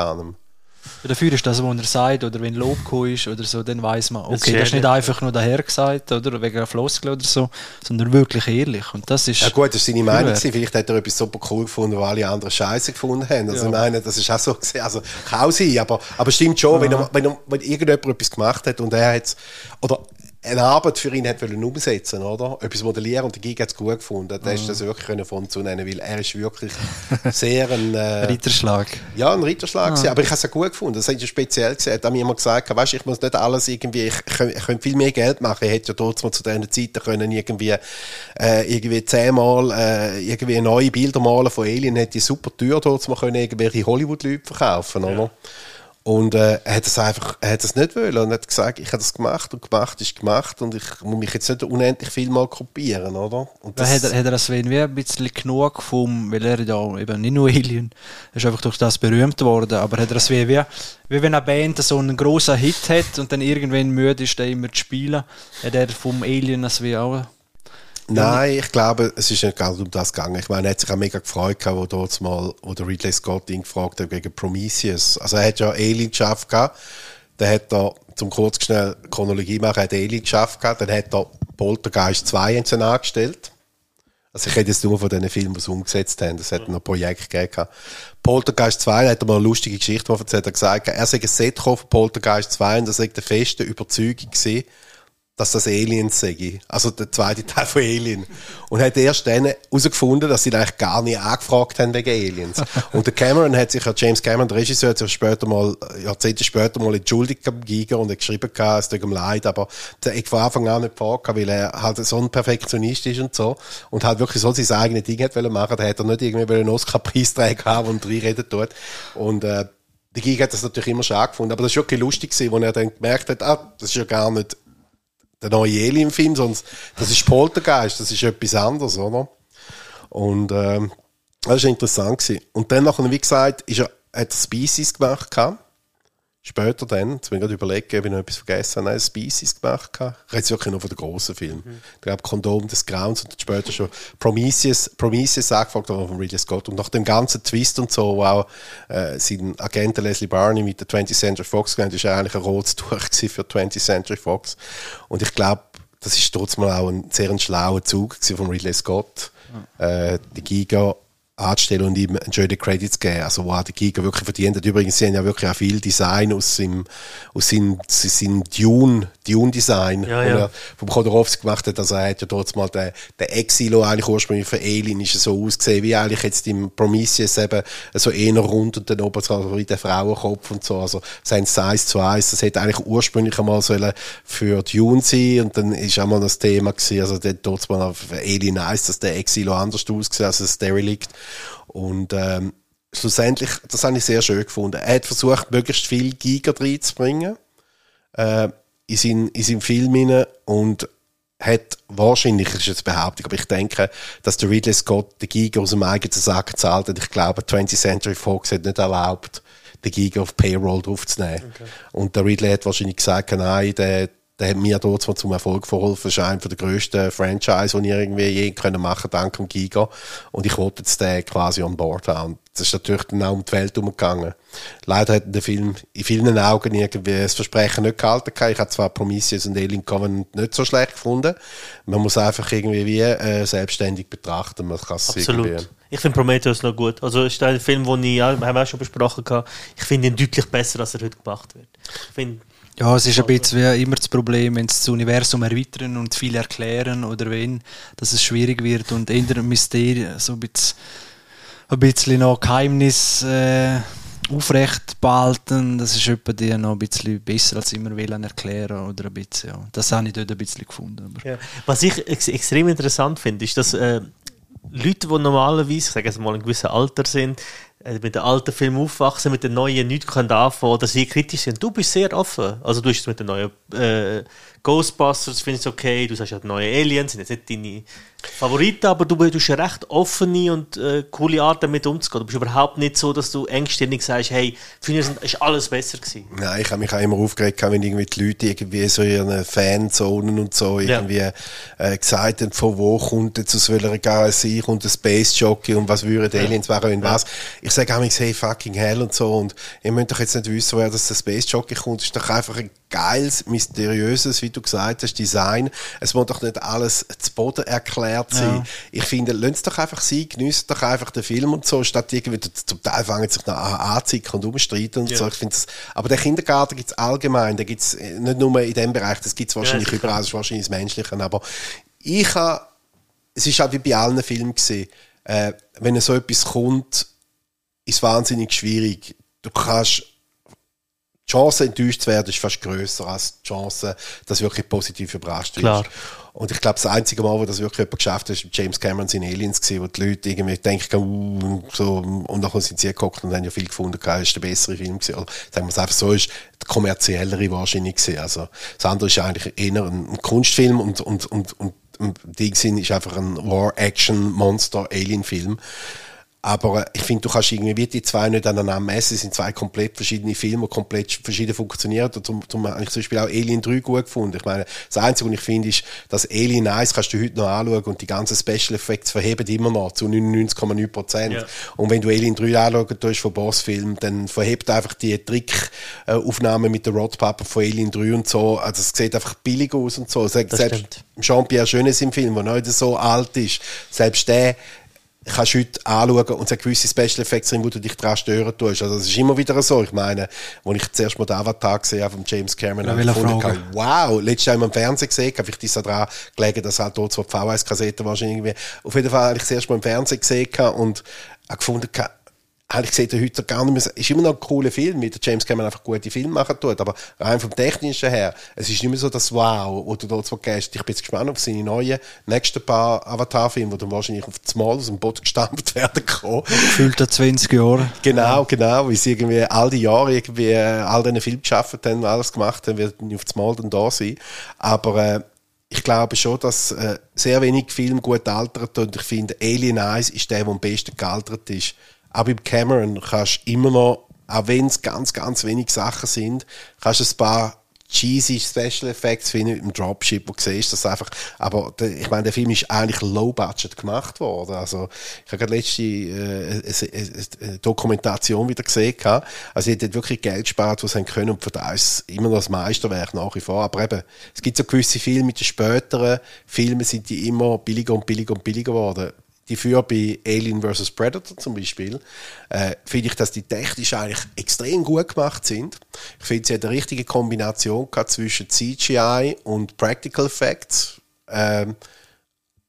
Dafür ist das, was er sagt, oder wenn Lob ist oder so, dann weiß man, okay, das ist nicht einfach nur daher gesagt oder wegen einer Floskel oder so, sondern wirklich ehrlich. Und das ist. Ja, gut, das ist seine Meinung. Gewesen. Vielleicht hat er etwas super cool gefunden, wo alle anderen Scheiße gefunden haben. Also, ja. ich meine, das ist auch so gesehen. Also, kann auch sein, aber, aber stimmt schon, wenn, er, wenn, er, wenn irgendjemand etwas gemacht hat und er hat oder eine Arbeit für ihn hat wollen umsetzen, oder? Etwas modellieren und der Giga hat es gut gefunden. Da ist das wirklich können von zu nennen, weil er ist wirklich sehr ein... Äh, <laughs> Ritterschlag. Ja, ein Ritterschlag ah. aber ich habe es gut gefunden. Das hat ja speziell gesagt. Er hat mir immer gesagt, weißt, ich muss nicht alles irgendwie, ich, ich, könnte viel mehr Geld machen. Ich hätte ja mal zu dieser Zeit können irgendwie, äh, irgendwie zehnmal äh, irgendwie neue Bilder malen von Alien, hätte ich super teuer mal können irgendwelche Hollywood-Leute verkaufen, oder? Ja. Und äh, er hat es einfach, er hat es nicht wollen und hat gesagt, ich habe das gemacht und gemacht ist gemacht und ich muss mich jetzt nicht unendlich viel mal kopieren, oder? Und das, hat, er, hat er das wie ein bisschen genug vom, weil er ja eben nicht nur Alien, er ist einfach durch das berühmt worden, aber hat er das wie, wie, wie wenn eine Band so einen großen Hit hat und dann irgendwann müde ist, den immer zu spielen, hat er vom Alien das wie auch Nein, ich glaube, es ist nicht ganz um das gegangen. Ich meine, er hat sich auch mega gefreut, wo dort mal, wo der Ridley Scott ihn gefragt hat wegen Prometheus. Also er hat ja Alien geschafft gehabt. Dann hat er, zum kurz schnell Chronologie machen, hat Alien geschafft gehabt. Dann hat er Poltergeist 2 angestellt. Also ich rede jetzt nur von den Filmen, die sie umgesetzt haben. Das hat noch ein Projekt gegeben. Poltergeist 2, da hat er mal eine lustige Geschichte erzählt. Er hat gesagt, er sei ein Set von Poltergeist 2 und das sei der feste Überzeugung gewesen, dass das Aliens sei. Also der zweite Teil von Alien. Und hat erst dann herausgefunden, dass sie eigentlich gar nicht angefragt haben wegen Aliens. Und der Cameron hat sich, ja James Cameron, der Regisseur, hat sich später mal, Jahrzehnte später mal entschuldigt Giga und hat geschrieben, es tut ihm leid, aber der ich von Anfang an nicht vor, weil er halt so ein Perfektionist ist und so. Und halt wirklich so sein eigenes Ding hat machen, da hat er nicht irgendwie einen Oscar-Preisträger haben und reinreden tut. Und, äh, der Giga hat das natürlich immer schon angefunden, aber das war wirklich lustig, als er dann gemerkt hat, ah, das ist ja gar nicht der neue Alien-Film, sonst das ist Poltergeist, das ist etwas anderes, oder? Und ähm, das war interessant. Gewesen. Und dann, nachher, wie gesagt, ist er, hat er Species gemacht. Gehabt. Später dann, jetzt bin ich gerade überlegen, ob ich noch etwas vergessen habe, nein, Species gemacht. Gehabt. Ich rede wirklich nur von den grossen Filmen. Mhm. Ich glaube, Kondom des Grauens und später schon Prometheus, Prometheus angefragt worden von Ridley Scott. Und nach dem ganzen Twist und so, wo auch äh, sein Agent Leslie Barney mit der 20th Century Fox gegangen ist, eigentlich ein rotes Tuch <laughs> für 20th Century Fox. Und ich glaube, das ist trotzdem auch ein sehr ein schlauer Zug von Ridley Scott. Mhm. Äh, die Giga anzustellen und ihm einen schönen Credits geben. Also, wo der Giga wirklich verdient hat. Übrigens, sie haben ja wirklich auch viel Design aus seinem, aus seinem, seinem Dune, Dune-Design, ja, ja. er vom Kodorowski gemacht hat. Also, er hat ja dort mal den, den Exilo eigentlich ursprünglich für Alien ist so ausgesehen, wie eigentlich jetzt im Prometheus eben so eher rund und dann oben so wie der Frauenkopf und so. Also, sein Size zu Eis, das hätte eigentlich ursprünglich einmal sollen für Dune sein und dann ist auch mal das Thema gewesen, also, dort mal auf Alien 1, dass der Exilo anders ausgesehen als das Derelict. Und ähm, schlussendlich, das habe ich sehr schön gefunden. Er hat versucht, möglichst viel Giga reinzubringen äh, in, seinen, in seinen Film hinein und hat wahrscheinlich, ist jetzt Behauptung, aber ich denke, dass der Ridley Scott den Giga aus dem eigenen Sack gezahlt hat. Ich glaube, 20th Century Fox hat nicht erlaubt, den Giga auf Payroll draufzunehmen. Okay. Und der Ridley hat wahrscheinlich gesagt, nein, der, der hat mir dort zum Erfolg verholfen. Das ist einer der grössten Franchise, die ich irgendwie je können machen dank dem Giga. Und ich wollte jetzt den quasi on board haben. Das ist natürlich dann auch um die Welt umgegangen. Leider hat der Film in vielen Augen irgendwie das Versprechen nicht gehalten. Ich habe zwar Prometheus und Alien Covenant nicht so schlecht gefunden. Man muss einfach irgendwie wie äh, selbstständig betrachten. Man kann Absolut. Ich finde Prometheus noch gut. Also ist ein Film, den ich, ja, haben wir auch schon besprochen. Ich finde ihn deutlich besser, als er heute gemacht wird. Ich finde ja, es ist ein bisschen wie immer das Problem, wenn sie das Universum erweitern und viel erklären oder wenn, dass es schwierig wird und der Mysterien so ein bisschen, ein bisschen noch Geheimnis äh, aufrecht behalten. Das ist etwa die noch ein bisschen besser als immer wollen erklären oder ein bisschen. Ja. Das habe ich dort ein bisschen gefunden. Ja. Was ich ex extrem interessant finde, ist, dass äh, Leute, die normalerweise, ich sage jetzt mal, in gewissem Alter sind, mit den alten Filmen aufwachsen, mit den neuen nichts können anfangen oder sie kritisch sind. Du bist sehr offen. Also du bist mit den neuen äh, Ghostbusters, finde ich okay. Du sagst ja, die neuen Aliens sind jetzt nicht deine Favoriten, aber du bist eine recht offene und äh, coole Art, damit umzugehen. Du bist überhaupt nicht so, dass du engstirnig sagst, hey, finde ich, ist alles besser gewesen. Nein, ich habe mich auch immer aufgeregt, wenn irgendwie die Leute irgendwie so in ihren Fanzonen und so irgendwie ja. äh, gesagt haben, von wo kommt jetzt aus welcher Galaxie kommt der Space Jockey und was würden Aliens machen und was. Ich sage auch hey, fucking hell und so und ihr müsst doch jetzt nicht wissen, woher das der Space Jockey kommt. Das ist doch einfach ein geiles, mysteriöses, wie du gesagt hast, Design. Es muss doch nicht alles zu Boden erklärt sein. Ja. Ich finde, lasst es doch einfach sein, genießt doch einfach den Film und so, statt irgendwie, zum Teil fangen sich noch an anziehen und umstreiten und ja. so. Ich finde aber den Kindergarten gibt es allgemein, den gibt es nicht nur in dem Bereich, das gibt es wahrscheinlich ja, überall, das ist wahrscheinlich das Menschliche, aber ich habe, es ist halt wie bei allen Filmen gesehen, äh, wenn so etwas kommt, ist es wahnsinnig schwierig. Du kannst die Chance, enttäuscht zu werden, ist fast grösser als die Chance, dass wirklich positiv überrascht Klar. Und ich glaube, das einzige Mal, wo das wirklich jemand geschafft hat, ist James Cameron in Aliens gewesen, wo die Leute irgendwie denken, uh, so, und nachher sind sie geguckt und haben ja viel gefunden, das ist der bessere Film gewesen. Oder sagen wir es einfach so, ist der kommerziellere wahrscheinlich gewesen. Also, das andere ist eigentlich eher ein, Kunstfilm und, und, und, und, und Ding ist einfach ein War-Action-Monster-Alien-Film. Aber äh, ich finde, du kannst irgendwie die zwei nicht aneinander messen. Es sind zwei komplett verschiedene Filme, die komplett verschieden funktionieren. Und zum, zum, ich zum Beispiel auch Alien 3 gut gefunden. Ich meine, das Einzige, was ich finde, ist, dass Alien 1 kannst du heute noch anschauen und die ganzen Special Effects verheben immer noch zu 99,9 Prozent. Ja. Und wenn du Alien 3 anschauen tust von Bossfilm, dann verhebt einfach die Trickaufnahme mit der Rod Papa von Alien 3 und so. Also es sieht einfach billig aus und so. Selbst Jean-Pierre Schönes im Film, der nicht so alt ist, selbst der kannst du heute anschauen und es hat gewisse Special Effects drin, wo du dich daran stören tust. Also das ist immer wieder so. Ich meine, als ich zuerst mal den Avatar gesehen habe von James Cameron, habe ich gefunden, wow, letztes Jahr im Fernsehen gesehen, habe ich das daran gelegen, dass halt dort so VHS-Kassetten wahrscheinlich irgendwie, auf jeden Fall habe ich das erste Mal im Fernsehen gesehen und habe gefunden, eigentlich sieht er heute gar nicht mehr, ist immer noch ein cooler Film, mit der James Cameron einfach gute Filme machen tut, aber rein vom Technischen her, es ist nicht mehr so das Wow, wo du dort so gehst. Ich bin jetzt gespannt auf seine neuen, nächsten paar Avatar-Filme, die dann wahrscheinlich auf das Mal aus dem Boden gestampft <laughs> werden kommen. Gefühlt 20 Jahre. Genau, genau, weil sie irgendwie all die Jahre irgendwie äh, all diesen Film geschafft haben, alles gemacht haben, wird auf das Mal dann da sein. Aber, äh, ich glaube schon, dass äh, sehr wenig Filme gut altert und ich finde, Alien 1 ist der, der am besten gealtert ist auch beim Cameron kannst du immer noch, auch wenn es ganz, ganz wenig Sachen sind, kannst du ein paar cheesy Special Effects finden dem Dropship, wo du siehst, das einfach, aber der, ich meine, der Film ist eigentlich low budget gemacht worden. Also, ich habe gerade letzte äh, eine, eine Dokumentation wieder gesehen, also, sie hat wirklich Geld gespart, was sie können, und für das ist immer noch das Meisterwerk nach wie vor. Aber eben, es gibt so gewisse Filme mit den späteren Filmen sind die immer billiger und billiger und billiger geworden die für bei Alien vs. Predator zum Beispiel, äh, finde ich, dass die technisch eigentlich extrem gut gemacht sind. Ich finde, sie hat eine richtige Kombination gehabt zwischen CGI und Practical Effects. Ähm,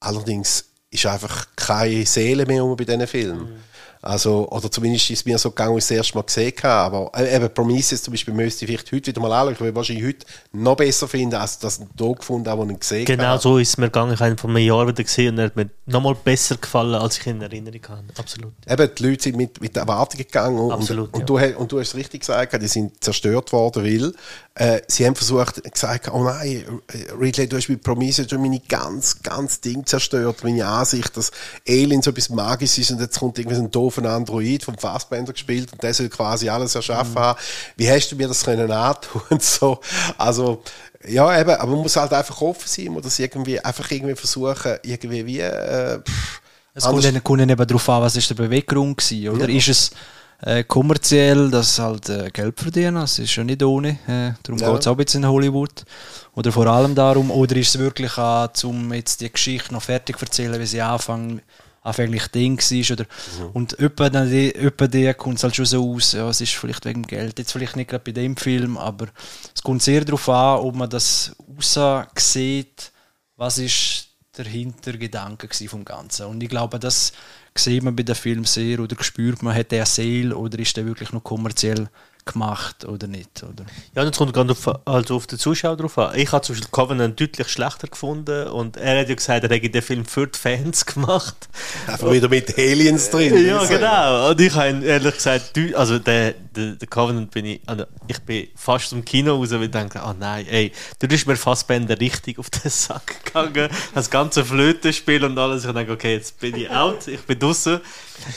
allerdings ist einfach keine Seele mehr bei diesen Filmen. Mhm. Also, oder zumindest ist es mir so gegangen, als ich das erste Mal gesehen habe. Aber äh, eben Prometheus zum Beispiel müsste ich vielleicht heute wieder mal anschauen. Ich würde wahrscheinlich heute noch besser finden, als das da gefunden habe, wo ich gesehen genau habe. Genau so ist es mir gegangen. Ich habe ihn vor einem Jahr wieder gesehen und er hat mir noch mal besser gefallen, als ich ihn in Erinnerung habe. Absolut. Ja. Eben, die Leute sind mit, mit Erwartungen gegangen. Und, Absolut, und, ja. du, und du hast es richtig gesagt, die sind zerstört worden, weil äh, sie haben versucht, gesagt, oh nein, Ridley, du hast mit Prometheus meine ganz, ganz Ding zerstört, meine Ansicht, dass Alien so etwas Magisches ist und jetzt kommt irgendwie so ein einen Android vom Fassbender gespielt und der soll quasi alles erschaffen mhm. haben. Wie hast du mir das können antun <laughs> und so? Also, ja, eben, aber man muss halt einfach offen sein, man muss irgendwie, einfach irgendwie versuchen, irgendwie wie, äh, pff, es kommt dann, kommt dann eben darauf an, was ist der Beweggrund gewesen, oder? Ja. Ist es äh, kommerziell, dass halt äh, Geld verdienen, das ist ja nicht ohne, äh, darum ja. geht es auch bisschen in Hollywood. Oder vor allem darum, oder ist es wirklich an, um jetzt die Geschichte noch fertig zu erzählen, wie sie anfangen, anfänglich Ding war. Oder, mhm. Und etwa, dann die, kommt es halt schon so aus, ja, es ist vielleicht wegen Geld. Jetzt vielleicht nicht gerade bei dem Film, aber es kommt sehr darauf an, ob man das sieht, was ist der Hintergedanke vom Ganzen. Und ich glaube, das sieht man bei dem Film sehr oder spürt man, hat der Seele oder ist der wirklich noch kommerziell gemacht oder nicht. Oder? Ja, jetzt kommt gerade auf, also auf den Zuschauer drauf an. Ich habe zum Beispiel Covenant deutlich schlechter gefunden und er hat ja gesagt, er hätte den Film für die Fans gemacht. Einfach wieder mit Aliens drin. Ja, genau. Und ich habe ehrlich gesagt, also der, der, der Covenant bin ich, also ich bin fast zum Kino raus, weil ich dachte, oh nein, ey, du bist mir fast Bänder richtig auf den Sack gegangen. <laughs> Das ganze Flötenspiel und alles. Ich denke, okay, jetzt bin ich out, ich bin draußen.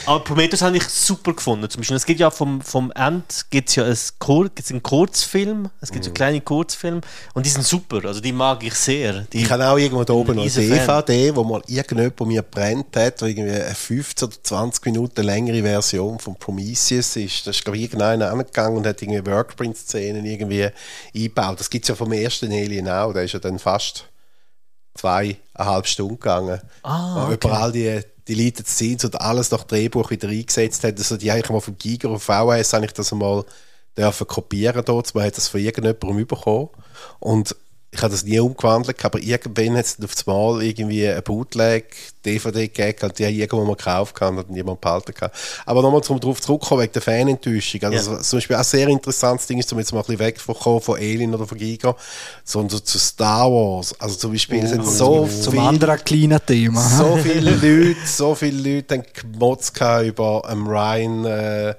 Aber Prometheus habe ich super gefunden. Zum Beispiel, es gibt ja vom, vom End gibt's ja ein Kur gibt's einen Kurzfilm, es gibt so mhm. kleine Kurzfilme und die sind super, also die mag ich sehr. Die, ich habe auch irgendwo da oben noch eine DVD, wo mal irgendjemand mir brennt hat, wo irgendwie eine 15 oder 20 Minuten längere Version von Prometheus ist. Das ist, glaube ich, irgendeiner angegangen und hat irgendwie Workprint-Szenen irgendwie eingebaut. Das gibt es ja vom ersten Alien auch, der ist ja dann fast zweieinhalb Stunden gegangen. Ah, okay. Über all die Deleted Scenes und alles nach Drehbuch wieder eingesetzt hat. Also die eigentlich mal vom Giga auf VHS habe ich das einmal dürfen kopieren dort. Man hat das von irgendjemandem bekommen. Und ich habe das nie umgewandelt, aber irgendwann hat es auf das Mal irgendwie ein Bootleg, DVD gegeben, die ich irgendwo mal gekauft habe und niemand behalten kann. Aber nochmal zum darauf zurückkommen, wegen der Fanenttäuschung. Also ja. zum Beispiel auch ein sehr interessantes Ding ist, um jetzt mal ein bisschen wegzukommen von Alien oder von Giga, sondern zu Star Wars. Also zum Beispiel oh, sind so Zum viel, anderen kleinen Thema. <laughs> So viele Leute, so viele Leute haben gemotzt über ähm, Ryan, äh,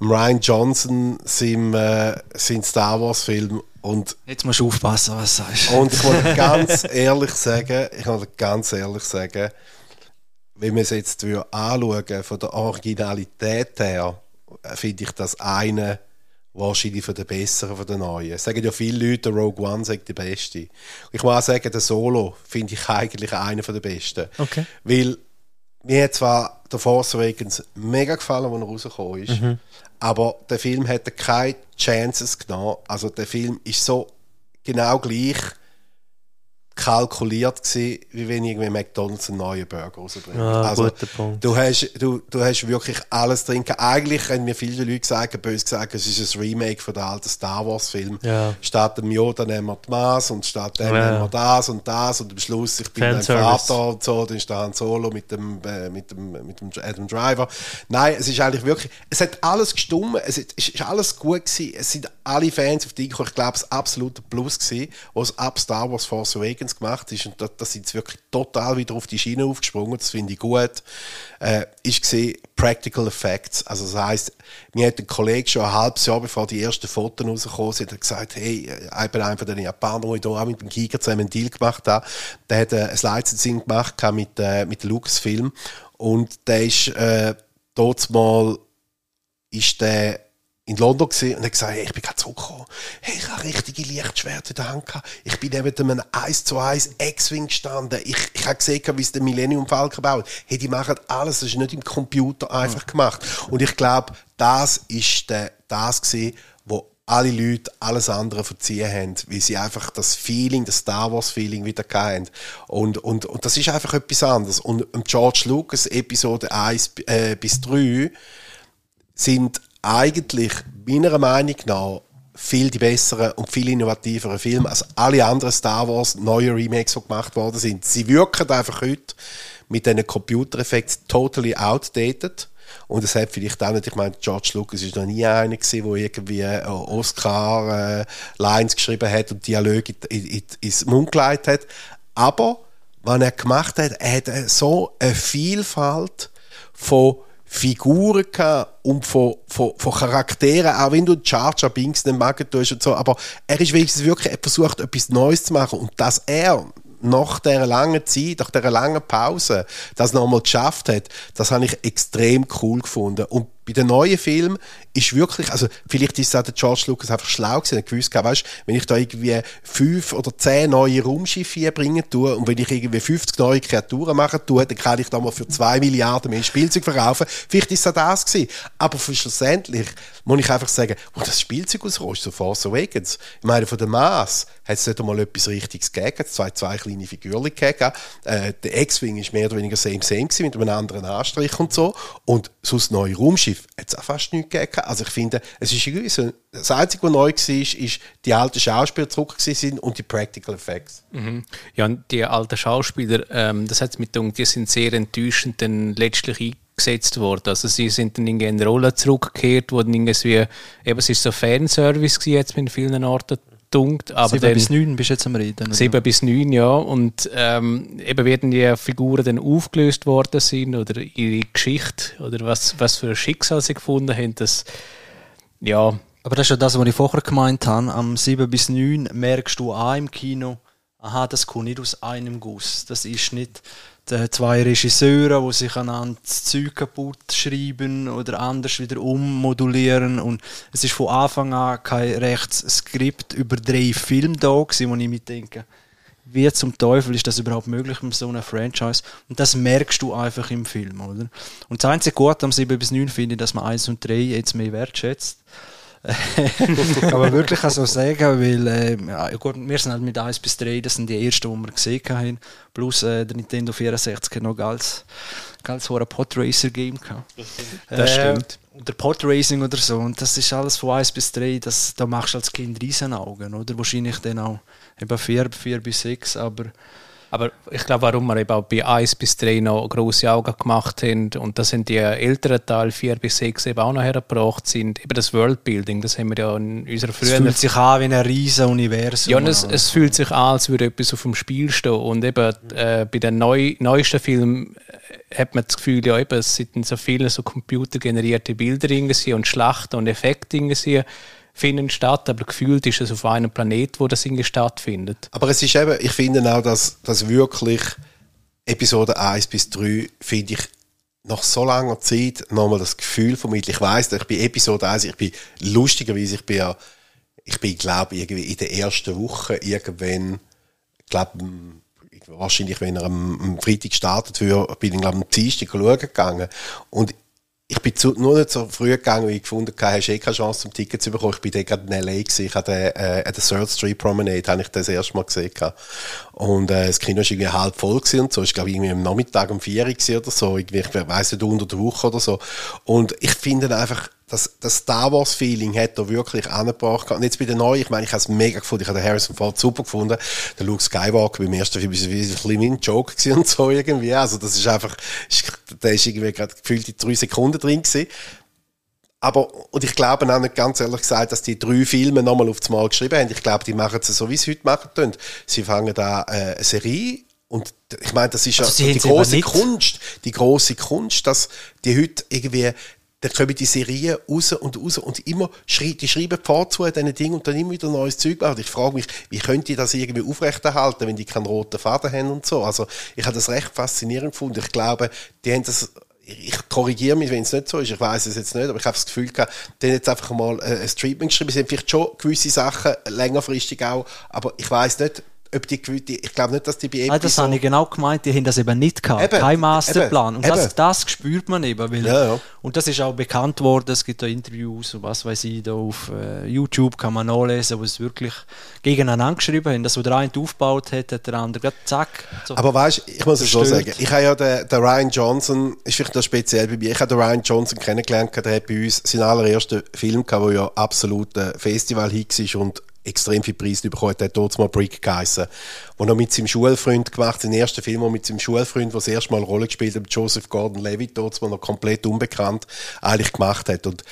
Ryan Johnson, seinem, äh, sein Star Wars Film und Jetzt musst du aufpassen, was du sagst. Und ich muss <laughs> ganz ehrlich sagen, ich muss ganz ehrlich sagen, wenn wir es jetzt anschauen, von der Originalität her, finde ich das eine wahrscheinlich von den besseren, von den neuen. Es sagen ja viele Leute, Rogue One sagt die beste. Ich muss auch sagen, der Solo finde ich eigentlich einer der besten. Okay. Weil mir hat zwar der Force Awakens mega gefallen, als er rausgekommen ist, mhm. aber der Film hätte keine Chances genommen. Also der Film ist so genau gleich kalkuliert gewesen, wie wenn irgendwie McDonalds einen neuen Burger rausbringt. Ah, also, du hast, du, du hast wirklich alles drin. Eigentlich haben mir viele Leute gesagt, bös gesagt, es ist ein Remake von der alten Star Wars Film. Ja. Statt dem Yoda nehmen wir die Maß und statt dem ja. nehmen wir das und das und am Schluss, ich bin dein Vater und so, dann ist da ein Solo mit dem, äh, mit dem, mit dem Adam Driver. Nein, es ist eigentlich wirklich, es hat alles gestummt, es ist, ist alles gut gewesen, es sind alle Fans auf die ich glaube, es absoluter Plus gewesen, was ab Star Wars Force Awakens Performance gemacht ist und da, da sind sie wirklich total wieder auf die Schiene aufgesprungen, das finde ich gut, äh, ist gesehen Practical Effects. Also das heisst, mir hat ein Kollege schon ein halbes Jahr bevor die ersten Fotos rausgekommen sind, gesagt, hey, ich bin einer von den Japanern, die auch mit dem Giga zusammen einen Deal gemacht haben. Der hat äh, ein Licensing gemacht mit, äh, mit Lucasfilm und der ist äh, dort mal ist der in London gesehen und hat gesagt, hey, ich bin gerade zurückgekommen. Hey, ich habe richtige Lichtschwerter in der Hand gehabt. Ich bin neben einem 1 zu 1 X-Wing gestanden. Ich, ich habe gesehen, wie es der Millennium Falcon baut. Hey, die machen alles. Das ist nicht im Computer einfach gemacht. Und ich glaube, das ist der, das gewesen, wo alle Leute alles andere verziehen haben, weil sie einfach das Feeling, das Star Wars Feeling wieder hatten. Und, und, und das ist einfach etwas anderes. Und George Lucas Episode 1 äh, bis 3 sind eigentlich meiner Meinung nach viel die besseren und viel innovativeren Filme als alle anderen Star Wars neue Remakes, die gemacht worden sind. Sie wirken einfach heute mit diesen Computereffekten totally outdated. Und es hat vielleicht auch nicht, ich meine, George Lucas ist noch nie einer der irgendwie äh, Oscar-Lines äh, geschrieben hat und Dialoge in, in, ins Mund geleitet hat. Aber, was er gemacht hat, er hat so eine Vielfalt von Figuren und von, von, von Charakteren, auch wenn du Jar Jar Binks nicht mag tust und so, aber er ist wenigstens wirklich, er versucht etwas Neues zu machen und dass er nach dieser langen Zeit, nach dieser langen Pause, das nochmal geschafft hat, das habe ich extrem cool gefunden. Und bei den neuen Filmen ist wirklich, also vielleicht ist auch der George Lucas einfach schlau gewesen, gewusst, weißt, wenn ich da irgendwie fünf oder zehn neue Raumschiffe bringen tue und wenn ich irgendwie 50 neue Kreaturen machen tue, dann kann ich da mal für zwei Milliarden mehr Spielzeug verkaufen. Vielleicht ist es auch das gewesen. Aber schlussendlich muss ich einfach sagen, wo das Spielzeug ausrutscht, so Force Awakens. Ich meine, von der Maß hat es nicht einmal etwas Richtiges gegeben. Es zwei, zwei kleine Figuren gegeben. Äh, der X-Wing ist mehr oder weniger same same mit einem anderen Anstrich und so. Und sonst neue Raumschiff hat es auch fast nichts gegeben. Also ich finde, es ist irgendwie so, das Einzige, was neu war, ist, die alten Schauspieler zurück sind und die Practical Effects. Mhm. Ja, und die alten Schauspieler, ähm, das hat mit die sind sehr enttäuschend dann letztlich eingesetzt worden. Also sie sind dann in eine Rolle zurückgekehrt, wo dann irgendwie, eben es ist so Fanservice jetzt mit vielen Orten dunkt. Aber 7 bis 9 bist du jetzt am Reden. Oder? 7 bis 9, ja. Und ähm, eben werden die Figuren dann aufgelöst worden sind oder ihre Geschichte oder was, was für ein Schicksal sie gefunden haben, das, ja. Aber das ist ja das, was ich vorher gemeint habe. Am 7 bis 9 merkst du auch im Kino, aha, das kommt nicht aus einem Guss. Das ist nicht zwei Regisseure, die sich einander Zeug kaputt schreiben oder anders wieder ummodulieren. Und es ist von Anfang an kein rechtes Skript über drei Filme da wo ich mir denke, wie zum Teufel ist das überhaupt möglich mit so einem Franchise? Und das merkst du einfach im Film, oder? Und das einzige Gute am 7 bis 9 finde ich, dass man 1 und 3 jetzt mehr wertschätzt. <laughs> kann man wirklich so sagen, weil äh, ja, gut, wir sind halt mit 1 bis 3, das sind die ersten, die wir gesehen haben, plus äh, der Nintendo 64 hat noch ganz, ganz hoher Podracer Game gehabt. Das stimmt. Äh, der Podracing oder so, und das ist alles von 1 bis 3, das, da machst du als Kind riesen Augen, oder? Wahrscheinlich dann auch eben 4, 4 bis 6, aber aber ich glaube, warum wir eben auch bei 1 bis 3 noch grosse Augen gemacht haben und das sind die älteren Teile 4 bis 6 eben auch noch hergebracht sind, eben das Worldbuilding, das haben wir ja in unserer früheren... Es fühlt sich an wie ein riesen Universum. Ja, und es, es, fühlt sich an, als würde etwas auf dem Spiel stehen. Und eben äh, bei den neu, neuesten Filmen äh, hat man das Gefühl, ja eben, es sind so viele so computergenerierte Bilder und Schlachten und Effekte irgendwie finden statt, aber gefühlt ist es auf einem Planet, wo das irgendwie stattfindet. Aber es ist eben, ich finde auch, dass, dass wirklich Episode 1 bis 3, finde ich, nach so langer Zeit nochmal das Gefühl vermittelt. Ich weiss, ich bin Episode 1, ich bin lustigerweise, ich bin ja, ich bin, glaube irgendwie in der ersten Woche irgendwann, glaube, wahrscheinlich, wenn er am, Freitag gestartet wird, bin ich, glaube am Dienstag schauen gegangen. Und ich bin zu, nur nicht so früh gegangen, wie ich gefunden habe, hast eh keine Chance, zum Ticket zu bekommen. Ich bin dann gerade in L.A. gewesen. Ich habe äh, an der Third Street Promenade habe ich das erste Mal gesehen. Und äh, das Kino war irgendwie halb voll gewesen und so. Ich glaube, irgendwie am Nachmittag um vier Uhr oder so. Irgendwie, ich weiss nicht, unter der Woche oder so. Und ich finde einfach, das, das Star Wars Feeling hat er wirklich angebracht. Und jetzt bei der neuen, ich meine, ich habe es mega gefunden, ich habe den Harrison Ford super gefunden. Der Luke Skywalker beim ersten Film war ein bisschen wie ein Joke und so irgendwie. Also das ist einfach, der ist irgendwie gerade gefühlt in drei Sekunden drin gewesen. Aber, und ich glaube auch nicht ganz ehrlich gesagt, dass die drei Filme nochmal aufs Mal geschrieben haben. Ich glaube, die machen es so, wie sie heute machen. Sie fangen da äh, eine Serie und ich meine, das ist also ja die große Kunst, die große Kunst, dass die heute irgendwie dann kommen die Serien raus und raus und immer schrei die schreiben Pfad zu diesen Dingen und dann immer wieder neues Zeug machen. Ich frage mich, wie könnt ihr das irgendwie aufrechterhalten, wenn die keinen roten Faden haben und so. Also ich habe das recht faszinierend gefunden. Ich glaube, die haben das ich korrigiere mich, wenn es nicht so ist, ich weiß es jetzt nicht, aber ich habe das Gefühl gehabt, die haben jetzt einfach mal äh, ein Treatment geschrieben, sie haben vielleicht schon gewisse Sachen längerfristig auch, aber ich weiß nicht, ob die, die ich glaube nicht, dass die bei Episode... Das habe ich genau gemeint, die haben das eben nicht gehabt. Eben, Kein Masterplan. und das, das spürt man eben. Weil, ja, ja. Und das ist auch bekannt worden, es gibt da Interviews und was weiß ich, da auf äh, YouTube kann man nachlesen, wo es wirklich gegeneinander geschrieben haben. Das, was der eine aufgebaut hat, hat der andere gerade zack. So Aber weißt du, ich muss es so sagen, ich habe ja den, den Ryan Johnson, ist vielleicht das speziell bei mir, ich habe den Ryan Johnson kennengelernt, der hat bei uns seinen allerersten Film gehabt, der ja absolut ein Festival-Hit war und extrem viel Preis bekommen hat, dort mal Brick geheißen, wo er mit seinem Schulfreund gemacht, den ersten Film, wo mit seinem Schulfreund, der das erste Mal eine Rolle gespielt hat, Joseph Gordon-Levitt, dort noch komplett unbekannt, eigentlich gemacht hat. Und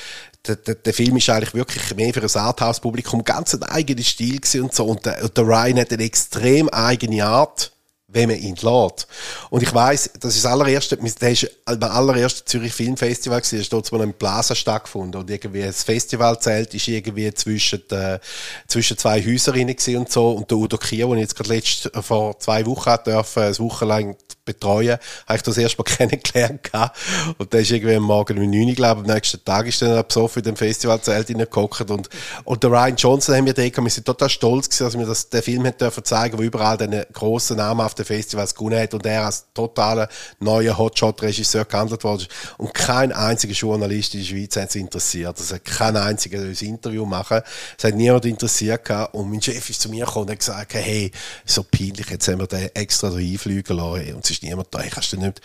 der, der, der, Film ist eigentlich wirklich mehr für ein Arthouse-Publikum ganz ein eigener Stil und so. Und der, und der Ryan hat eine extrem eigene Art, wenn man ihn lädt. Und ich weiß, das ist das allererste, der ist beim allerersten Zürich Filmfestival gewesen, ist dort mal im Plaza stattgefunden und irgendwie das Festivalzelt ist irgendwie zwischen, äh, zwischen zwei Häusern und so und der Udo Kier, den ich jetzt gerade letzt, vor zwei Wochen hat dürfen, eine Woche lang betreuen, habe ich das erst mal <laughs> kennengelernt gehabt. und der ist irgendwie am Morgen um 9 Uhr, glaube am nächsten Tag ist dann besoffen in dem Festivalzelt reingehockt und, und der Ryan Johnson haben wir den, wir sind total stolz gewesen, dass wir das, den Film hat dürfen zeigen, wo überall den grossen Namen auf den Festivals gewonnen hat und er als totaler neuer Hotshot-Regisseur gehandelt worden ist. Und kein einziger Journalist in der Schweiz hat sich interessiert. Also kein einziger ein Interview machen. Es hat niemand interessiert gehabt. Und mein Chef ist zu mir gekommen und hat gesagt, hey, so peinlich, jetzt haben wir den extra reinfliegen lassen. Und es ist niemand da. Ich kannst du nicht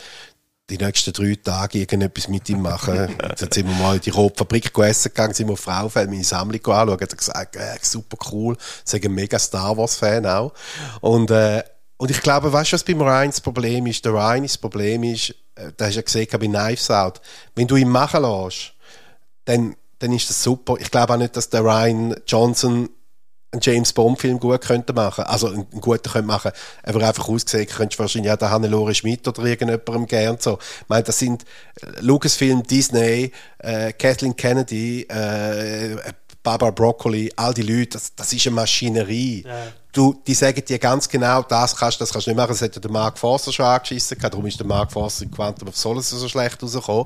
die nächsten drei Tage irgendetwas mit ihm machen. Jetzt sind wir mal in die Rotfabrik essen gegangen, sind wir auf Fraufeld meine Sammlung anschauen. Hat er gesagt, äh, super cool. Ich ein mega Star Wars Fan auch. Und, äh, und ich glaube, weißt du, was beim Ryan das Problem ist? Der Ryan das Problem ist, äh, da hast du ja gesehen bei Knives Out, wenn du ihn machen lässt, dann, dann ist das super. Ich glaube auch nicht, dass der Ryan Johnson einen James Bond Film gut könnte machen, also einen guten könnte machen, aber einfach ausgesehen, könntest du wahrscheinlich auch den Hannelore Schmidt oder irgendjemandem gern so. Ich meine, das sind äh, Lucasfilm, Disney, äh, Kathleen Kennedy, äh, Barbara Broccoli, all die Leute, das, das ist eine Maschinerie. Ja du, die sagen dir ganz genau, das kannst, das kannst du nicht machen. Das hat ja der Mark Forster schon angeschissen. Darum ist der Mark Forster in Quantum of Solace so schlecht rausgekommen.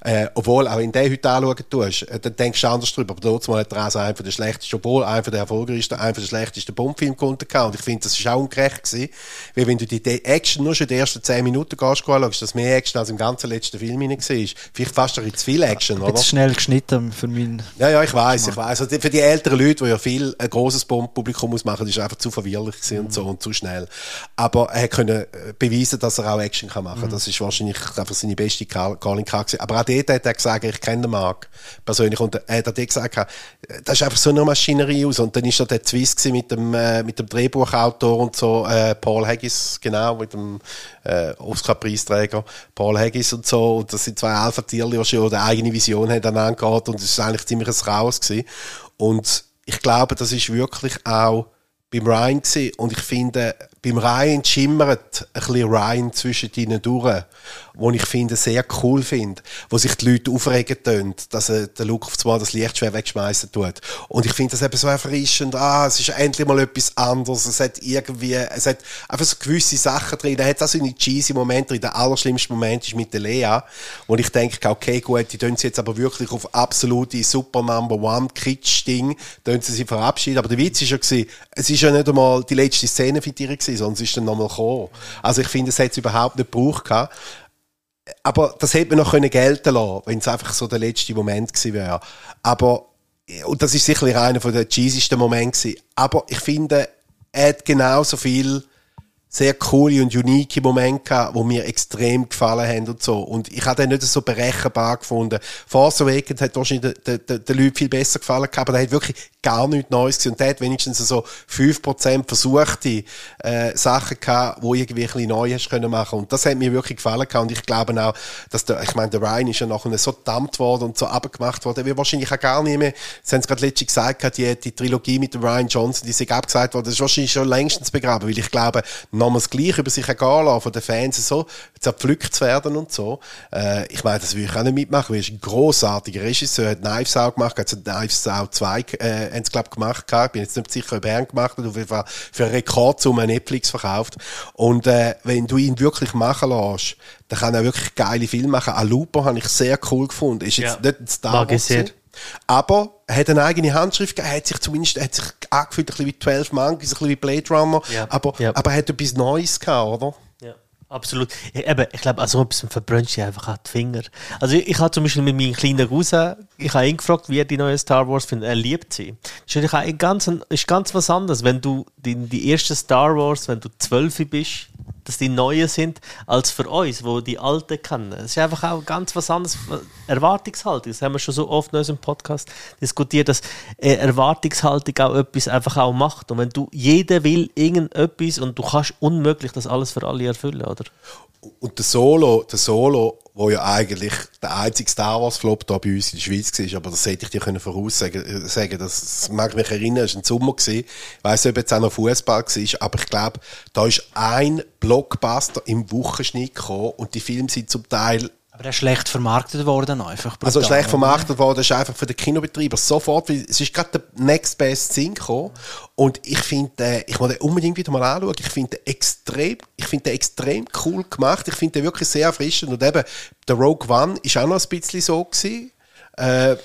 Äh, obwohl, auch wenn du den heute anschauen tust, äh, dann denkst du anders drüber. Aber dort hat er also einen der schlechtesten, obwohl einer der erfolgreichsten, einer der schlechtesten Bombfilmkunden gehabt. Und ich finde, das ist auch ungerecht gewesen. Weil wenn du die Action nur schon in den ersten 10 Minuten gehst, anschaust, dass mehr Action als im ganzen letzten Film hinein war. Vielleicht fast ein bisschen zu viel Action, oder? Jetzt schnell geschnitten für meinen. Ja, ja, ich weiß, ich weiß. Also für die älteren Leute, die ja viel ein grosses Bombpublikum ausmachen, ist einfach zu verwirrlich mhm. und so und zu schnell. Aber er konnte äh, beweisen, dass er auch Action kann machen kann. Mhm. Das ist wahrscheinlich einfach seine beste Calling Card Aber auch dort hat er gesagt, ich kenne den Marc persönlich und er hat gesagt, das ist einfach so eine Maschinerie aus. Und dann ist da der Twist mit dem, äh, mit dem Drehbuchautor und so, äh, Paul Haggis, genau, mit dem äh, Oscar-Preisträger Paul Haggis und so. Und das sind zwei Alpha-Tierli, die schon eine eigene Vision haben angeht und es ist eigentlich ziemlich ein Chaos gewesen. Und ich glaube, das ist wirklich auch beim Ryan gewesen. und ich finde, beim Ryan schimmert ein bisschen Ryan zwischen ihnen durch, wo ich finde, sehr cool finde, wo sich die Leute aufregen tun, dass er der Look auf das Licht schwer wegschmeißen tut. Und ich finde das eben so erfrischend, ah, es ist endlich mal etwas anderes, es hat irgendwie, es hat einfach so gewisse Sachen drin, er hat auch so eine cheesy Momente drin, der allerschlimmste Moment ist mit der Lea, wo ich denke, okay, gut, die tun sie jetzt aber wirklich auf absolute Super Number One Kitsch-Ding, tun sie sie verabschieden, aber der Witz ist ja gewesen, es ist ja nicht einmal die letzte Szene für ihr gewesen, sondern es ist dann nochmal gekommen. Also ich finde, es hat es überhaupt nicht gebraucht gehabt. Aber das hätte man noch können gelten lassen, wenn es einfach so der letzte Moment gewesen wäre. Aber, und das ist sicherlich einer der cheesiesten Momente gewesen. Aber ich finde, er hat genauso viel sehr coole und unique Momente gehabt, die mir extrem gefallen haben und so. Und ich habe den nicht so berechenbar gefunden. Force Awakens hat wahrscheinlich den, den, den Leuten viel besser gefallen gehabt, aber der hat wirklich gar nichts Neues gesehen. Und der hat wenigstens so 5% versuchte äh, Sachen gehabt, die irgendwie ein bisschen neu hast können machen. Und das hat mir wirklich gefallen gehabt. Und ich glaube auch, dass der, ich meine, der Ryan ist ja nachher so gedammt worden und so abgemacht worden. Der wird wahrscheinlich auch gar nicht mehr, das haben sie gerade letztens gesagt, die, die Trilogie mit dem Ryan Johnson, die ist abgesagt worden, das ist wahrscheinlich schon längstens begraben, weil ich glaube, nochmals gleich über sich ergehen lassen, von den Fans so zerpflückt zu werden und so. Äh, ich meine, das würde ich auch nicht mitmachen, weil er ist ein grossartiger Regisseur, hat Knives Out gemacht, hat Knives Out 2, äh, haben sie, glaube gemacht gehabt. Ich bin jetzt nicht sicher, ob er ihn gemacht hat, auf jeden Fall für einen Rekordsumme Netflix verkauft. Und, äh, wenn du ihn wirklich machen lässt, dann kann er wirklich geile Filme machen. Alupa habe ich sehr cool gefunden. Ist jetzt ja. nicht ein Star Wars. Aber er hat eine eigene Handschrift gegeben, er hat sich zumindest, hat sich angefühlt, ein bisschen wie 12 Monkeys, ein bisschen wie Blade Runner, ja. Aber, ja. aber er hat etwas Neues gehabt, oder? Absolut. Ich, eben, ich glaube, also etwas verbrennt sich einfach an die Finger. Also ich, ich habe zum Beispiel mit meinem kleinen Cousin, ich habe ihn gefragt, wie er die neue Star Wars findet. Er liebt sie. Das ist ganz, ist ganz was anderes, wenn du die, die erste Star Wars, wenn du zwölf bist, dass die neue sind, als für uns, wo die alte kennen. Es ist einfach auch ganz was anderes. Erwartungshaltung, das haben wir schon so oft in unserem Podcast diskutiert, dass äh, Erwartungshaltung auch etwas einfach auch macht. Und wenn du, jeder will irgendetwas und du kannst unmöglich das alles für alle erfüllen, oder? Und der Solo, der Solo, wo ja eigentlich der einzige Star Wars Flop da bei uns in der Schweiz war, aber das hätte ich dir können voraussagen, äh, sagen, das mag mich erinnern, es war ein Sommer. Ich weiss nicht, ob jetzt auch noch Fußball war, aber ich glaube, da ist ein Blockbuster im Wochenschnitt gekommen und die Filme sind zum Teil Aber der ist schlecht vermarktet worden einfach. also schlecht vermarktet worden, ist einfach für den Kinobetreiber sofort, weil es ist gerade der next best Thing gekommen. Und ich finde, äh, ich muss den unbedingt wieder mal anschauen. Ich finde den extrem, ich finde den extrem cool gemacht. Ich finde den wirklich sehr erfrischend. Und eben, der Rogue One ist auch noch ein bisschen so gewesen. Äh,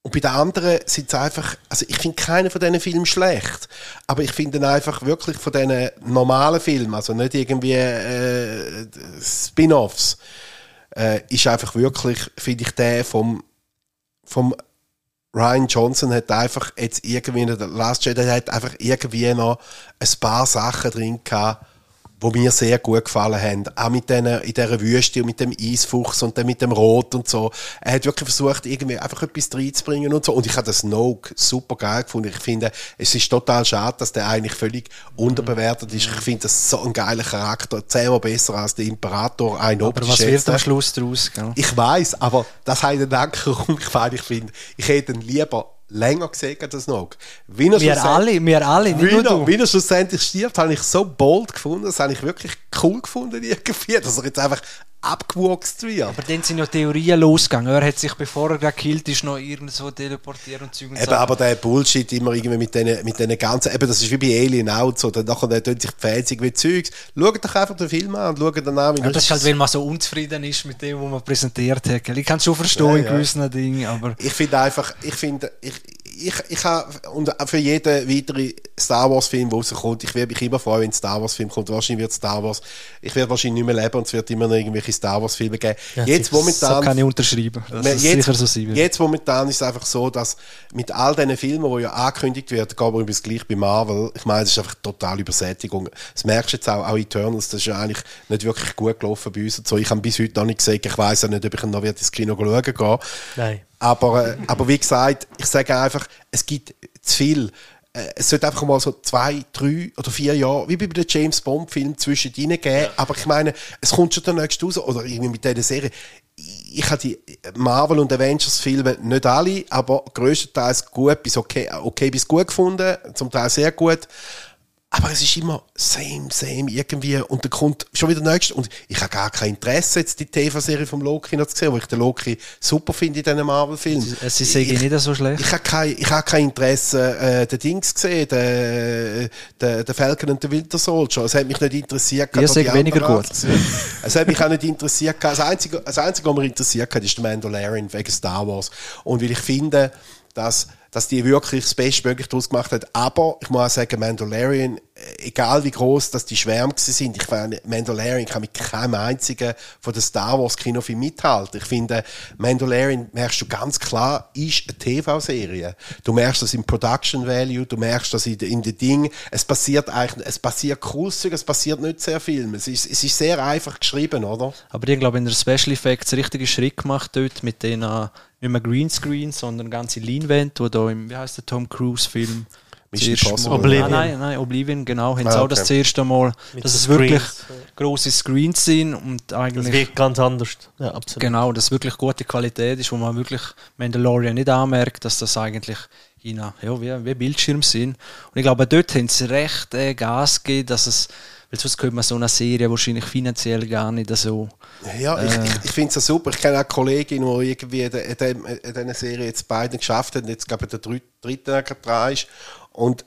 und bei den anderen sind es einfach, also ich finde keinen von diesen Filmen schlecht, aber ich finde einfach wirklich von diesen normalen Filmen, also nicht irgendwie äh, Spin-offs, äh, ist einfach wirklich, finde ich, der vom, vom Ryan Johnson hat einfach jetzt irgendwie, der Last Jedi hat einfach irgendwie noch ein paar Sachen drin gehabt, die mir sehr gut gefallen haben. Auch mit denen, in dieser Wüste und mit dem Eisfuchs und dann mit dem Rot und so. Er hat wirklich versucht, irgendwie einfach etwas reinzubringen und so. Und ich habe das Snoke super geil gefunden. Ich finde, es ist total schade, dass der eigentlich völlig unterbewertet ist. Ich finde das so ein geiler Charakter. Zehnmal besser als der Imperator. Ein Aber was wird am Schluss daraus? Gell? ich weiß, aber das hat einen Anker. <laughs> Ich finde, ich hätte ihn lieber länger gesehen als noch. Wie er Wir alle, wir alle, nicht wie nur du. wie er schlussendlich stirbt, habe ich so bold gefunden. Das habe ich wirklich cool gefunden irgendwie, <laughs> dass er jetzt einfach abgewuchst wird. Aber dann sind ja Theorien losgegangen. Er hat sich, bevor er gekillt ist, noch irgendwo teleportiert und Zeug und Eben, aber der Bullshit immer irgendwie mit den, mit den ganzen, eben, das ist wie bei Alien auch so, dann nachher dann tun sich die Fans irgendwie Zeugs. Schaut doch einfach den Film an und schaut dann an, wie Ja, das ist halt, weil man so unzufrieden ist mit dem, was man präsentiert hat. Ich kann es schon verstehen Ja, in ja. gewissen Dingen, aber Ich finde einfach, ich finde, ich, ich, ich habe, und für jeden weiteren Star Wars Film, der rauskommt, ich werde mich immer freuen, wenn ein Star Wars Film kommt. Wahrscheinlich wird Star Wars, ich werde wahrscheinlich nicht mehr leben und es wird immer noch irgendwelche Star Wars Filme geben. jetzt so momentan, kann ich unterschreiben. dass es jetzt, sicher so sein wird. jetzt momentan ist es einfach so, dass mit all diesen Filmen, die ja angekündigt werden, geht man übrigens gleich bei Marvel, ich meine, es ist einfach total Übersättigung. Das merkst du jetzt auch, auch Eternals, das ist ja eigentlich nicht wirklich gut gelaufen bei uns und so. Ich habe bis heute noch nicht gesagt, ich weiß auch nicht, ob ich noch ins Kino schauen gehe. Nein. Aber, äh, aber wie gesagt, ich sage einfach, es gibt zu viel. Äh, Es sollte einfach mal so zwei, drei oder vier Jahre, wie bei den James Bond-Filmen, zwischen ihnen geben. Aber ich meine, es kommt schon der nächste raus. Oder irgendwie mit dieser Serie. Ich ich habe die Marvel- und Avengers-Filme nicht alle, aber größtenteils gut bis okay, okay bis gut gefunden. Zum Teil sehr gut. Aber es ist immer same, same irgendwie. Und dann kommt schon wieder der nächste. Und ich habe gar kein Interesse, jetzt die TV-Serie vom Loki noch zu sehen, wo ich den Loki super finde in diesen Marvel-Filmen. Es ist irgendwie Ich- nicht so schlecht. ich habe kein, ich habe kein Interesse, äh, den Dings gesehen, den, den, den Falcon und den Winter Soldier. Es hat mich nicht interessiert. Sind die weniger gut. Es hat mich auch nicht interessiert. Das Einzige, das Einzige, was mich interessiert hat, ist der Mandalorian wegen Star Wars. Und weil ich finde, dass, dass die wirklich das Bestmögliche daraus gemacht hat. Aber ich muss auch sagen, Mandalorian, äh, egal wie groß dass die Schwärme sind, ich finde, Mandalorian kann mit keinem einzigen von den Star Wars Kinofilmen mithalten. Ich finde, Mandalorian merkst du ganz klar, ist eine TV-Serie. Du merkst das im Production Value, du merkst das in, de- in den Dingen. Es passiert eigentlich, es passiert Zeug, es passiert nicht sehr viel. Es ist, es ist sehr einfach geschrieben, oder? Aber ich glaube, in der Special Effects richtige Schritt gemacht dort mit den nicht mehr Greenscreen, sondern ganze Leinwand, wo da im, wie heißt der Tom Cruise Film? Oblivion. Ah, nein, nein, Oblivion, genau. Haben Ah, sie auch okay. das zuerste Mal, Mit dass es wirklich grosse Screens sind und Das eigentlich wirkt ganz anders. Ja, absolut. Genau, dass es wirklich gute Qualität ist, wo man wirklich Mandalorian nicht anmerkt, dass das eigentlich in, ja, wie, wie Bildschirm sind. Und ich glaube, dort haben sie recht äh, Gas gegeben, dass es, weil sonst könnte man so eine Serie wahrscheinlich finanziell gar nicht so. Ja, ich, Äh. ich, ich finde es ja super. Ich kenne auch Kolleginnen, die irgendwie in, dieser Serie jetzt beide geschafft haben, jetzt glaube ich der dritte dran ist. Und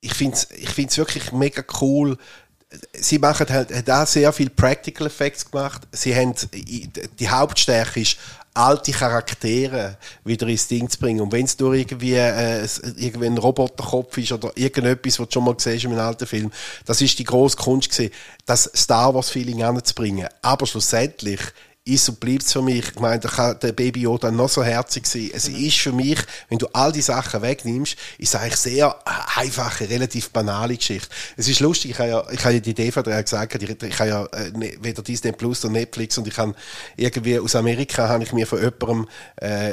ich finde es ich find's wirklich mega cool. Sie machen halt, hat auch sehr viel Practical Effects gemacht. Sie haben, die Hauptstärke ist, alte Charaktere wieder ins Ding zu bringen. Und wenn es nur irgendwie, äh, irgendwie ein Roboterkopf ist oder irgendetwas, was du schon mal gesehen hast in einem alten Film, das ist die grosse Kunst gewesen, das Star Wars Feeling anzubringen. Aber schlussendlich ist und bleibt es für mich, ich meine, da kann der Baby Yoda noch so herzig sein. Es ist für mich, wenn du all die Sachen wegnimmst, ist es eigentlich sehr einfache, relativ banale Geschichte. Es ist lustig, ich habe ja, ich habe ja die DVD ja gesagt, ich, ich habe ja äh, ne- weder Disney Plus noch Netflix und ich habe irgendwie aus Amerika habe ich mir von jemandem äh,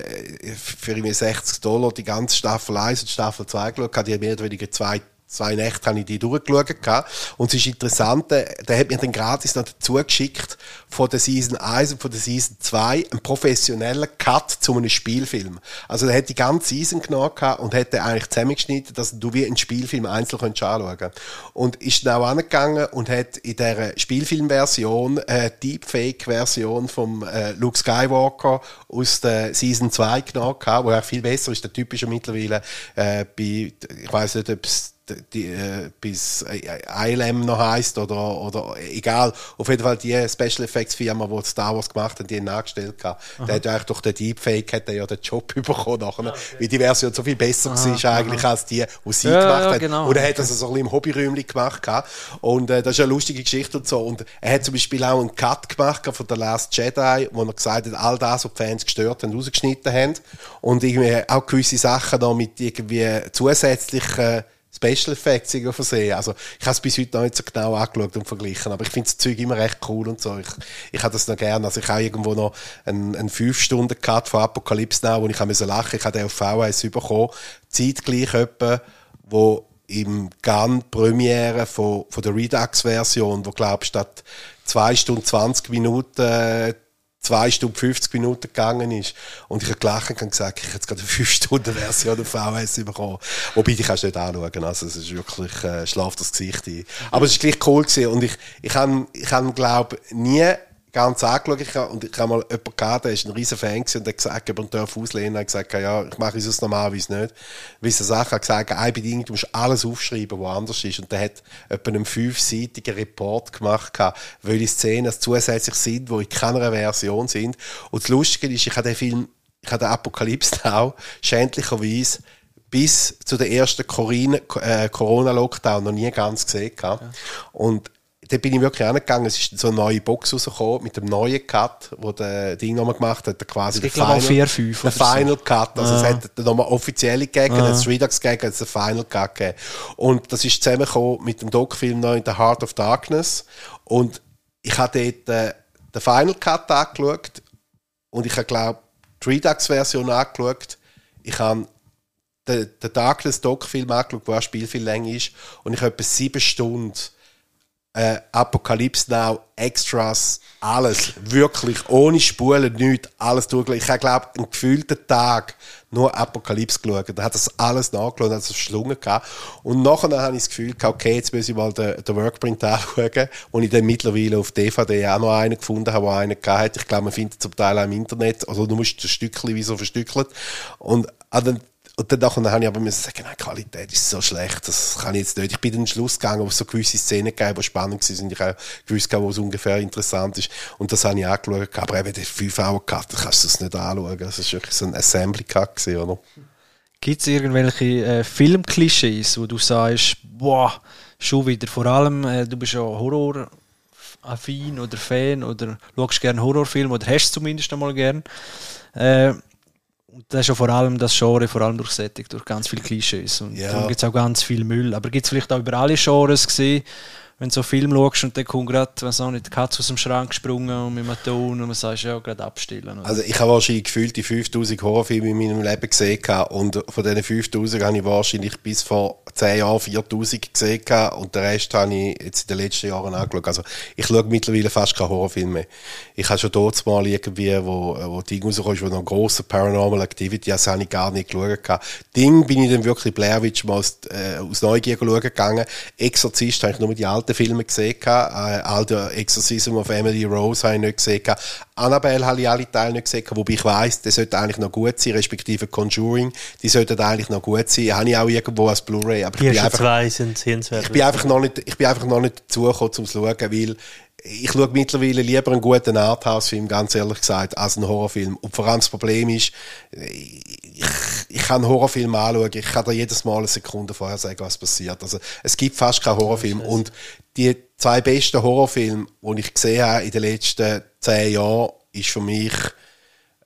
für irgendwie 60 Dollar die ganze Staffel 1 und Staffel 2 geschaut, habe die mehr oder weniger zwei zwei Nächte habe ich die durchgeschaut. Und es ist interessant, der, der hat mir dann gratis noch dazu geschickt von der Season 1 und von der Season 2 einen professionellen Cut zu einem Spielfilm. Also der hat die ganze Season genommen und hat den eigentlich zusammengeschnitten, dass du wie einen Spielfilm einzeln kannst anschauen kannst. Und ist dann auch angegangen und hat in dieser Spielfilmversion eine Deepfake-Version vom äh, Luke Skywalker aus der Season 2 genommen wo er viel besser ist. Der Typ ist ja mittlerweile äh, bei, ich weiß nicht, ob es die, äh, bis ILM noch heißt oder, oder egal. Auf jeden Fall die Special Effects Firma, die Star Wars gemacht hat, die ihn nachgestellt hat. Der hat eigentlich durch den Deepfake hat er ja den Job <laughs> bekommen nachher, okay. weil die Version so viel besser aha, war eigentlich aha. als die, die sie ja, gemacht ja, hat. Genau. Und er hat das so ein bisschen im Hobbyräumchen gemacht gehabt. und äh, das ist eine lustige Geschichte und so. Und er hat zum Beispiel auch einen Cut gemacht von der Last Jedi, wo er gesagt hat, all das, was die Fans gestört haben, rausgeschnitten haben und irgendwie auch gewisse Sachen da mit irgendwie zusätzlichen Special Effects irgendwo versehen. Also, ich habe es bis heute noch nicht so genau angeschaut und verglichen, aber ich finde das Zeug immer recht cool und so. Ich, ich habe das noch gerne. Also, ich habe irgendwo noch einen, einen 5-Stunden-Cut von Apocalypse Now, wo ich lachen musste. Ich habe den auf VHS bekommen. Zeitgleich jemand, wo im Gun Premiere von, von der Redux-Version, wo, glaube ich, statt 2 Stunden 20 Minuten zwei Stunden 50 Minuten gegangen ist. Und ich habe gelacht und gesagt, ich habe jetzt gerade eine 5 Stunden Version auf VHS bekommen. Wobei, die kannst du nicht anschauen. Also, es ist wirklich, äh, schlaft das Gesicht ein. Aber es ist gleich cool gewesen. Und ich, ich habe, ich habe, glaube nie ganz angeschaut. Ich habe, und ich habe mal jemanden gehabt, der ist ein riesen Fan und hat gesagt, er darf auslehnen. Er hat gesagt, ja, ich mache es normalerweise nicht. Es Sache hat gesagt, eine Bedingung, du musst alles aufschreiben, was anders ist. Und der hat etwa einen fünfseitigen Report gemacht, welche Szenen zusätzlich sind, die in keiner Version sind. Und das Lustige ist, ich habe den Film, ich habe den Apokalypse Now schändlicherweise bis zu der ersten äh, Corona-Lockdown noch nie ganz gesehen. Ja. Und da bin ich wirklich angegangen. Es ist so eine neue Box rausgekommen mit dem neuen Cut, wo der Ding nochmal gemacht hat, quasi der Final, 4, 5 der Final so. Cut. Also ah. es hat nochmal offiziell gegeben, ah. es Redux gegeben, es hat Final Cut gegeben. Und das ist zusammengekommen mit dem Doc-Film noch in The Heart of Darkness. Und ich habe dort äh, den Final Cut angeschaut und ich habe, glaube die Redux-Version angeschaut. Ich habe den, den Darkness Doc-Film angeschaut, der Spielfilm ist. Und ich habe etwa sieben Stunden äh, Apocalypse Now, Extras, alles, wirklich, ohne Spulen, nichts, alles durchgelegt. Ich habe, glaube einen gefühlten Tag nur Apocalypse geschaut. Da hat das alles nachgeschaut, hat es verschlungen gehabt. Und nachher habe ich das Gefühl gehabt, okay, jetzt muss ich mal den, den Workprint anschauen, wo ich dann mittlerweile auf DVD auch noch einen gefunden habe, der einen gehabt hat. Ich glaube, man findet zum Teil auch im Internet, also du musst ein Stückchen wie so verstückelt. Und also, und dann habe ich aber müssen sagen, nein, die Qualität ist so schlecht, das kann ich jetzt nicht. Ich bin in den Schluss gegangen, wo es so gewisse Szenen gegeben, die spannend waren, ich auch gewusst wo es ungefähr interessant ist. Und das habe ich auch geschaut. Aber eben der 5 Hour Cut, da kannst du das nicht anschauen. Das war wirklich so ein Assembly Cut gewesen, oder? Gibt es irgendwelche äh, Filmklischees, wo du sagst, boah, schon wieder, vor allem, äh, du bist ja Horror affin oder Fan oder schaust gerne Horrorfilme oder hast zumindest einmal gern. Äh, und das ist ja vor allem das Genre, vor allem durchsättigt durch ganz viele Klischees. Und ja. darum gibt es auch ganz viel Müll. Aber gibt es vielleicht auch über alle Genres gesehen, wenn du so einen Film schaust und dann kommt gerade, was auch nicht, die Katze aus dem Schrank gesprungen und mit einem Ton und man sagt, ja, gerade abstellen. Oder? Also ich habe wahrscheinlich gefühlt die 5000 Horrorfilme in meinem Leben gesehen und von diesen 5000 habe ich wahrscheinlich bis vor 10 Jahren 4000 gesehen und den Rest habe ich jetzt in den letzten Jahren angeschaut. Also ich schaue mittlerweile fast keine Horrorfilme mehr. Ich habe schon dort mal irgendwie, wo, wo Ding rauskommt, wo noch grosse Paranormal Activity, das habe ich gar nicht geschaut. Ding bin ich dann wirklich Blair Witch mal aus, äh, aus Neugier gegangen. Exorzist habe ich nur die alten alten Filme gesehen. Äh, all der Exorcism of Emily Rose habe ich nicht gesehen. Annabelle habe ich alle Teile nicht gesehen, wobei ich weiss, der sollte eigentlich noch gut sein, respektive Conjuring, die sollten eigentlich noch gut sein. Habe ich auch irgendwo als Blu-ray. Aber ich bin, einfach, zwei sind. Ich bin einfach noch nicht, ich bin einfach noch nicht dazugekommen, um zu schauen, weil ich schaue mittlerweile lieber einen guten Arthouse-Film, ganz ehrlich gesagt, als einen Horrorfilm. Und vor allem das Problem ist, ich, ich kann einen Horrorfilm anschauen, ich kann da jedes Mal eine Sekunde vorher sagen, was passiert. Also, es gibt fast keinen Horrorfilm. Und die zwei besten Horrorfilme, die ich gesehen habe in den letzten zehn Jahren, ist für mich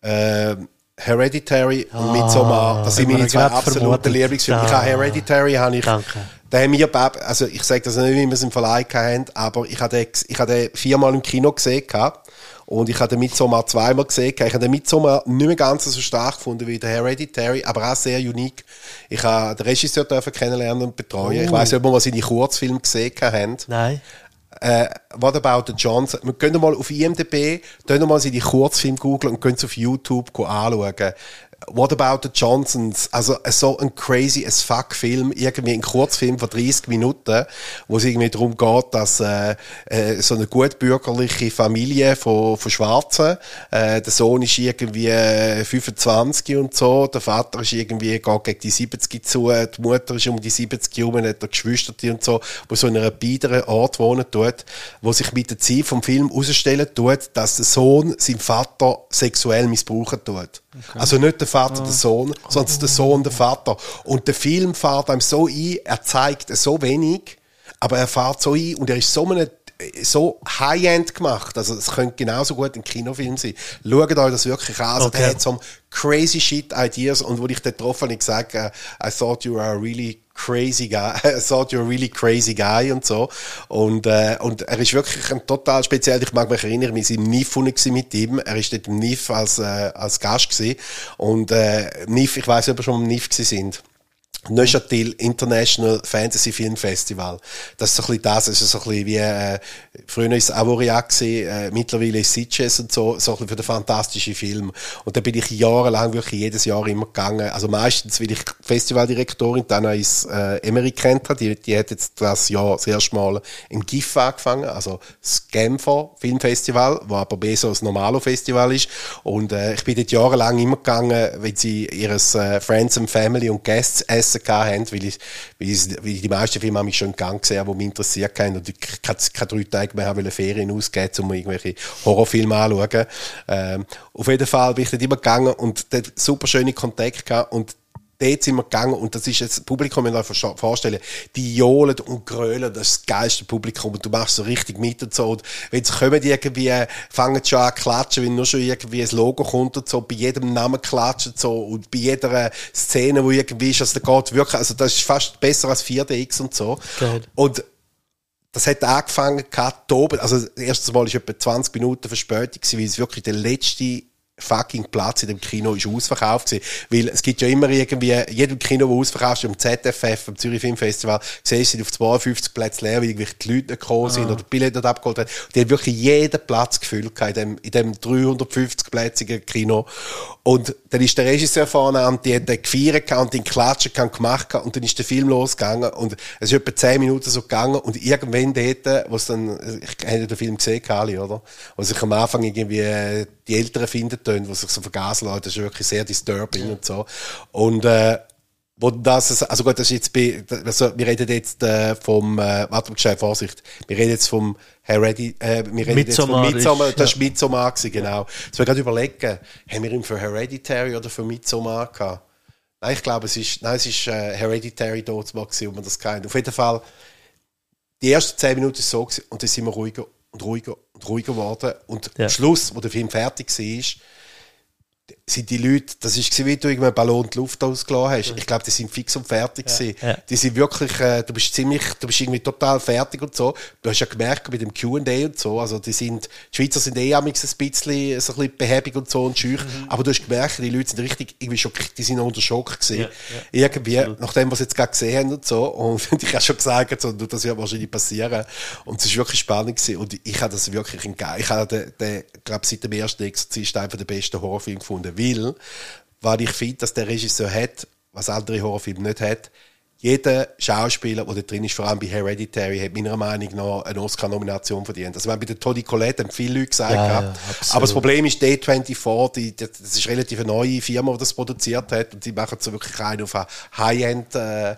äh, Hereditary ah, und Midsommar. Das sind meine zwei absoluten Lieblingsfilme. Ich habe Hereditary habe ich Da haben wir, also ich sage das nicht, wie wir es im Verleih haben, aber ich habe den, ich habe den viermal im Kino gesehen gehabt. Und ich habe den Midsommar zweimal gesehen. Ich habe den Midsommar nicht mehr ganz so stark gefunden wie der Hereditary, aber auch sehr unique. Ich habe den Regisseur dürfen kennenlernen und betreuen. Ich weiß nicht, ob wir mal seine Kurzfilme gesehen haben. Nein. Äh, What About the Johnson? Wir können mal auf IMDb, können mal seine Kurzfilm googeln und können es auf YouTube anschauen. What About the Johnsons? Also äh, so ein crazy as fuck Film, irgendwie ein Kurzfilm von 30 Minuten, wo es irgendwie darum geht, dass äh, äh, so eine gutbürgerliche Familie von, von Schwarzen, äh, der Sohn ist irgendwie äh, 25 und so, der Vater ist irgendwie geht gegen die 70 zu, die Mutter ist um die 70 herum, hat er Geschwister und so, wo so in einer biederen Ort wohnen tut, wo sich mit der Zeit vom Film herausstellen tut, dass der Sohn seinen Vater sexuell missbrauchen tut. Also nicht der Vater, der Sohn, sondern der Sohn, der Vater. Und der Film fährt einem so ein, er zeigt so wenig, aber er fährt so ein und er ist so so High-End gemacht. Also, es könnte genauso gut ein Kinofilm sein. Schaut euch das wirklich an. Also, Okay. der hat so crazy shit Ideas und wo ich dort getroffen habe, ich gesagt, äh, I thought you were a really crazy guy, I thought you're a really crazy guy und so. Und, äh, und er ist wirklich ein total speziell. Ich mag mich erinnern, wir sind im NIF mit ihm. Er ist dort im NIF als, äh, als Gast gewesen. Und, äh, NIF, ich weiß nicht, ob wir schon im NIF gewesen sind. Neuchâtel International Fantasy Film Festival. Das ist so ein bisschen das, das ist so ein bisschen wie, äh, früher ist Avoriac gewesen, äh, mittlerweile ist Sitges und so, so ein bisschen für den fantastischen Film. Und da bin ich jahrelang wirklich jedes Jahr immer gegangen. Also meistens, weil ich Festivaldirektorin dann ins äh, Emery kennt habe, die, die hat jetzt das Jahr das erste Mal im GIF angefangen, also das Genfer Filmfestival, wo aber mehr so ein normales Festival ist. Und äh, ich bin dort jahrelang immer gegangen, wenn sie ihres äh, Friends and Family und Guests Essen gehabt haben, weil ich, weil ich, weil die meisten Filme habe ich schon gegangen gesehen, die mich interessiert haben und ich keine, keine drei Tage mehr haben Ferien ausgeben, um irgendwelche Horrorfilme anzuschauen. Ähm, auf jeden Fall bin ich dort immer gegangen und dort super schöne Kontakte gehabt und dort sind wir gegangen und das ist jetzt das Publikum, wenn ihr euch vorst- vorstellen, die johlen und grölen, das ist das geilste Publikum und du machst so richtig mit und so und wenn sie kommen, die irgendwie, fangen schon an zu klatschen, wenn nur schon irgendwie ein Logo kommt und so, bei jedem Namen klatschen so und bei jeder Szene, wo irgendwie ist, also da geht wirklich, also das ist fast besser als 4DX und so. Geil. Und das hat angefangen gehabt, oben, also das erste Mal ist etwa 20 Minuten Verspätung gewesen, weil es wirklich der letzte fucking Platz in dem Kino ist ausverkauft gewesen. Weil es gibt ja immer irgendwie, jedem Kino, wo ausverkauft ist, am ZFF, am Zürich Film Festival, siehst du, sind auf 52 Plätze leer, weil irgendwelche die Leute nicht gekommen sind oder die Billette nicht abgeholt haben. Die haben wirklich jeden Platz gefüllt in dem, in dem 350-plätzigen Kino. Und dann ist der Regisseur vorne und die hat den gefeiert und den klatschen gemacht und dann ist der Film losgegangen und es ist etwa 10 Minuten so gegangen und irgendwann dort, wo es dann, ich habe den Film gesehen, Kali, oder? Wo sich am Anfang irgendwie äh, die Älteren finden tun, wo sich so vergasen lassen, das ist wirklich sehr disturbing und so. Und, äh, wo das, ist- also gut, das ist jetzt bei, also wir reden jetzt äh, vom, äh, warte mal, schnell, Vorsicht, wir reden jetzt vom Heredi, äh, wir reden Midsommar jetzt vom Midsommar, ist- das ist Midsommar gewesen, genau. Jetzt ich gerade überlegen, haben wir ihn für Hereditary oder für Midsommar gehabt? Nein, ich glaube, es ist, nein, es ist äh, Hereditary dort mal gewesen, wo man das kennt. Auf jeden Fall, die ersten zehn Minuten ist so gewesen, und dann sind wir ruhiger und ruhiger und ruhiger geworden. Und Ja. am Schluss, wo der Film fertig war, gitti. Sind die Leute, das ist wie du irgendeinen Ballon in die Luft ausgelassen hast. Ich glaube, die sind fix und fertig gewesen. ja. Die sind wirklich, äh, du bist ziemlich, du bist irgendwie total fertig und so. Du hast ja gemerkt bei dem Q&A und so, also die sind, die Schweizer sind eh amigs ein bisschen, so ein bisschen behäbig und so und schüch, Mhm. aber du hast gemerkt, die Leute sind richtig irgendwie schock, die sind unter Schock gewesen. irgendwie, nachdem wir es jetzt gerade gesehen haben und so. Und <laughs> ich habe schon gesagt, so, das wird wahrscheinlich passieren. Und es ist wirklich spannend gewesen. Und ich habe das wirklich ich habe den, den glaube seit dem ersten Exorzist einfach den besten Horrorfilm gefunden, weil, weil ich finde, dass der Regisseur hat, was andere Horrorfilme nicht hat, jeder Schauspieler, der da drin ist, vor allem bei Hereditary, hat meiner Meinung nach eine Oscar-Nomination verdient. Also, wenn bei der Tony Collette haben viele Leute gesagt, Ja, ja, aber das Problem ist, D24, die, das das ist relativ eine neue Firma, die das produziert hat, und die machen so wirklich rein auf ein High-End, äh,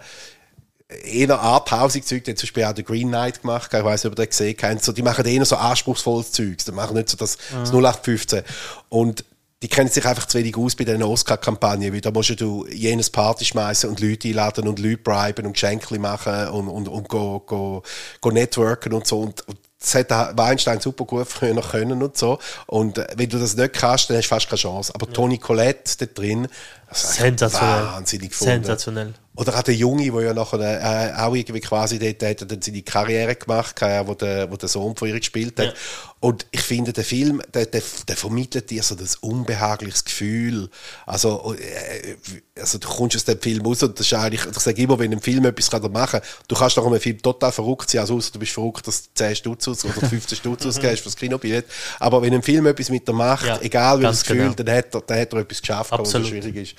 eher arthausig Zeug, die hat zum Beispiel auch den Green Knight gemacht, ich weiß nicht, ob ihr den gesehen habt, so, die machen eher so anspruchsvolles Zeug, die machen nicht so das, das 0815. Und die kennen sich einfach zu wenig aus bei diesen Oscar-Kampagnen, weil da musst du jenes Party schmeißen und Leute einladen und Leute briben und Geschenke machen und, und, und go, go, go networken und so. Und, und das hat der Weinstein super gut früher noch können und so. Und äh, wenn du das nicht kannst, dann hast du fast keine Chance. Aber Tony Collette da drin, Sensationell. wahnsinnig gefunden. Sensationell. Oder auch der Junge, der ja nachher äh, auch irgendwie quasi dort hat er dann seine Karriere gemacht hat, wo der, wo der Sohn von ihr gespielt hat. Ja. Und ich finde, der Film, der, der, der vermittelt dir so das unbehagliches Gefühl. Also, äh, also du kommst aus dem Film raus und das ist eigentlich, ich sage immer, wenn ein Film etwas kann machen du kannst nach einem Film total verrückt sein, also außer du bist verrückt, dass du 10 Stutz aus oder 15 Stutz <laughs> ausgehst fürs Kinobillett. Aber wenn ein Film etwas mit dir macht, Ja, egal das Gefühl, genau. dann hat er, dann hat er etwas geschafft, was schwierig ist.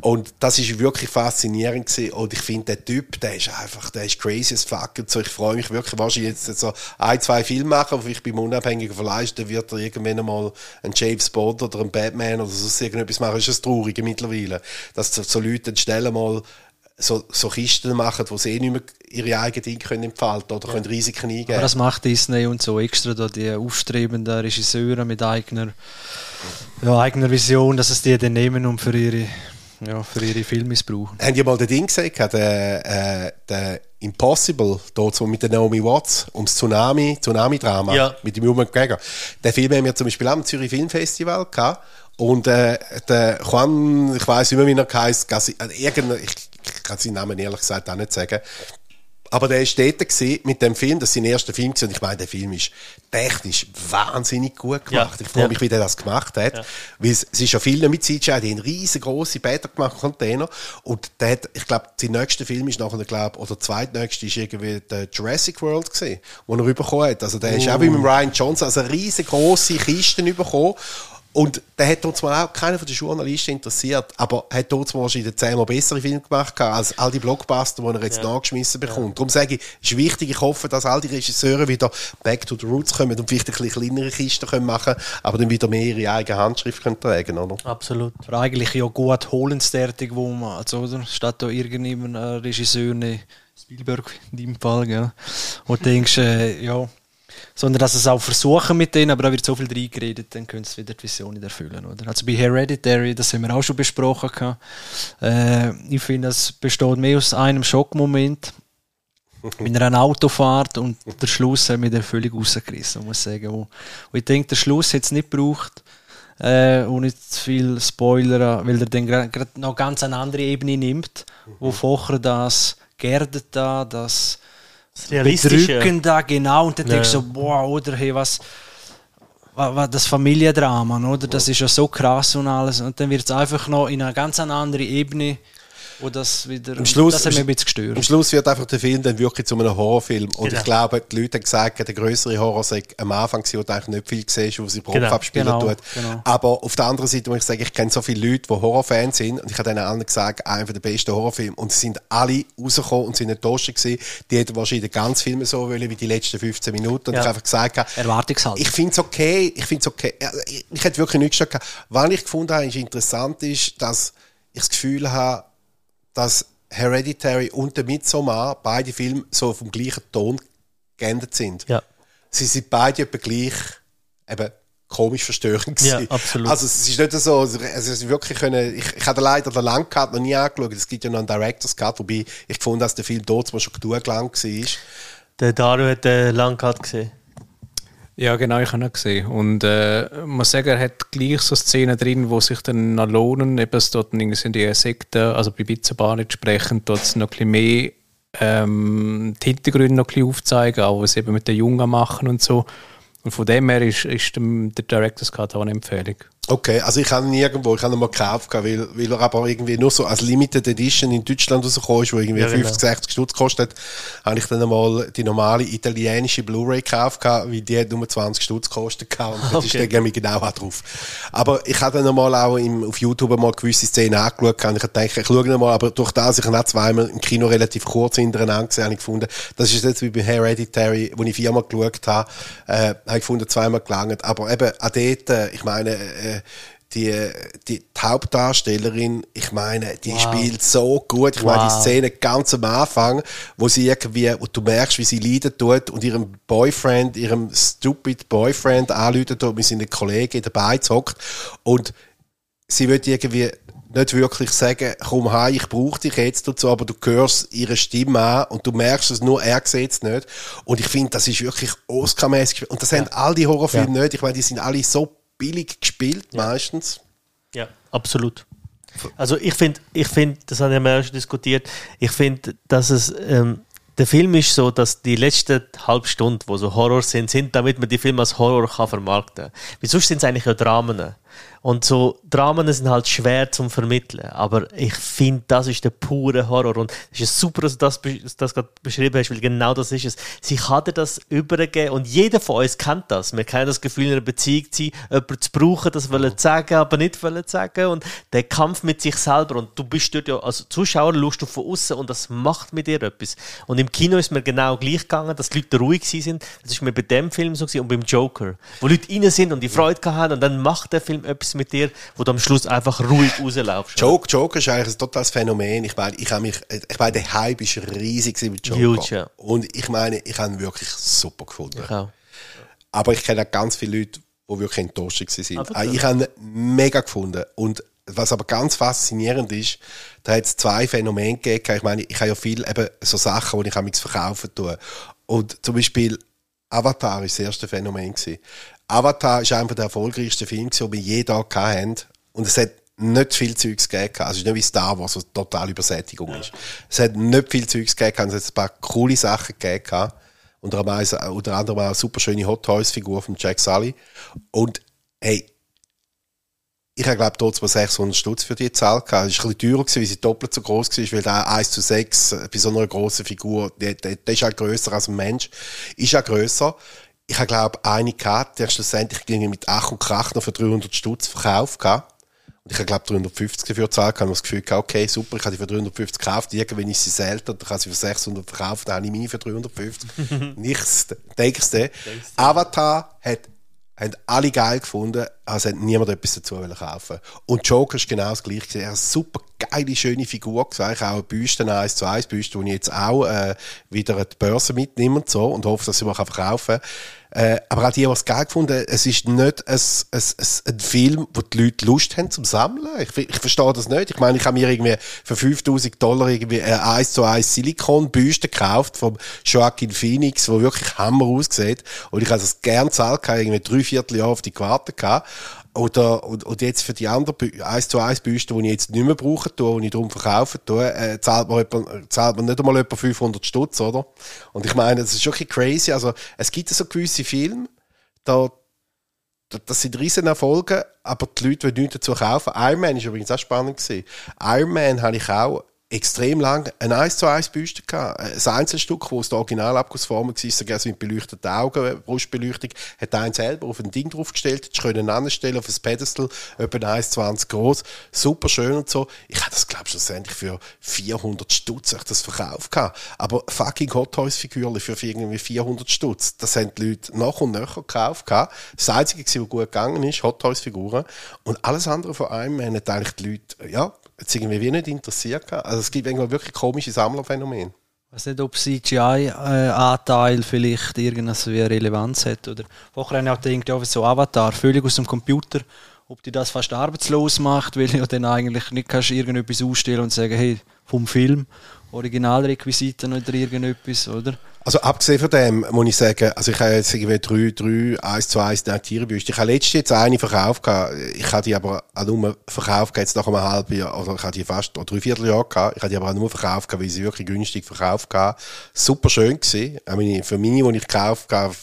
Und das ist wirklich faszinierend gewesen. Und ich finde, der Typ, der ist einfach, der ist crazy as fuck. Und so, ich freue mich wirklich, wahrscheinlich jetzt so ein, zwei Filme machen, vielleicht beim unabhängigen Verleih, dann wird er irgendwann einmal einen James Bond oder einen Batman oder sonst irgendetwas machen. Das ist das Traurige mittlerweile. Dass so, so Leute dann schnell mal so, so Kisten machen, wo sie eh nicht mehr ihre eigenen Dinge können entfalten oder können Risiken eingehen. Aber das macht Disney und so extra, da die aufstrebenden Regisseure mit eigener, ja, eigener Vision, dass es die dann nehmen und für ihre, ja, für ihre Filme missbrauchen. Haben die mal den Ding gesehen, der, äh, der Impossible, dort so mit der Naomi Watts, ums Tsunami, Tsunami-Drama, Ja. mit dem Human McGregor. Den Film haben wir zum Beispiel auch am Zürich Filmfestival gehabt. Und äh, der Juan, ich weiß nicht mehr, wie er Gassi- äh, irgendein, ich, ich kann seinen Namen ehrlich gesagt auch nicht sagen. Aber der ist dort mit dem Film, das ist sein erster Film und ich meine, der Film ist technisch wahnsinnig gut gemacht. Ja, ich freue ja. mich, wie der das gemacht hat. Ja. Weil es, es ist ja viel mit CGI, die haben riesengroße Bäder gemacht, Container. Und der hat, ich glaube, sein nächster Film ist nachher, glaube oder der zweitnächste ist irgendwie der Jurassic World gesehen, wo er bekommen hat. Also der ist auch wie mit Ryan Johnson, also riesengroße Kisten bekommen. Und der hat uns mal auch keiner von den Journalisten interessiert, aber hat uns mal wahrscheinlich zehnmal bessere Filme gemacht als all die Blockbuster, die er jetzt nachgeschmissen bekommt. Darum sage ich, es ist wichtig, ich hoffe, dass all die Regisseure wieder back to the roots kommen und vielleicht ein bisschen kleinere Kisten können machen aber dann wieder mehr ihre eigene Handschrift können tragen, oder? Absolut. Aber eigentlich ja gut holensdertig, wo man, also, oder? Statt da irgendjemand äh, Regisseur, ne, Spielberg in deinem Fall, gell? Und du denkst, äh, ja, sondern dass es auch versuchen mit denen, aber da wird so viel reingeredet, dann können sie wieder die Vision nicht erfüllen, oder? Also bei Hereditary, das haben wir auch schon besprochen gehabt. Äh, ich finde, es besteht mehr aus einem Schockmoment, <laughs> mit einer Autofahrt und der Schluss hat mich dann völlig rausgerissen, muss ich sagen. Wo ich denke, der Schluss hat es nicht gebraucht, äh, und nicht zu viel Spoiler, weil er dann gerade noch ganz eine andere Ebene nimmt, wo vorher das Gerdet da, das Das Realistische. Bedrücken da, genau, und dann Ja. denkst du so, boah, oder, hey, was, wa- wa- das Familiendrama, oder, das ist ja so krass und alles, und dann wird es einfach noch in einer ganz andere Ebene, wo das wieder, Am Schluss- das hat mich ein bisschen gestört. Am Schluss wird einfach der Film dann wirklich zu einem Horrorfilm. Und Genau. ich glaube, die Leute haben gesagt, der größere Horror sei am Anfang, gewesen, wo du eigentlich nicht viel siehst, wo sie Kopf Genau. abspielen Genau, tut. genau. Aber auf der anderen Seite muss ich sagen, ich kenne so viele Leute, die Horrorfans sind. Und ich habe denen allen gesagt, einer der besten Horrorfilme. Und sie sind alle rausgekommen und sind enttäuscht gewesen. Die hätten wahrscheinlich den ganzen Film so wollen wie die letzten 15 Minuten. Und Ja. ich habe einfach gesagt, Erwartungshaltung. ich finde es okay, ich finde es okay. Ich, ich hätte wirklich nichts gehabt. Was ich gefunden habe, ist interessant ist, dass ich das Gefühl habe, dass Hereditary und der Midsommar, beide Filme, so vom gleichen Ton geändert sind. Ja. Sie sind beide etwa gleich, eben, komisch verstörend Ja, gewesen. absolut. Also es ist nicht so, also es ist wirklich können, ich, ich habe leider den Langcut noch nie angeschaut, es gibt ja noch einen Director's Cut, wobei ich gefunden dass der Film dort mal schon genug lang war. Der Dario hat den Langcut gesehen. Ja, genau, ich habe ihn gesehen. Und äh, muss sagen, er hat gleich so Szenen drin, wo sich dann noch lohnen. Eben, es dort sind die Sekten, also bei Bitzenbar entsprechend, dort noch ein bisschen mehr ähm, die Hintergründe noch ein bisschen aufzeigen, auch was eben mit den Jungen machen und so. Und von dem her ist, ist dem, der Director's Cut auch eine Empfehlung. Okay, also ich habe ihn irgendwo, ich habe ihn mal gekauft, weil, weil er aber irgendwie nur so als Limited Edition in Deutschland rausgekommen ist, wo irgendwie Ja, genau. 50, 60 Stutz kostet, habe ich dann einmal die normale italienische Blu-ray gekauft, weil die hat nur 20 Stutz gekostet gehabt und das ist Okay. dann irgendwie genau auch drauf. Aber ich habe dann einmal auch im, auf YouTube mal gewisse Szenen angeschaut und ich habe gedacht, ich schaue ihn mal, aber durch das, ich habe auch zweimal im Kino relativ kurz hintereinander gesehen, habe ich gefunden, das ist jetzt wie bei Hereditary, wo ich viermal geschaut habe, äh, habe ich gefunden, zweimal gelangt. Aber eben, auch dort, äh, ich meine, äh, die, die, die Hauptdarstellerin, ich meine, die Wow. spielt so gut. Ich meine, die Wow. Szene ganz am Anfang, wo sie irgendwie, wo du merkst, wie sie leiden tut und ihrem Boyfriend, ihrem stupid Boyfriend anläutet und mit seinen Kollegen dabei zockt und sie wird irgendwie nicht wirklich sagen, komm heim, ich brauche dich jetzt dazu, aber du hörst ihre Stimme an und du merkst es nur, er sieht es nicht. Und ich finde, das ist wirklich Oscar-mäßig. Und das haben all die Horrorfilme nicht. Ich meine, die sind alle so billig gespielt, meistens. Ja, absolut. Also ich finde, ich finde, das haben wir ja schon diskutiert, ich finde, dass es, ähm, der Film ist so, dass die letzten halbe Stunde, wo so Horror sind, sind, damit man die Filme als Horror kann vermarkten kann. Weil sonst sind es eigentlich ja Dramen. Und so Dramen sind halt schwer zu vermitteln. Aber ich finde, das ist der pure Horror. Und es ist super, dass du das, das gerade beschrieben hast, weil genau das ist es. Sie kann dir das übergeben und jeder von uns kennt das. Wir kennen das Gefühl, in einer Beziehung zu sein, jemanden zu brauchen, das wollen sagen, aber nicht wollen sagen. Und der Kampf mit sich selber. Und du bist dort ja als Zuschauer, schaust du von außen und das macht mit dir etwas. Und im Kino ist mir genau gleich gegangen, dass die Leute ruhig sind. Das ist mir bei dem Film so gewesen und beim Joker. Wo Leute rein sind und die Freude haben und dann macht der Film etwas mit dir, wo du am Schluss einfach ruhig rauslaufst. Joke, Joker ist eigentlich ein totales Phänomen. Ich meine, ich habe mich, ich meine, der Hype ist riesig mit Joker. Huge, ja. Und ich meine, ich habe ihn wirklich super gefunden. Ich Aber ich kenne auch ganz viele Leute, die wirklich enttäuscht waren. Ah, ich habe ihn mega gefunden. Und was aber ganz faszinierend ist, da hat es zwei Phänomene gegeben. Ich meine, ich habe ja viel eben so Sachen, die ich mich verkaufen tue. Und zum Beispiel Avatar war das erste Phänomen. Gewesen. Avatar ist einfach der erfolgreichste Film, den wir je da hatten. Und es hat nicht viel Zeugs gegeben. Also es ist nicht wie Star Wars, was total Übersättigung ja. ist. Es hat nicht viel Zeugs gegeben. Es hat ein paar coole Sachen gegeben. Unter anderem, unter anderem auch eine super schöne Hot Toys Figur von Jack Sully. Und hey, ich habe glaube mal 600 Stutz für die Zahl gehabt. Es war ein bisschen teurer, gewesen, weil sie doppelt so groß war, weil der 1 zu 6 bei so einer grossen Figur, der, ist auch grösser als ein Mensch, ist auch grösser ich habe, glaube eine gehabt, die schlussendlich mit Ach und Krach noch für 300 Stutz verkauft gehabt. Und ich habe, glaube 350 dafür gezahlt, habe das Gefühl gehabt, okay, super, ich habe die für 350 gekauft, irgendwann ist sie selten, dann habe sie für 600 verkauft, dann habe ich meine für 350. <laughs> Nichts, denkst du. Avatar hat haben alle geil gefunden, also hat niemand etwas dazu kaufen Und Joker ist genau das gleiche. Er hat eine super geile, schöne Figur, eigentlich auch eine Büste, 1 zu 1 Büste, die ich jetzt auch äh, wieder an die Börse mitnehme und so und hoffe, dass ich mal verkaufen kann. Äh, aber auch die, die es geil gefunden es ist nicht ein, ein, ein, ein Film, wo die Leute Lust haben zum Sammeln. Ich, ich verstehe das nicht. Ich meine, ich habe mir irgendwie für 5000 Dollar irgendwie eine 1 zu 1 Silikon-Büste gekauft vom Joaquin Phoenix, wo wirklich Hammer aussieht. Und ich habe das gern zahlt, irgendwie drei Vierteljahr auf die gewartet gehabt. Oder, und, und jetzt für die anderen 1 zu 1 Büsten, die ich jetzt nicht mehr brauche, die ich darum verkaufe, äh, zahlt, man etwa, zahlt man nicht einmal etwa 500 Stutz, oder? Und ich meine, das ist wirklich crazy. Also, es gibt so gewisse Filme, da, das sind riesen Erfolge, aber die Leute wollen nichts dazu kaufen. Iron Man ist übrigens auch spannend gewesen. Iron Man habe ich auch extrem lang ein 1 zu 1 Büste gehabt. Ein Einzelstück, wo aus der Originalabgussform war, sogar so mit beleuchteten Augen, Brustbeleuchtung, hat einen selber auf ein Ding draufgestellt, das können anstellen auf ein Pedestal, etwa 1,20 groß, super schön und so. Ich habe das, glaube ich, schlussendlich für 400 Stutz das verkauft gehabt. Aber fucking Hot Toys Figürchen für irgendwie 400 Stutz, das haben die Leute nach und nach gekauft gehabt. Das Einzige, was gut gegangen ist, Hot Toys Figuren. Und alles andere von einem haben eigentlich die Leute, ja, jetzt irgendwie wie nicht interessiert. Also es gibt wirklich komische Sammlerphänomene. Ich weiß nicht, ob CGI-Anteil vielleicht irgendeine Relevanz hat. Oder vorher habe ich auch gedacht, ja, so Avatar, völlig aus dem Computer, ob die das fast arbeitslos macht, weil du dann eigentlich nicht kannst irgendetwas ausstellen und sagen, hey, vom Film, Originalrequisiten oder irgendetwas, oder? Also abgesehen von dem muss ich sagen, also ich habe jetzt irgendwie drei, drei, eins zu eins Tierebüste. Ich habe letztes jetzt eine verkauft gehabt. Ich habe die aber auch nur verkauft jetzt nach einem halben Jahr, oder ich habe die fast, oder drei Vierteljahr gehabt. Ich habe die aber auch nur verkauft gehabt, weil sie wirklich günstig verkauft gehabt. Super schön gewesen. Meine, für meine, die ich gekauft habe,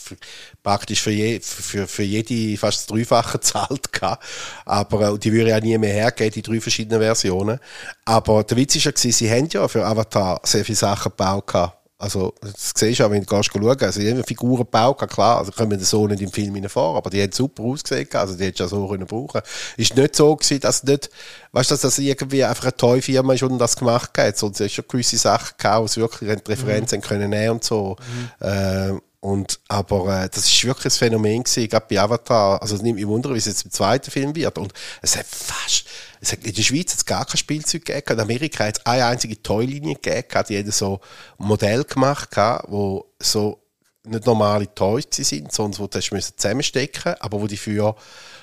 praktisch für, je, für, für jede fast das Dreifache <laughs> zahlt gehabt. Aber äh, die würde ja nie mehr hergeben, die drei verschiedenen Versionen. Aber der Witz ist ja gewesen, sie haben ja für Avatar sehr viele Sachen gebaut gehabt also, das siehst du auch, wenn du gehst schauen. Also, die haben Figuren gebaut, klar. Also, können wir so nicht im Film vor, aber die haben super ausgesehen. Also, die hättest du ja so können brauchen. Ist nicht so gewesen, dass nicht, weißt du, dass das irgendwie einfach eine tolle Firma ist und das gemacht hat. Sonst hast du schon gewisse Sachen gehabt, es wirklich die Referenzen mhm. können nehmen und so. Mhm. Äh, und, aber äh, das ist wirklich ein Phänomen gewesen, gerade bei Avatar. Also es nimmt mich wunder, wie es jetzt im zweiten Film wird. Und es hat fast, es hat, in der Schweiz hat es gar kein Spielzeug gegeben. In Amerika hat es eine einzige Toy-Linie gegeben. Die haben so Modell gemacht, wo so nicht normale Toys sind, sondern wo du zusammenstecken aber wo die für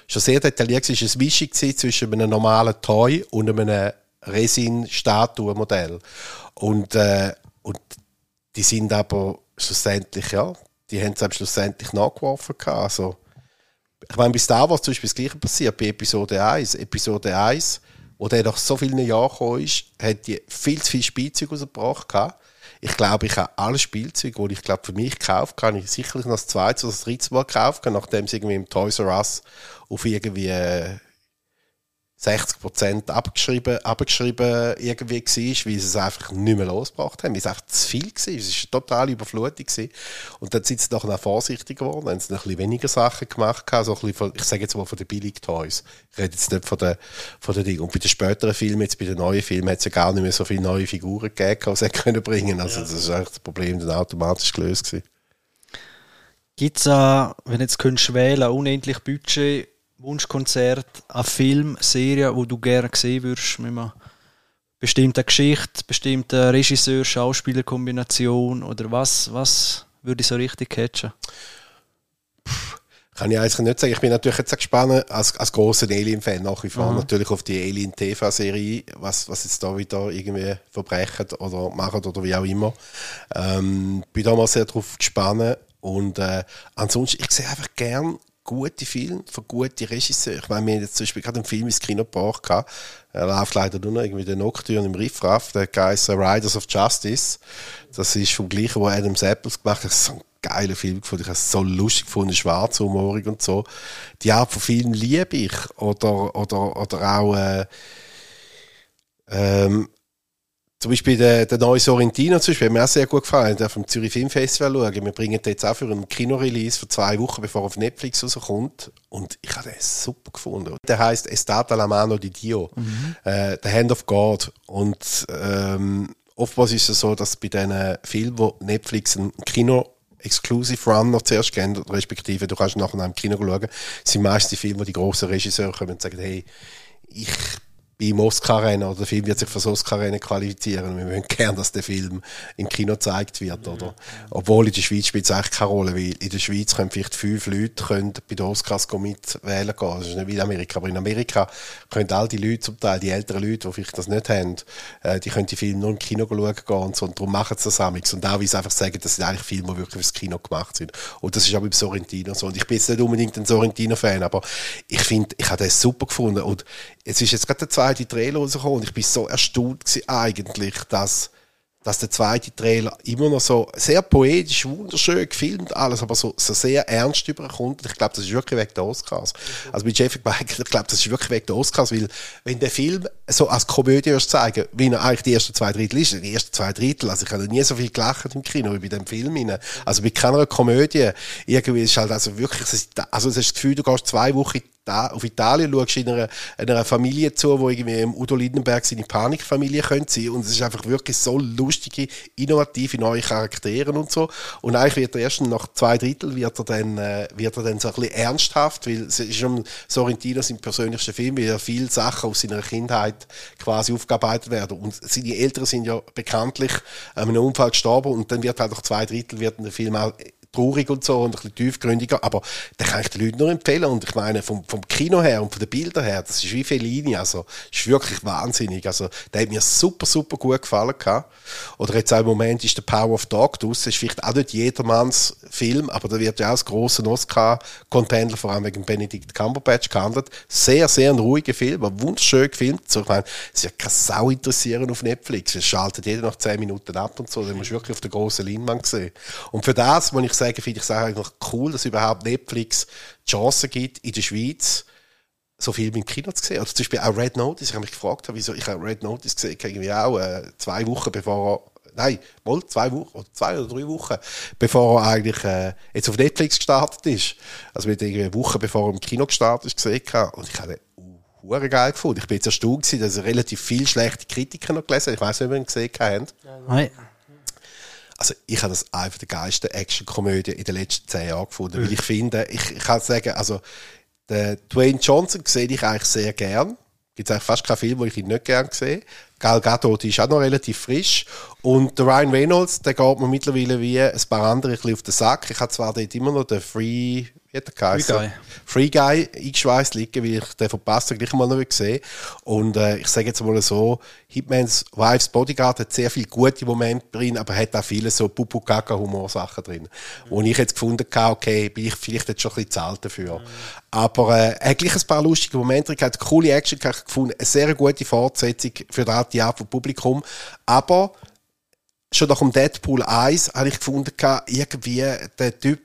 schon sehr detailliert war. Es eine Mischung zwischen einem normalen Toy und einem Resin-Statuen-Modell. Und, äh, und die sind aber schlussendlich, ja, die haben es schlussendlich nachgeworfen. Also, ich meine, bei Star Wars zum Beispiel das Gleiche passiert, bei Episode 1. Episode 1, wo der nach so vielen Jahren gekommen ist, hat die viel zu viel Spielzeug rausgebracht. Ich glaube, ich habe alle Spielzeuge, die ich glaube für mich gekauft habe, ich sicherlich noch das zweite oder das dritte Mal gekauft, nachdem sie irgendwie im Toys R Us auf irgendwie äh, 60 Prozent abgeschrieben, abgeschrieben irgendwie war, weil sie es einfach nicht mehr losgebracht haben, weil es einfach zu viel war. Es war eine totale Überflutung. Gewesen. Und dann sind sie nachher vorsichtig geworden, haben sie noch ein bisschen weniger Sachen gemacht, so ein bisschen von, ich sage jetzt mal von den Billig-Toys. Ich rede jetzt nicht von den, von den Dingen. Und bei den späteren Filmen, jetzt bei den neuen Filmen, hat es ja gar nicht mehr so viele neue Figuren gegeben, die sie <laughs> können bringen Also ja. das ist eigentlich das Problem dann automatisch gelöst gewesen. Gibt es, wenn jetzt könntest wählen, unendlich Budget Wunschkonzert, ein Film, Serie, wo du gerne sehen würdest, mit einer bestimmten Geschichte, bestimmten Regisseur, Schauspielerkombination oder was, was würde ich so richtig catchen? Kann ich eigentlich nicht sagen. Ich bin natürlich jetzt gespannt, als, als großer Alien-Fan nach wie vor, mhm. natürlich auf die Alien-TV-Serie, was, was jetzt da wieder irgendwie verbrechen oder machen oder wie auch immer. Ähm, bin da mal sehr drauf gespannt und äh, ansonsten, ich sehe einfach gern gute Filme von guten Regisseuren. Ich meine, wir haben jetzt zum Beispiel gerade einen Film ins Kino gebracht. Er läuft leider nur noch irgendwie den Nocturne im Riffraff. Der heißt Riders of Justice. Das ist vom gleichen, wo Adam Sapples gemacht hat. Das ist so ein geiler Film gefunden. Ich habe es so lustig gefunden, schwarzhumorig und so. Die Art von Film liebe ich. Oder, oder, oder auch, äh, ähm, zum Beispiel der, der neue Sorrentino zum Beispiel, hat mir auch sehr gut gefallen. Der vom Zürich Filmfestival schauen. Wir bringen den jetzt auch für einen Kinorelease für zwei Wochen, bevor er auf Netflix rauskommt. Und ich habe den super gefunden. Der heißt Estata la mano di Dio, mhm. äh, The Hand of God. Und ähm, oftmals ist es so, dass bei diesen Filmen, wo Netflix ein Kino Exclusive Run noch zuerst gehen, respektive du kannst nachher im Kino schauen, sind meist die Filme, wo die grossen Regisseure kommen und sagen, hey, ich beim Oscar-Rennen oder der Film wird sich für das Oscar-Rennen qualifizieren wir wollen gerne, dass der Film im Kino gezeigt wird, oder? Obwohl in der Schweiz spielt es eigentlich keine Rolle, weil in der Schweiz können vielleicht fünf Leute können bei den Oscars mitwählen gehen. Das ist nicht wie in Amerika, aber in Amerika können all die Leute, zum Teil die älteren Leute, die vielleicht das nicht haben, äh, die können die Filme nur im Kino schauen gehen und so und darum machen sie das amigs. Und auch, wie sie einfach sagen, das sind eigentlich Filme, die wirklich fürs Kino gemacht sind. Und das ist auch beim Sorrentino so. Und ich bin jetzt nicht unbedingt ein Sorrentino-Fan, aber ich finde, ich habe das super gefunden und es ist jetzt gerade der zweite Trailer rausgekommen und ich bin so erstaunt eigentlich, dass, dass der zweite Trailer immer noch so sehr poetisch, wunderschön gefilmt, alles, aber so, so sehr ernst überkommt. Ich glaube, das ist wirklich wegen der Oscars. Also mit Jeffrey Michael, ich glaube, das ist wirklich wegen der Oscars, weil wenn der Film so als Komödie wirst zeigen, wie er eigentlich die ersten zwei Drittel ist, die ersten zwei Drittel, also ich habe nie so viel gelacht im Kino wie bei dem Film. Also bei keiner Komödie, irgendwie ist halt also wirklich, also es ist das Gefühl, du gehst zwei Wochen auf Italien schaust in einer, einer Familie zu, wo irgendwie im Udo Lindenberg seine Panikfamilie könnte sein. Und es ist einfach wirklich so lustige, innovative neue Charaktere und so. Und eigentlich wird er erst nach zwei Drittel wird er dann, äh, wird er dann so ein bisschen ernsthaft, weil es ist schon Sorrentino sein persönlichster Film, weil ja viele Sachen aus seiner Kindheit quasi aufgearbeitet werden. Und seine Eltern sind ja bekanntlich an einem Unfall gestorben und dann wird halt nach zwei Drittel wird der Film auch traurig und so und ein bisschen tiefgründiger, aber den kann ich den Leuten nur empfehlen und ich meine, vom, vom Kino her und von den Bildern her, das ist wie Fellini, also, ist wirklich wahnsinnig, also, der hat mir super, super gut gefallen gehabt. Oder jetzt auch im Moment ist der Power of Dog draus, ist vielleicht auch nicht jedermanns Film, aber da wird ja auch als grosser Oscar-Contender, vor allem wegen Benedict Cumberbatch gehandelt. Sehr, sehr ein ruhiger Film, aber wunderschön gefilmt. So, ich meine, es wird keine Sau interessieren auf Netflix. Es schaltet jeder nach 10 Minuten ab und so. Den musst du wirklich auf der grossen Leinwand sehen. Und für das, muss ich sagen, finde ich es eigentlich cool, dass überhaupt Netflix die Chance gibt, in der Schweiz so viel im Kino zu sehen. Oder zum Beispiel auch Red Notice. Ich habe mich gefragt, wieso ich habe Red Notice gesehen, irgendwie auch äh, zwei Wochen bevor er, nein, mal zwei Wochen, oder zwei oder drei Wochen, bevor er eigentlich äh, jetzt auf Netflix gestartet ist. Also mit irgendwie eine Woche bevor er im Kino gestartet ist, gesehen Und ich habe hure geil gefunden. Ich bin jetzt erstaunt dass er relativ viele schlechte Kritiker noch gelesen Ich weiß nicht, ob ihr ihn gesehen habt. Nein also ich habe das einfach die geilste Action-Komödie in den letzten zehn Jahren gefunden, mhm. weil ich finde, ich, ich kann sagen, also der Dwayne Johnson sehe ich eigentlich sehr gern. Gibt es eigentlich fast keinen Film, wo ich ihn nicht gern sehe. Gal Gadot, die ist auch noch relativ frisch. Und der Ryan Reynolds, der geht mir mittlerweile wie ein paar andere ein bisschen auf den Sack. Ich habe zwar dort immer noch den Free, wie hat der geheißen? Guy. Free Guy eingeschweißt liegen, weil ich den verpasst habe, gleich mal noch gesehen. Und äh, ich sage jetzt mal so, Hitman's Wives Bodyguard hat sehr viele gute Momente drin, aber hat auch viele so Pupu-Kaka-Humorsachen drin. Wo ich jetzt gefunden habe, okay, bin ich vielleicht jetzt schon ein bisschen zu alt dafür. Aber äh, er hat gleich ein paar lustige Momente, er hat coole Action gefunden, eine sehr gute Fortsetzung für die alte Art vom Publikum. Aber schon nach dem Deadpool 1 habe ich gefunden, irgendwie der Typ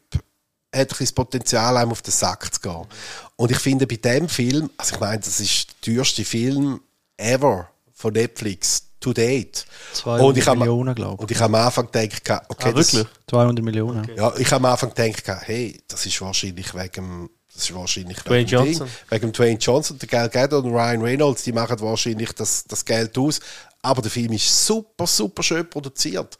hat ein das Potenzial, einem auf den Sack zu gehen. Und ich finde bei dem Film, also ich meine, das ist der teuerste Film ever von Netflix to date. 200 und ich Millionen, glaube ich. Und ich habe am Anfang gedacht, okay, Ah, wirklich? 200 Millionen. Das, ja, ich habe am Anfang gedacht, hey, das ist wahrscheinlich wegen das ist wahrscheinlich Dwayne Johnson. Ding, wegen Dwayne Johnson, der Gal Gadot und Ryan Reynolds, die machen wahrscheinlich das, das Geld aus. Aber der Film ist super, super schön produziert.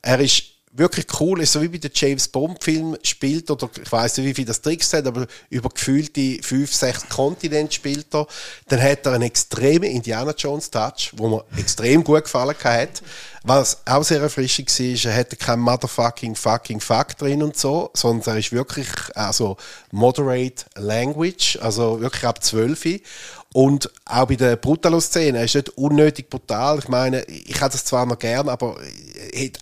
Er ist wirklich cool, ist so wie bei den James Bond Film spielt oder ich weiß nicht, wie viel das Tricks hat, aber über gefühlte fünf, sechs Kontinente spielt er. Dann hat er einen extremen Indiana Jones Touch, wo mir extrem gut gefallen hat. Was auch sehr erfrischend war, er hatte kein Motherfucking fucking fuck drin und so, sondern er ist wirklich also moderate language, also wirklich ab 12. Und auch bei der Brutalo-Szene, ist nicht unnötig brutal. Ich meine, ich hätte es zwar noch gern, aber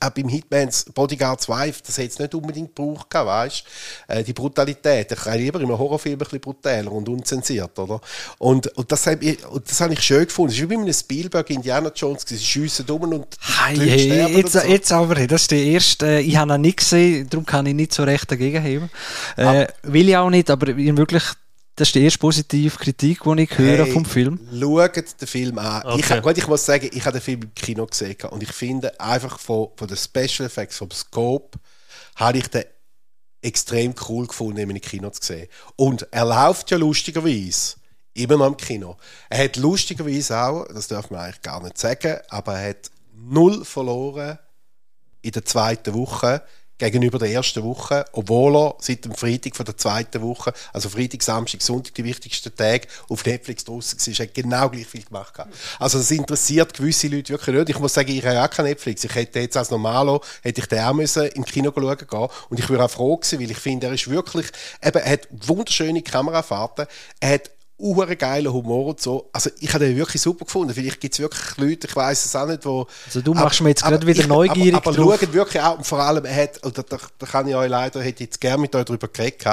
auch beim Hitman's Bodyguard's Wife, das hätte es nicht unbedingt gebraucht, weißt äh, Die Brutalität. Ich kann lieber in einem Horrorfilm ein bisschen brutaler und unzensiert, oder? Und, und, das, habe ich, und das habe ich schön gefunden. Es ist wie bei einem Spielberg Indiana Jones, sie schiessen um und Hey, die Leute sterben jetzt, so. jetzt aber, das ist der erste, äh, ich habe ihn nicht gesehen, darum kann ich nicht so recht dagegen heben. Äh, will ich auch nicht, aber ich wirklich, das ist die erste positive Kritik, die ich höre Hey, vom Film. Schaut den Film an. Ich, Okay. gut, ich muss sagen, ich habe den Film im Kino gesehen und ich finde einfach von, von den Special Effects, vom Scope, habe ich den extrem cool gefunden, ihn im Kino zu sehen. Und er läuft ja lustigerweise immer noch im Kino. Er hat lustigerweise auch, das darf man eigentlich gar nicht sagen, aber er hat null verloren in der zweiten Woche gegenüber der ersten Woche, obwohl er seit dem Freitag von der zweiten Woche, also Freitag, Samstag, Sonntag, die wichtigsten Tage, auf Netflix draussen war, hat genau gleich viel gemacht. Also das interessiert gewisse Leute wirklich nicht. Ich muss sagen, ich habe ja auch kein Netflix. Ich hätte jetzt als Normalo, hätte ich den auch müssen im Kino schauen gehen und ich wäre auch froh gewesen, weil ich finde, er ist wirklich, eben, er hat wunderschöne Kamerafahrten, er hat uhren geilen Humor und so. Also ich habe den wirklich super gefunden. Vielleicht gibt es wirklich Leute, ich weiß es auch nicht, wo... Also du machst mich jetzt aber gerade wieder ich- neugierig Aber, aber drauf. schaut wirklich auch, und vor allem, er hat, und da, da, da kann ich euch leider, hätte jetzt gerne mit euch darüber geredet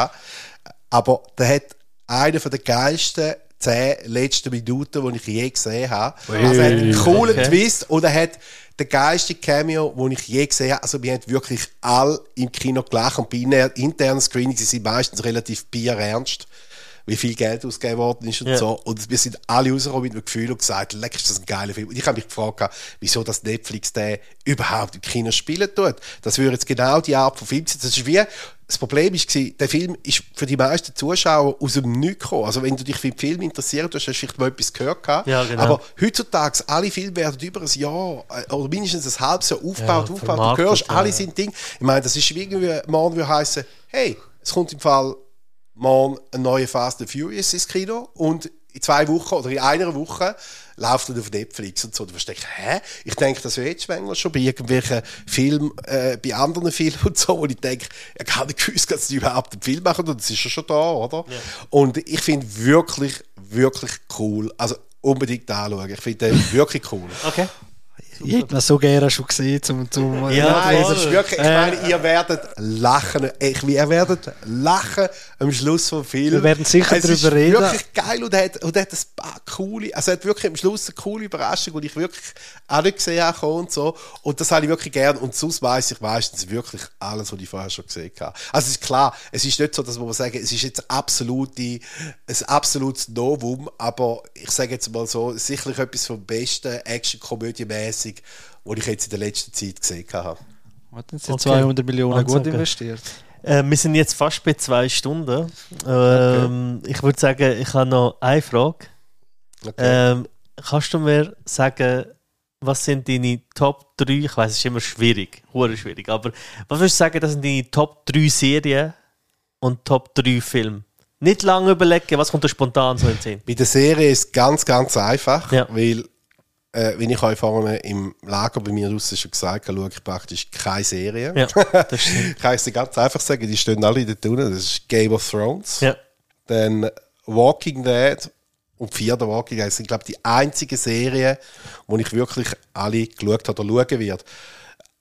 aber der hat einen von der geilsten zehn letzten Minuten, die ich je gesehen habe. Also er hat einen coolen Okay. Twist und er hat den geilsten Cameo, den ich je gesehen habe. Also wir haben wirklich alle im Kino gelacht und bei inter- internen Screenings sind meistens relativ bierernst wie viel Geld ausgegeben worden ist und Ja. so. Und wir sind alle rausgekommen mit dem Gefühl und gesagt, leck, ist das ein geiler Film. Und ich habe mich gefragt, wieso das Netflix den überhaupt im Kino spielen tut. Das würde jetzt genau die Art von Film sein. Das ist wie, das Problem ist, gewesen, der Film ist für die meisten Zuschauer aus dem Nichts gekommen. Also wenn du dich für den Film interessiert hast, hast du vielleicht mal etwas gehört gehabt. Ja, genau. Aber heutzutage, alle Filme werden über ein Jahr äh, oder mindestens ein halbes Jahr aufgebaut, Ja, aufgebaut. Du hörst, ja, alle sind Ding. Ich meine, das ist wie irgendwie, morgen würde heißen, hey, es kommt im Fall morgen ein neuer Fast and Furious ins Kino und in zwei Wochen oder in einer Woche läuft er auf Netflix und so. Du wirst denken, hä? Ich denke, das jetzt manchmal schon bei irgendwelchen Filmen, äh, bei anderen Filmen und so, wo ich denke, ich gar nicht gewusst, dass sie überhaupt einen Film machen und das ist ja schon da, oder? Und ich finde wirklich, wirklich cool. Also unbedingt anschauen. Ich finde den wirklich cool. <laughs> Okay. Ich hätte ihn so gerne schon gesehen, zum, zum Ja, Nein, voll. es ist wirklich, ich Äh, meine, ihr werdet lachen. Ich, ihr werdet lachen am Schluss vom Film. Wir werden sicher es ist drüber reden. wirklich geil und er hat, und er hat ein paar coole, also er hat wirklich am Schluss eine coole Überraschung, die ich wirklich auch nicht gesehen habe und so. Und das habe ich wirklich gern. Und sonst weiss ich meistens wirklich alles, was ich vorher schon gesehen habe. Also es ist klar, es ist nicht so, dass man sagen, es ist jetzt absolute, ein absolutes Novum, aber ich sage jetzt mal so, sicherlich etwas vom besten Action-Komödie-mäßig, was ich jetzt in der letzten Zeit gesehen habe. Warte, sind Okay. 200 Millionen Ganz gut investiert. Äh, wir sind jetzt fast bei zwei Stunden. Ähm, Ich würde sagen, ich habe noch eine Frage. Okay. Ähm, kannst du mir sagen, was sind deine Top 3? Ich weiß, es ist immer schwierig, hure schwierig, aber was würdest du sagen, das sind deine Top 3 Serien und Top 3 Filme? Nicht lange überlegen, was kommt da spontan so in den Sinn? Bei der Serie ist es ganz, ganz einfach, Ja. weil äh, wie ich euch vorne im Lager bei mir draussen schon gesagt habe, schaue ich praktisch keine Serie. Ja, <laughs> das stimmt. Kann ich dir ganz einfach sagen, die stehen alle dort unten. Das ist Game of Thrones. Ja. Dann Walking Dead und the Walking Dead Das sind, glaube ich, die einzigen Serien, wo ich wirklich alle geschaut habe oder schauen werde.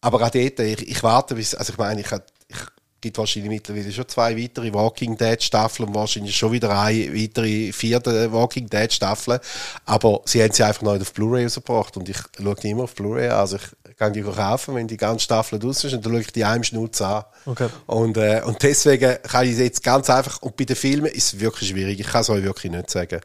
Aber auch dort, ich, ich warte bis, also ich meine, ich, hab- ich gibt wahrscheinlich mittlerweile schon zwei weitere Walking Dead Staffeln und wahrscheinlich schon wieder eine weitere vierte Walking Dead Staffel. Aber sie haben sie einfach neu auf Blu-ray rausgebracht und ich schaue immer auf Blu-ray an. Also ich kann die kaufen, wenn die ganze Staffel draus ist und dann schaue ich die einem Schnutz an. Okay. Und, äh, und deswegen kann ich jetzt ganz einfach, und bei den Filmen ist es wirklich schwierig, ich kann es euch wirklich nicht sagen.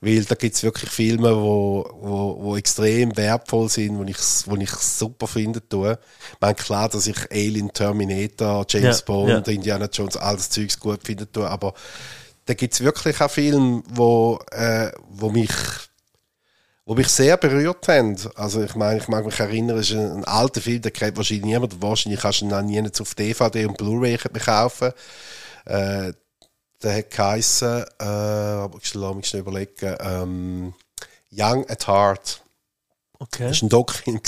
Weil da gibt es wirklich Filme, wo, wo, wo extrem wertvoll sind, wo ich, wo ich super finde. Tue. Ich meine, klar, dass ich Alien, Terminator, James Ja, Bond, ja. Indiana Jones, all das Zeugs gut finde. Tue, aber da gibt es wirklich auch Filme, wo, äh, wo mich wo mich sehr berührt haben. Also ich meine, ich mag mich erinnern, es ist ein, ein alter Film, den kennt wahrscheinlich niemand. Wahrscheinlich kannst du ihn auch nie auf DVD und Blu-ray kaufen. Äh, der hat geheissen, äh, aber ich lasse mich schnell überlegen, ähm, Young at Heart. Okay. Das war ein Doc-Film.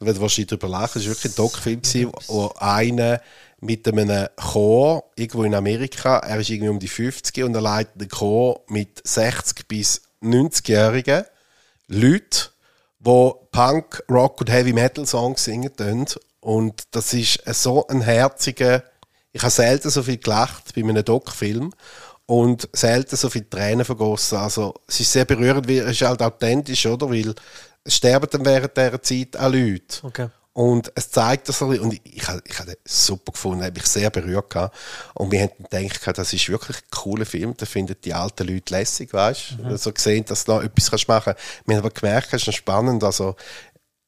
Du wirst wahrscheinlich darüber lachen. Es war wirklich ein Doc-Film, wo einer mit einem Chor irgendwo in Amerika, er ist irgendwie um die 50 und er leitet einen Chor mit 60 bis 90-Jährigen Leuten, die Punk, Rock und Heavy Metal Songs singen können. Und das ist so ein herziger, ich habe selten so viel gelacht bei einem Doc-Film und selten so viele Tränen vergossen. Also es ist sehr berührend, es ist halt authentisch, oder? Weil es sterben dann während dieser Zeit auch Leute. Okay. Und es zeigt das ein bisschen. und ich, ich, habe- ich habe den super gefunden, habe mich sehr berührt gehabt. Und wir haben gedacht, das ist wirklich ein cooler Film, da finden die alten Leute lässig, weißt du? So gesehen, dass du noch etwas kannst machen kannst. Wir haben aber gemerkt, es ist spannend, also,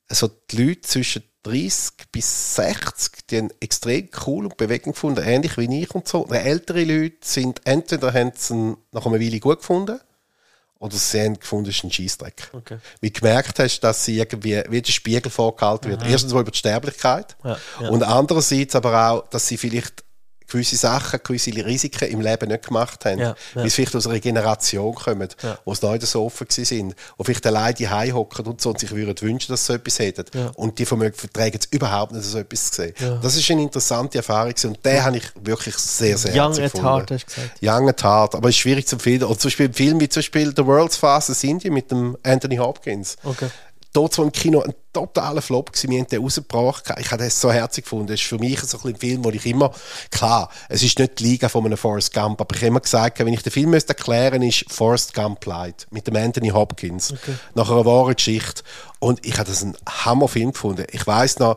also die Leute zwischen 30 bis 60, die haben extrem cool und bewegend gefunden, ähnlich wie ich und so. Die ältere Leute sind, entweder haben sie nach einer Weile gut gefunden, oder sie haben gefunden, es ist ein Scheissdreck. Okay. Wie du gemerkt hast, dass sie irgendwie wie der Spiegel vorgehalten wird. Erstens mal über die Sterblichkeit Ja, ja. und andererseits aber auch, dass sie vielleicht gewisse Sachen, gewisse Risiken im Leben nicht gemacht haben. Ja, ja. Weil sie vielleicht aus einer Generation kommen, Ja. wo es noch so offen gewesen sind, wo vielleicht alleine die hocken und so und sich würden wünschen, dass sie so etwas hätten. Ja. Und die Vermögen verträgen es überhaupt nicht, so etwas zu sehen. Das ist eine interessante Erfahrung und den habe ich wirklich sehr, sehr Young at gefunden. Heart, hast du gesagt. Young at Heart, aber es ist schwierig zu finden. Oder zum Beispiel ein Film wie zum Beispiel The World's Fastest Indian mit dem Anthony Hopkins. Okay. Dort war im Kino ein totaler Flop. Gewesen. Wir haben den rausgebracht. Ich habe das so herzig gefunden. Das ist für mich so ein, Film, wo ich immer, klar, es ist nicht die Liga von einem Forrest Gump, aber ich habe immer gesagt, wenn ich den Film müsste erklären ist Forrest Gump Light mit dem Anthony Hopkins. Nach einer wahren Geschichte. Und ich habe das einen Hammerfilm gefunden. Ich weiß noch,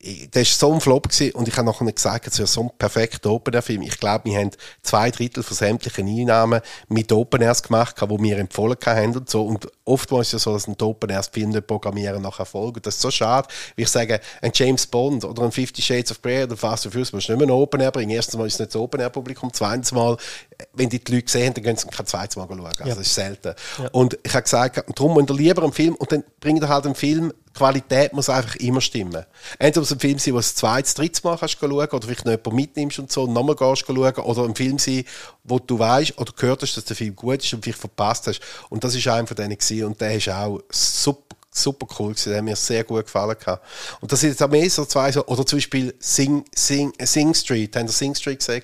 der war so ein Flop gewesen und ich habe nachher gesagt, es wäre so ein perfekter Open-Air-Film. Ich glaube, wir haben zwei Drittel von sämtlichen Einnahmen mit Open-Airs gemacht, die wir empfohlen haben und so. Und oftmals ist es ja so, dass ein Open-Airs-Film nicht programmieren nach Erfolg. Und das ist so schade. Wie ich sage, ein James Bond oder ein Fifty Shades of Grey oder Fast and Furious musst du nicht mehr ein Open-Air bringen. Erstens mal ist es nicht das Open-Air-Publikum. Zweitens mal, wenn die die Leute sehen, dann gehen sie kein zweites Mal schauen. Also das ist selten. Und ich habe gesagt, darum müsst ihr lieber einen Film und dann bringt ihr halt einen Film Qualität muss einfach immer stimmen. Entweder muss ein Film sein, wo du das zweites, drittes Mal kannst schauen oder vielleicht noch jemanden mitnimmst und so und nochmal gehst schauen oder ein Film sein, wo du weißt oder gehört hast, dass der Film gut ist und vielleicht verpasst hast. Und das ist einer von denen gewesen und der ist auch super super cool gewesen, der hat mir sehr gut gefallen gehabt. Und das sind jetzt auch mehr so zwei so, oder zum Beispiel Sing, Sing, Sing Street, haben ihr Sing Street gesehen?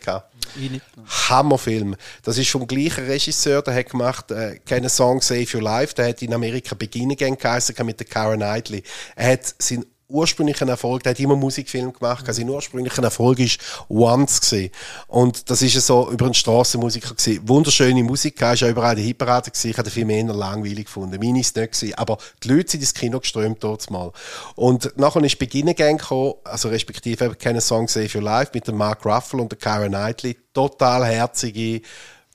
Ich nicht. Hammerfilm. Das ist vom gleichen Regisseur, der hat gemacht, äh, keine Song Save Your Life, der hat in Amerika Beginn Again geheißen mit der Karen Knightley. Er hat seinen ursprünglichen Erfolg, der hat immer Musikfilm gemacht, sein ursprünglicher Erfolg ist Once gewesen. Und das ist ja so über einen Strassenmusiker gewesen. Wunderschöne Musik, ist ja überall in der Hitparade gewesen. Ich habe den Film eher langweilig gefunden. Meine ist nicht gewesen. Aber die Leute sind ins Kino geströmt dort mal. Und nachher ist Beginn Again gekommen, also respektive eben keine Song Save Your Life mit dem Mark Ruffalo und der Karen Knightley. Total herzige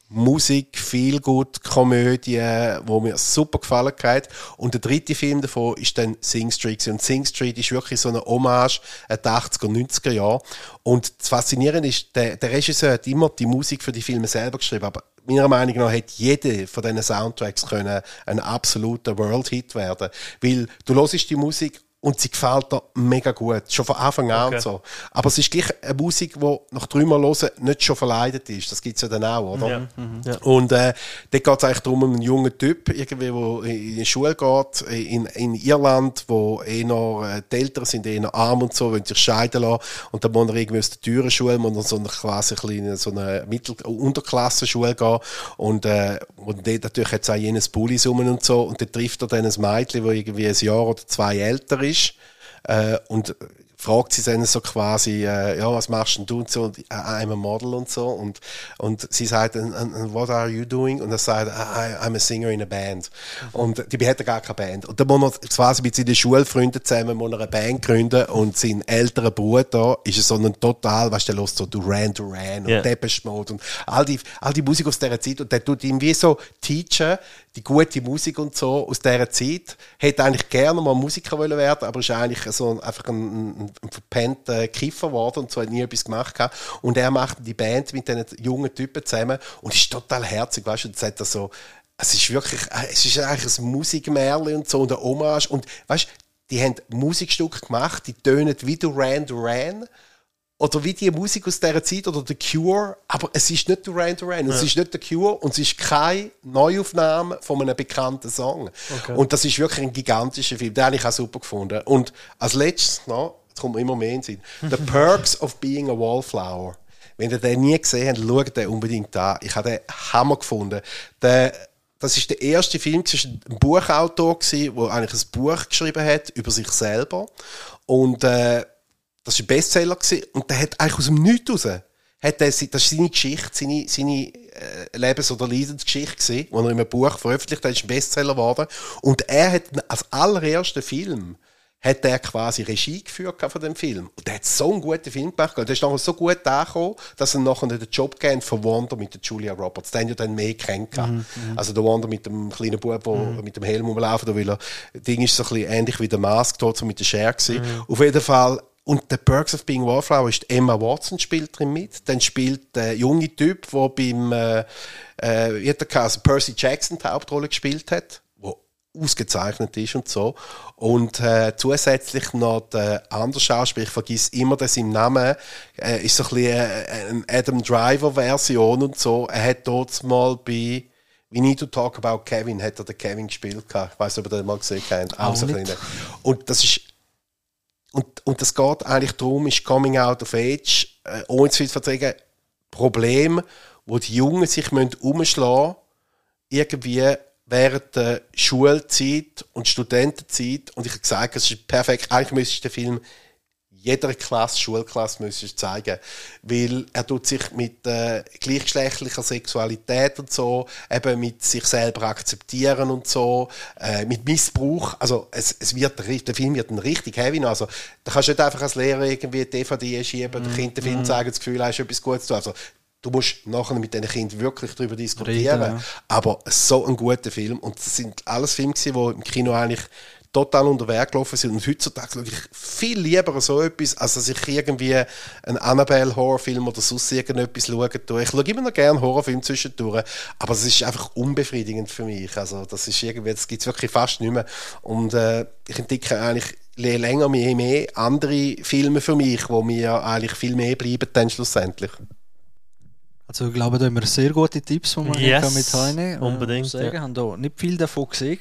Musik, viel gut Komödie, wo mir super gefallen hat. Und der dritte Film davon ist dann Sing Street. Und Sing Street ist wirklich so eine Hommage an die 80er, 90er Jahre. Und das Faszinierende ist, der, der Regisseur hat immer die Musik für die Filme selber geschrieben, aber meiner Meinung nach hätte jeder von diesen Soundtracks können ein absoluter World-Hit werden. Weil du hörst die Musik und sie gefällt mir mega gut. Schon von Anfang an Okay. und so. Aber es ist gleich eine Musik, die nach dreimal hören nicht schon verleidet ist. Das gibt es ja dann auch, oder? Ja. Ja. Und äh, dort geht es eigentlich darum, um einen jungen Typ, irgendwie, der in die Schule geht, in, in Irland, wo eh noch, äh, die Eltern sind eh noch arm und so, wollen sich scheiden lassen. Und dann muss er irgendwie aus der teuren Schule, muss er so eine quasi kleine, so eine Mittel Unterklassenschule gehen. Und, äh, und dort natürlich hat es auch jenes Bullis rum und so. Und dann trifft er dann ein Mädchen, das irgendwie ein Jahr oder zwei älter ist. Äh, und fragt sie dann so quasi, äh, ja, was machst denn du und so, und, äh, I'm a model und so, und, und sie sagt, what are you doing? Und er sagt, I, I'm a singer in a band. Und die hat gar keine Band. Und dann muss er quasi mit seinen Schulfreunden zusammen muss eine Band gründen und sein älterer Bruder ist so ein total, weißt du, der so Duran Duran und Ja. Depeche Mode und all die, all die Musik aus dieser Zeit und der tut ihm wie so teachen, die gute Musik und so aus dieser Zeit. Hätte eigentlich gerne mal Musiker wollen werden, aber ist eigentlich so ein, einfach ein, ein, ein verpennter Kiffer geworden und so hat nie etwas gemacht gehabt. Und er macht die Band mit diesen jungen Typen zusammen und ist total herzig, weißt du, und sagt er so, es ist wirklich, es ist eigentlich ein Musikmärchen und so und eine Hommage und weißt du, die haben Musikstücke gemacht, die tönen wie Duran Duran oder wie die Musik aus dieser Zeit oder The Cure, aber es ist nicht Duran Duran, es ist nicht The Cure und es ist keine Neuaufnahme von einem bekannten Song. Und das ist wirklich ein gigantischer Film, den habe ich auch super gefunden. Und als letztes noch, jetzt kommt immer mehr in den Sinn, The <laughs> Perks of Being a Wallflower. Wenn ihr den nie gesehen habt, schaut den unbedingt an. Ich habe den Hammer gefunden. Der, das ist der erste Film, es war ein Buchautor, der eigentlich ein Buch geschrieben hat über sich selber. Und äh, das war ein Bestseller gewesen, und der hat eigentlich aus dem Nichts raus, hat er, das ist seine Geschichte, seine, seine äh, Lebens- oder Leidensgeschichte gewesen, die er in einem Buch veröffentlicht hat, ist ein Bestseller geworden. Und er hat als allerersten Film hat er quasi Regie geführt von dem Film. Und der hat so einen guten Film gemacht. Und der ist nachher so gut angekommen, dass er nachher den Job gegeben von Wonder mit der Julia Roberts. Den haben ja dann mehr kennt. gehabt. Also der Wonder mit dem kleinen Bub, der mit dem Helm rumlaufen, da will er, Ding ist so ein bisschen ähnlich wie der Mask, dort so mit der Cher gewesen. Auf jeden Fall, und The Perks of Being Wallflower ist Emma Watson spielt drin mit. Dann spielt der junge Typ, der beim äh, äh, also Percy Jackson die Hauptrolle gespielt hat, wo ausgezeichnet ist und so. Und äh, zusätzlich noch der andere Schauspieler, ich vergiss immer das im Namen, äh, ist so ein bisschen äh, eine Adam Driver-Version und so. Er hat dort mal bei We Need to Talk About Kevin, hat er den Kevin gespielt. Ich weiß nicht, ob ihr den mal gesehen habt. Auch so nicht. Und das ist und, und es geht eigentlich darum, ist Coming Out of Age, äh, ohne zu viel zu sagen, Problem, wo die Jungen sich müssen umschlagen irgendwie während der Schulzeit und Studentenzeit. Und ich habe gesagt, es ist perfekt. Eigentlich müsste ich den Film jeder Klasse, Schulklasse müsste ich zeigen, weil er tut sich mit äh, gleichgeschlechtlicher Sexualität und so, eben mit sich selber akzeptieren und so, äh, mit Missbrauch, also es, es wird, der Film wird ein richtig heavy, also da kannst du nicht einfach als Lehrer irgendwie DVD schieben, dem Kind den Film zeigen, das Gefühl, hast etwas Gutes zu tun, also du musst nachher mit diesen Kindern wirklich darüber diskutieren, Reden, ja. aber so ein guter Film. Und das sind alles Filme die im Kino eigentlich total unter Wert gelaufen sind. Und heutzutage schaue ich viel lieber so etwas, als dass ich irgendwie einen Annabelle-Horrorfilm oder sonst irgendetwas schauen tue. Ich schaue immer noch gerne Horrorfilme zwischendurch, aber es ist einfach unbefriedigend für mich. Also das ist irgendwie, das gibt es wirklich fast nicht mehr. Und äh, ich entdecke eigentlich je länger, je mehr andere Filme für mich, wo mir eigentlich viel mehr bleiben dann schlussendlich. Also ich glaube, da haben wir sehr gute Tipps, die wir Yes, mit reinnehmen unbedingt, Ich sagen, ja. haben da nicht viel davon gesehen.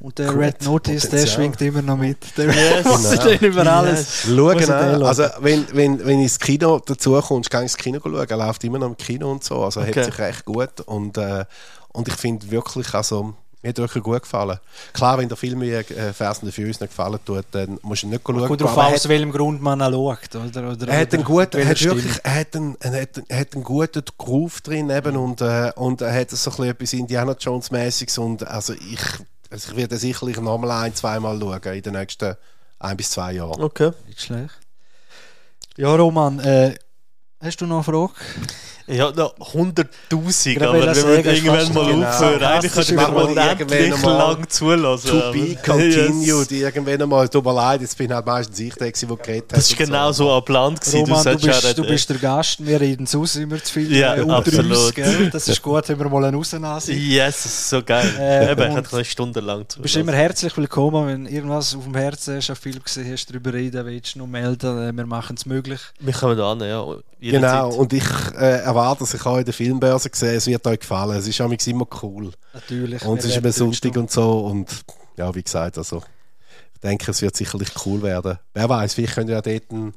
Und der Gut, Red Notice, der Potenzial. schwingt immer noch mit. Der Yes. <laughs> yes. Genau. über alles. Schauen, ne? schauen. also wenn, wenn, wenn ins Kino dazu kommst, geh ins Kino schauen, er läuft immer noch im Kino und so, also Okay. hat sich recht gut und, äh, und ich finde wirklich, also mir hat wirklich gut gefallen. Klar, wenn der Film wie äh, Fast and the Furious nicht gefallen tut, dann musst du ihn nicht schauen. Gut darauf aber aus, welchem Grund man ihn schaut. Oder, oder, er hat einen guten, er hat wirklich, er hat einen, er hat, er hat einen guten Groove drin eben und, äh, und er hat so ein bisschen etwas Indiana Jones mäßiges und also ich, also ich werde sicherlich nochmal ein, zweimal schauen in den nächsten ein bis zwei Jahren. Okay. Nicht schlecht. Ja, Roman, äh, Hast du noch eine Frage? Ja, noch 100.000, Gerade aber will wenn ich wir sagen, irgendwann mal genau. aufhören, eigentlich wir wenn wir unendlich irgendwann mal lang zulassen. To be continued. Yes. Irgendwann einmal, tut mir leid, jetzt bin halt meistens ich der, der geredet hat. Das war genau so ein Plan. gewesen. Roman, du, ja bist, reden. du bist der Gast, wir reden zu immer zu viel Ja, äh, unter uns. absolut. Gell? Das ist gut, wenn wir mal eine Rausnase sind. Yes, das ist so geil. Äh, Eben, ich hätte eine Stunde lang zu. Du bist immer herzlich willkommen, wenn irgendwas auf dem Herzen hast, einen Film gesehen hast, darüber reden willst, noch melden, äh, wir machen es möglich. Wir kommen da an, ja. Genau, jederzeit. und ich äh, erwarte, dass ich auch in der Filmbörse sehe, es wird euch gefallen. Es ist amigs immer cool. Natürlich. Und es wir ist immer Sonntag dort und so. Und ja, wie gesagt, also ich denke, es wird sicherlich cool werden. Wer weiß, vielleicht könnt ihr ja dort einen,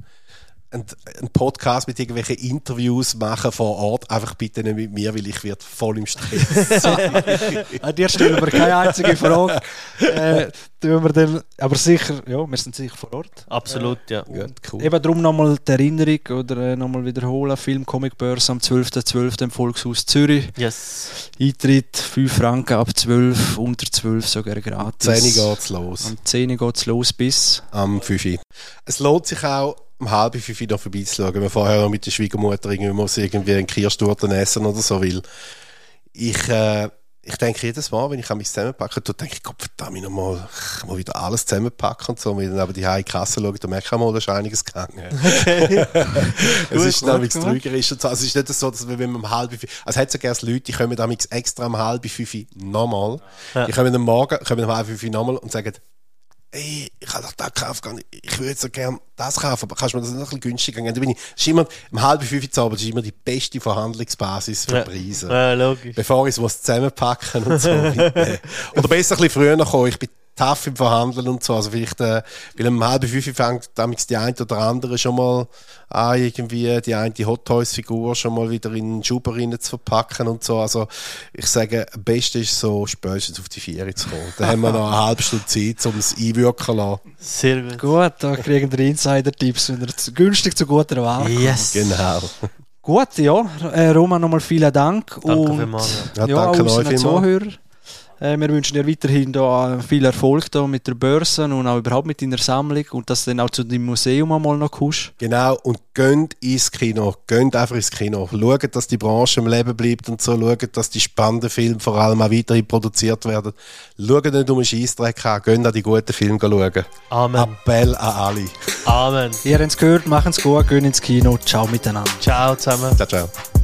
einen, Podcast mit irgendwelchen Interviews machen vor Ort. Einfach bitte nicht mit mir, weil ich werde voll im Stress. <laughs> An dir stellen wir keine einzige Frage. äh, tun wir dann, aber sicher, ja, wir sind sicher vor Ort. Absolut, ja. Gut, cool. Eben darum nochmal die Erinnerung oder äh, nochmal wiederholen. Film Comic Börse am 12.12. im Volkshaus Zürich. Yes. Eintritt 5 Franken ab 12, unter 12 sogar gratis. 10 Uhr geht's los. Am 10 geht es los bis. Am 5 Uhr. Es lohnt sich auch, um halb 5 Uhr noch vorbeizuschauen, wenn man vorher noch mit der Schwiegermutter irgendwie muss irgendwie einen Kirschtorten essen oder so will. Ich, äh, ich denke jedes Mal, wenn ich mich zusammenpacken tue, denke ich, Gott verdammt nochmal, ich muss wieder alles zusammenpacken und so. Und wenn ich dann aber die in die Kasse schaue, dann merke ich auch mal, da ist einiges gegangen. <laughs> <laughs> es ist gut nämlich gemacht. trügerisch und so. Also es ist nicht so, dass wir, wenn wir um halb fünf, also es hat sogar Leute, die kommen damals extra um halb fünf nochmal. Ja. Die kommen am Morgen, kommen um halb fünf nochmal und sagen, ey, ich habe doch das gekauft, ich würde so gerne das kaufen, aber kannst du mir das noch ein bisschen günstiger geben? Da bin ich, ist immer, um halb fünf Uhr zu Abend, das ist immer die beste Verhandlungsbasis für Ja. Preise. Ja, logisch. Bevor ich es muss zusammenpacken und so. bitte. <laughs> Oder besser ein bisschen früher noch kommen. Ich bin tough im Verhandeln und so. Also vielleicht, äh, weil um halb fünf fängt damals die eine oder andere schon mal an, irgendwie die eine Hot Toys Figur schon mal wieder in den Schuber rein zu verpacken und so. Also ich sage, am besten ist so spätestens auf die Vier zu kommen. Dann haben wir noch eine <laughs> halbe Stunde Zeit, um es einwirken zu lassen. Sehr gut. Gut, da kriegen wir Insider-Tipps, wenn ihr zu- günstig zu guter Wahl kommt. Yes. Genau. Gut, ja. Äh, Roman, nochmal vielen Dank. Danke und vielmals, Ja, ja, danke auch euch. Zuhörer. Äh, wir wünschen dir weiterhin da viel Erfolg da mit der Börse und auch überhaupt mit deiner Sammlung und dass du dann auch zu deinem Museum einmal noch kommst. Genau, und geht ins Kino. Geht einfach ins Kino. Schaut, dass die Branche im Leben bleibt und so. Schaut, dass die spannenden Filme vor allem auch weiterhin produziert werden. Schaut nicht um einen Scheissdreck an. Geht an die guten Filme schauen. Amen. Appell an alle. Amen. Ihr habt es gehört, machen es gut, gehen ins Kino. Ciao miteinander. Ciao zusammen. Ciao, ciao.